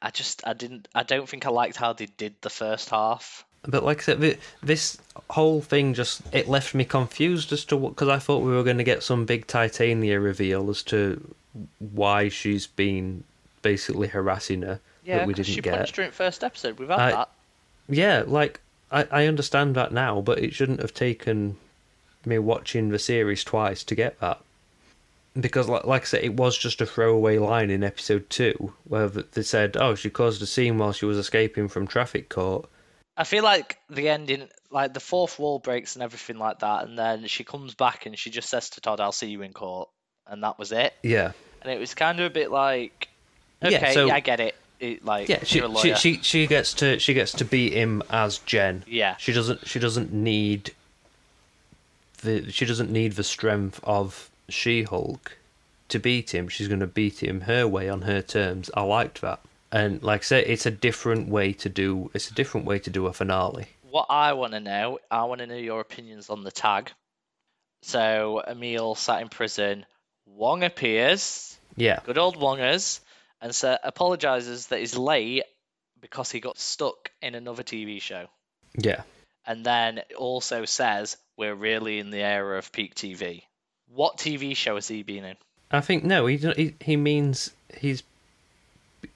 I just I didn't I don't think I liked how they did the first half. But like I said, this whole thing just it left me confused as to what because I thought we were going to get some big Titania reveal as to why she's been basically harassing her. Yeah, that we didn't she get. punched her in first episode. Had I, that. Yeah, like I, I understand that now, but it shouldn't have taken me watching the series twice to get that. Because, like, like I said, it was just a throwaway line in episode two where they said, "Oh, she caused a scene while she was escaping from traffic court." I feel like the ending, like the fourth wall breaks and everything like that, and then she comes back and she just says to Todd, "I'll see you in court," and that was it. Yeah. And it was kind of a bit like, okay, yeah, so, yeah I get it. it like, yeah, she, she she she gets to she gets to beat him as Jen. Yeah. She doesn't she doesn't need the she doesn't need the strength of She Hulk to beat him. She's going to beat him her way on her terms. I liked that and like I said, it's a different way to do. It's a different way to do a finale. What I want to know, I want to know your opinions on the tag. So Emil sat in prison. Wong appears. Yeah. Good old Wongers, and so apologizes that he's late because he got stuck in another TV show. Yeah. And then also says we're really in the era of peak TV. What TV show has he been in? I think no, he he, he means he's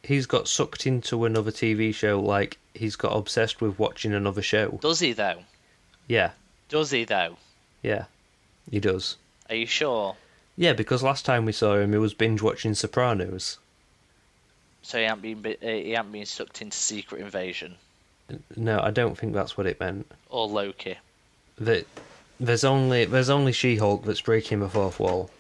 he's got sucked into another TV show like he's got obsessed with watching another show. Does he though? Yeah. Does he though? Yeah. He does. Are you sure? Yeah, because last time we saw him, he was binge watching Sopranos. So he hasn't been uh, he hasn't been sucked into Secret Invasion No, I don't think that's what it meant. or Loki. That there's only there's only She-Hulk that's breaking the fourth wall.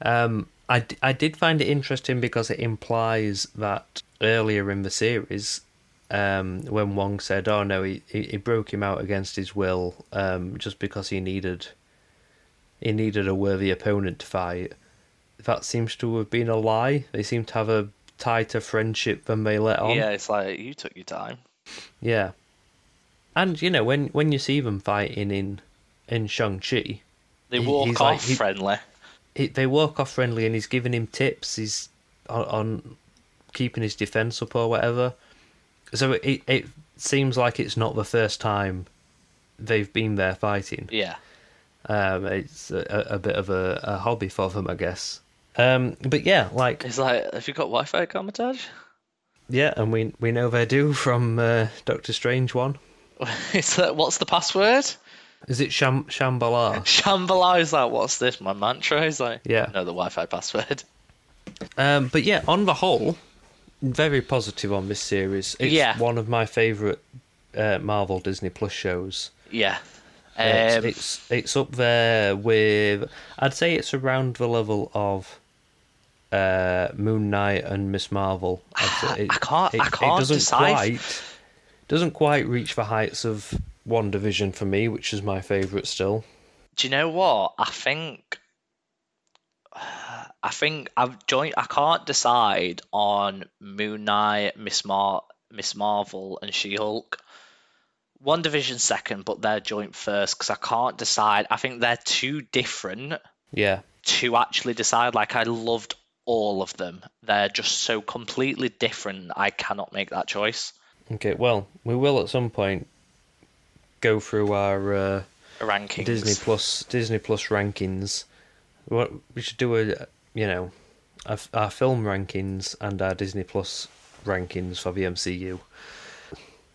Um, I, d- I did find it interesting because it implies that earlier in the series, um, when Wong said, "Oh no, he, he he broke him out against his will, um, just because he needed he needed a worthy opponent to fight," that seems to have been a lie. They seem to have a tighter friendship than they let on. Yeah, it's like you took your time. Yeah. And you know when when you see them fighting in in Shang Chi, They walk off like- he- friendly. they walk off friendly, and he's giving him tips. He's on, on keeping his defense up or whatever. So it it seems like it's not the first time they've been there fighting. Yeah. Um, it's a, a bit of a, a hobby for them, I guess. Um, but yeah, like It's like, have you got Wi-Fi commentage? yeah, and we we know they do from uh, Doctor Strange one. it's like, what's the password? Is it Sham Shambhala? Shambhala is like, what's this? My mantra is like, Yeah. no, the Wi-Fi password. Um, but yeah, on the whole, very positive on this series. It's Yeah. one of my favourite uh, Marvel Disney Plus shows. Yeah. It's, Um, it's it's up there with I'd say it's around the level of uh, Moon Knight and Miss Marvel. I'd I can't- I can't doesn't decide. quite doesn't quite reach the heights of WandaVision for me, which is my favourite still. do you know what? I think I think I've joined. I can't decide on Moon Knight, Miss Mar, Miss Marvel, and She Hulk. WandaVision second, but they're joint first because I can't decide. I think they're too different Yeah, to actually decide. Like I loved all of them. They're just so completely different. I cannot make that choice. okay. Well, we will at some point go through our. Uh, Rankings. Disney Plus Disney Plus rankings. What we should do a you know our, our film rankings and our Disney Plus rankings for the MCU.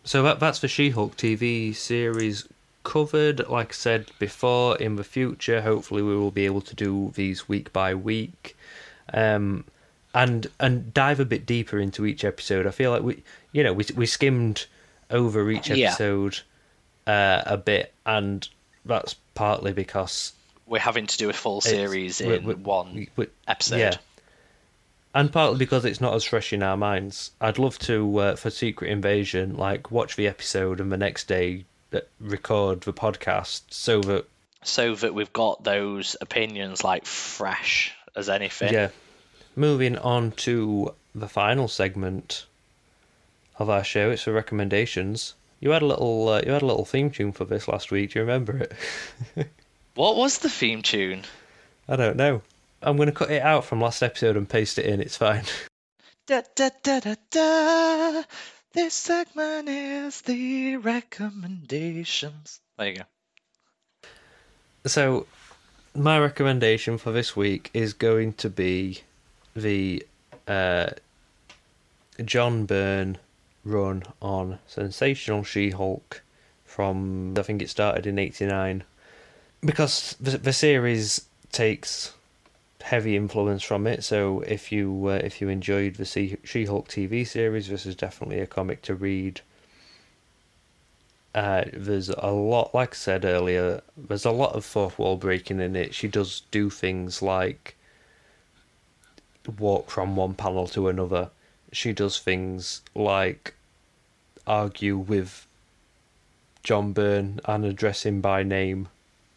So that that's the She-Hulk TV series covered. Like I said before, in the future, hopefully we will be able to do these week by week, um, and and dive a bit deeper into each episode. I feel like we you know we we skimmed over each Yeah. episode uh, a bit, and that's partly because We're having to do a full series we- in we- one we- we- episode. yeah, and partly because it's not as fresh in our minds. I'd love to uh, for Secret Invasion, like watch the episode and the next day uh, record the podcast so that so that we've got those opinions like fresh as anything. yeah. Moving on to the final segment of our show, it's for recommendations. You had a little uh, you had a little theme tune for this last week. Do you remember it? What was the theme tune? I don't know. I'm going to cut it out from last episode and paste it in. It's fine. Da, da, da, da, da. This segment is the recommendations. There you go. So, my recommendation for this week is going to be the uh, John Byrne run on Sensational She Hulk from, I think it started in 89. Because the, the series takes heavy influence from it, so if you uh, if you enjoyed the She Hulk TV series, this is definitely a comic to read. Uh, there's a lot, like I said earlier, there's a lot of fourth wall breaking in it. She does do things like walk from one panel to another. She does things like argue with John Byrne and address him by name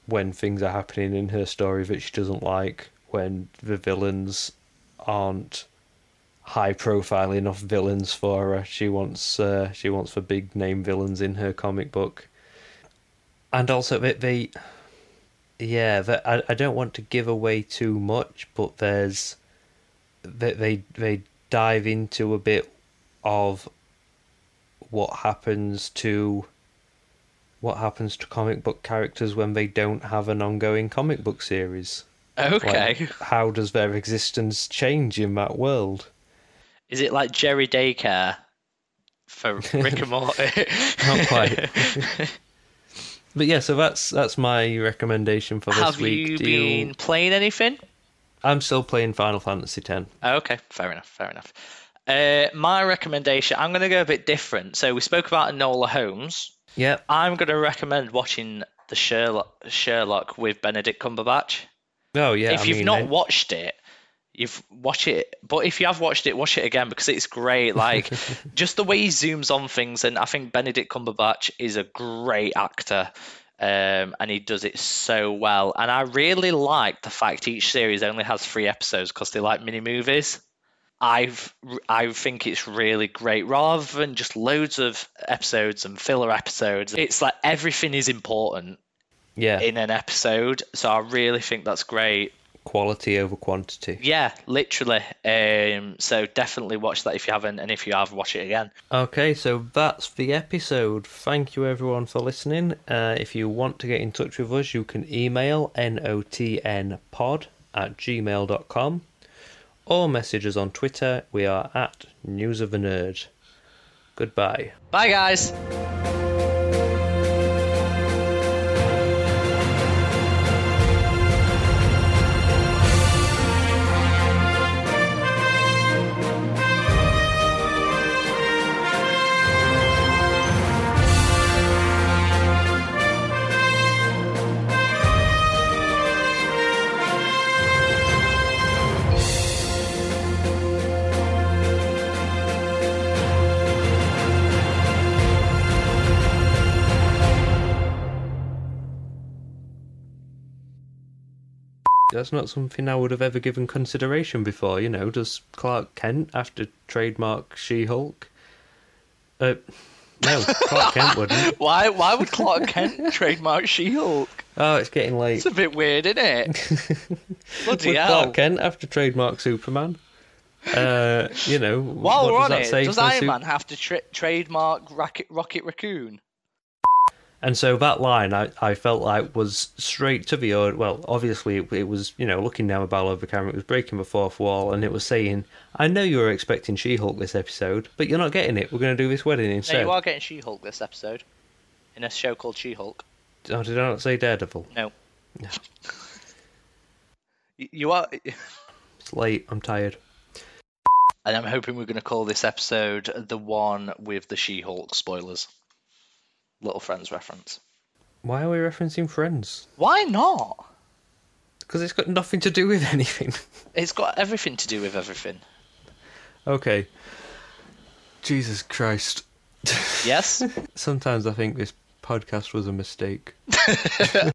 when things are happening in her story that she doesn't like, when the villains aren't high profile enough villains for her. She wants uh, she wants the big name villains in her comic book. And also the, the yeah, the, I I don't want to give away too much, but there's they they, they dive into a bit of what happens to what happens to comic book characters when they don't have an ongoing comic book series. Okay. Like, how does their existence change in that world? Is it like Jerry Daycare for Rick and Morty? Not quite. but yeah, so that's that's my recommendation for this Have week. you Do been playing anything? I'm still playing Final Fantasy X. Oh, okay, fair enough, fair enough. Uh, my recommendation, I'm going to go a bit different. So we spoke about Enola Holmes. Yep. I'm going to recommend watching the Sherlock, Sherlock with Benedict Cumberbatch. Oh yeah. if I you've mean, not I- watched it, you've watch it. But if you have watched it, watch it again because it's great. Like just the way he zooms on things, and I think Benedict Cumberbatch is a great actor. Um, and he does it so well. And I really like the fact each series only has three episodes because they like mini movies. I've I think it's really great rather than just loads of episodes and filler episodes. It's like everything is important yeah, in an episode, so I really think that's great. quality over quantity. Yeah, literally. Um, so definitely watch that if you haven't, and if you have, watch it again. Okay, so that's the episode. Thank you everyone for listening. Uh, if you want to get in touch with us, you can email notnpod at gmail.com or message us on Twitter. We are at News of the Nerd. Goodbye. Bye, guys. That's not something I would have ever given consideration before. You know, does Clark Kent have to trademark She Hulk? Uh, no, Clark Kent wouldn't. Why? Why would Clark Kent trademark She-Hulk? Oh, it's getting late. It's a bit weird, isn't it? Bloody Would hell! Clark Kent have to trademark Superman? Uh, you know, While what we're does on that it, say does Iron Man have to tra- trademark Rocket, Rocket Raccoon? And so that line, I, I felt like was straight to the audience. Well, obviously it, it was, you know, looking down the barrel of the camera, it was breaking the fourth wall, and it was saying, "I know you were expecting She-Hulk this episode, but you're not getting it. We're going to do this wedding No, instead." you are getting She-Hulk this episode in a show called She-Hulk. Oh, did I not say Daredevil? No. Y- You are, It's late. I'm tired. and I'm hoping we're going to call this episode the one with the She-Hulk spoilers. Little Friends reference. Why are we referencing Friends? Why not? Because it's got nothing to do with anything. It's got everything to do with everything. okay. Jesus Christ. Yes? Sometimes I think this podcast was a mistake.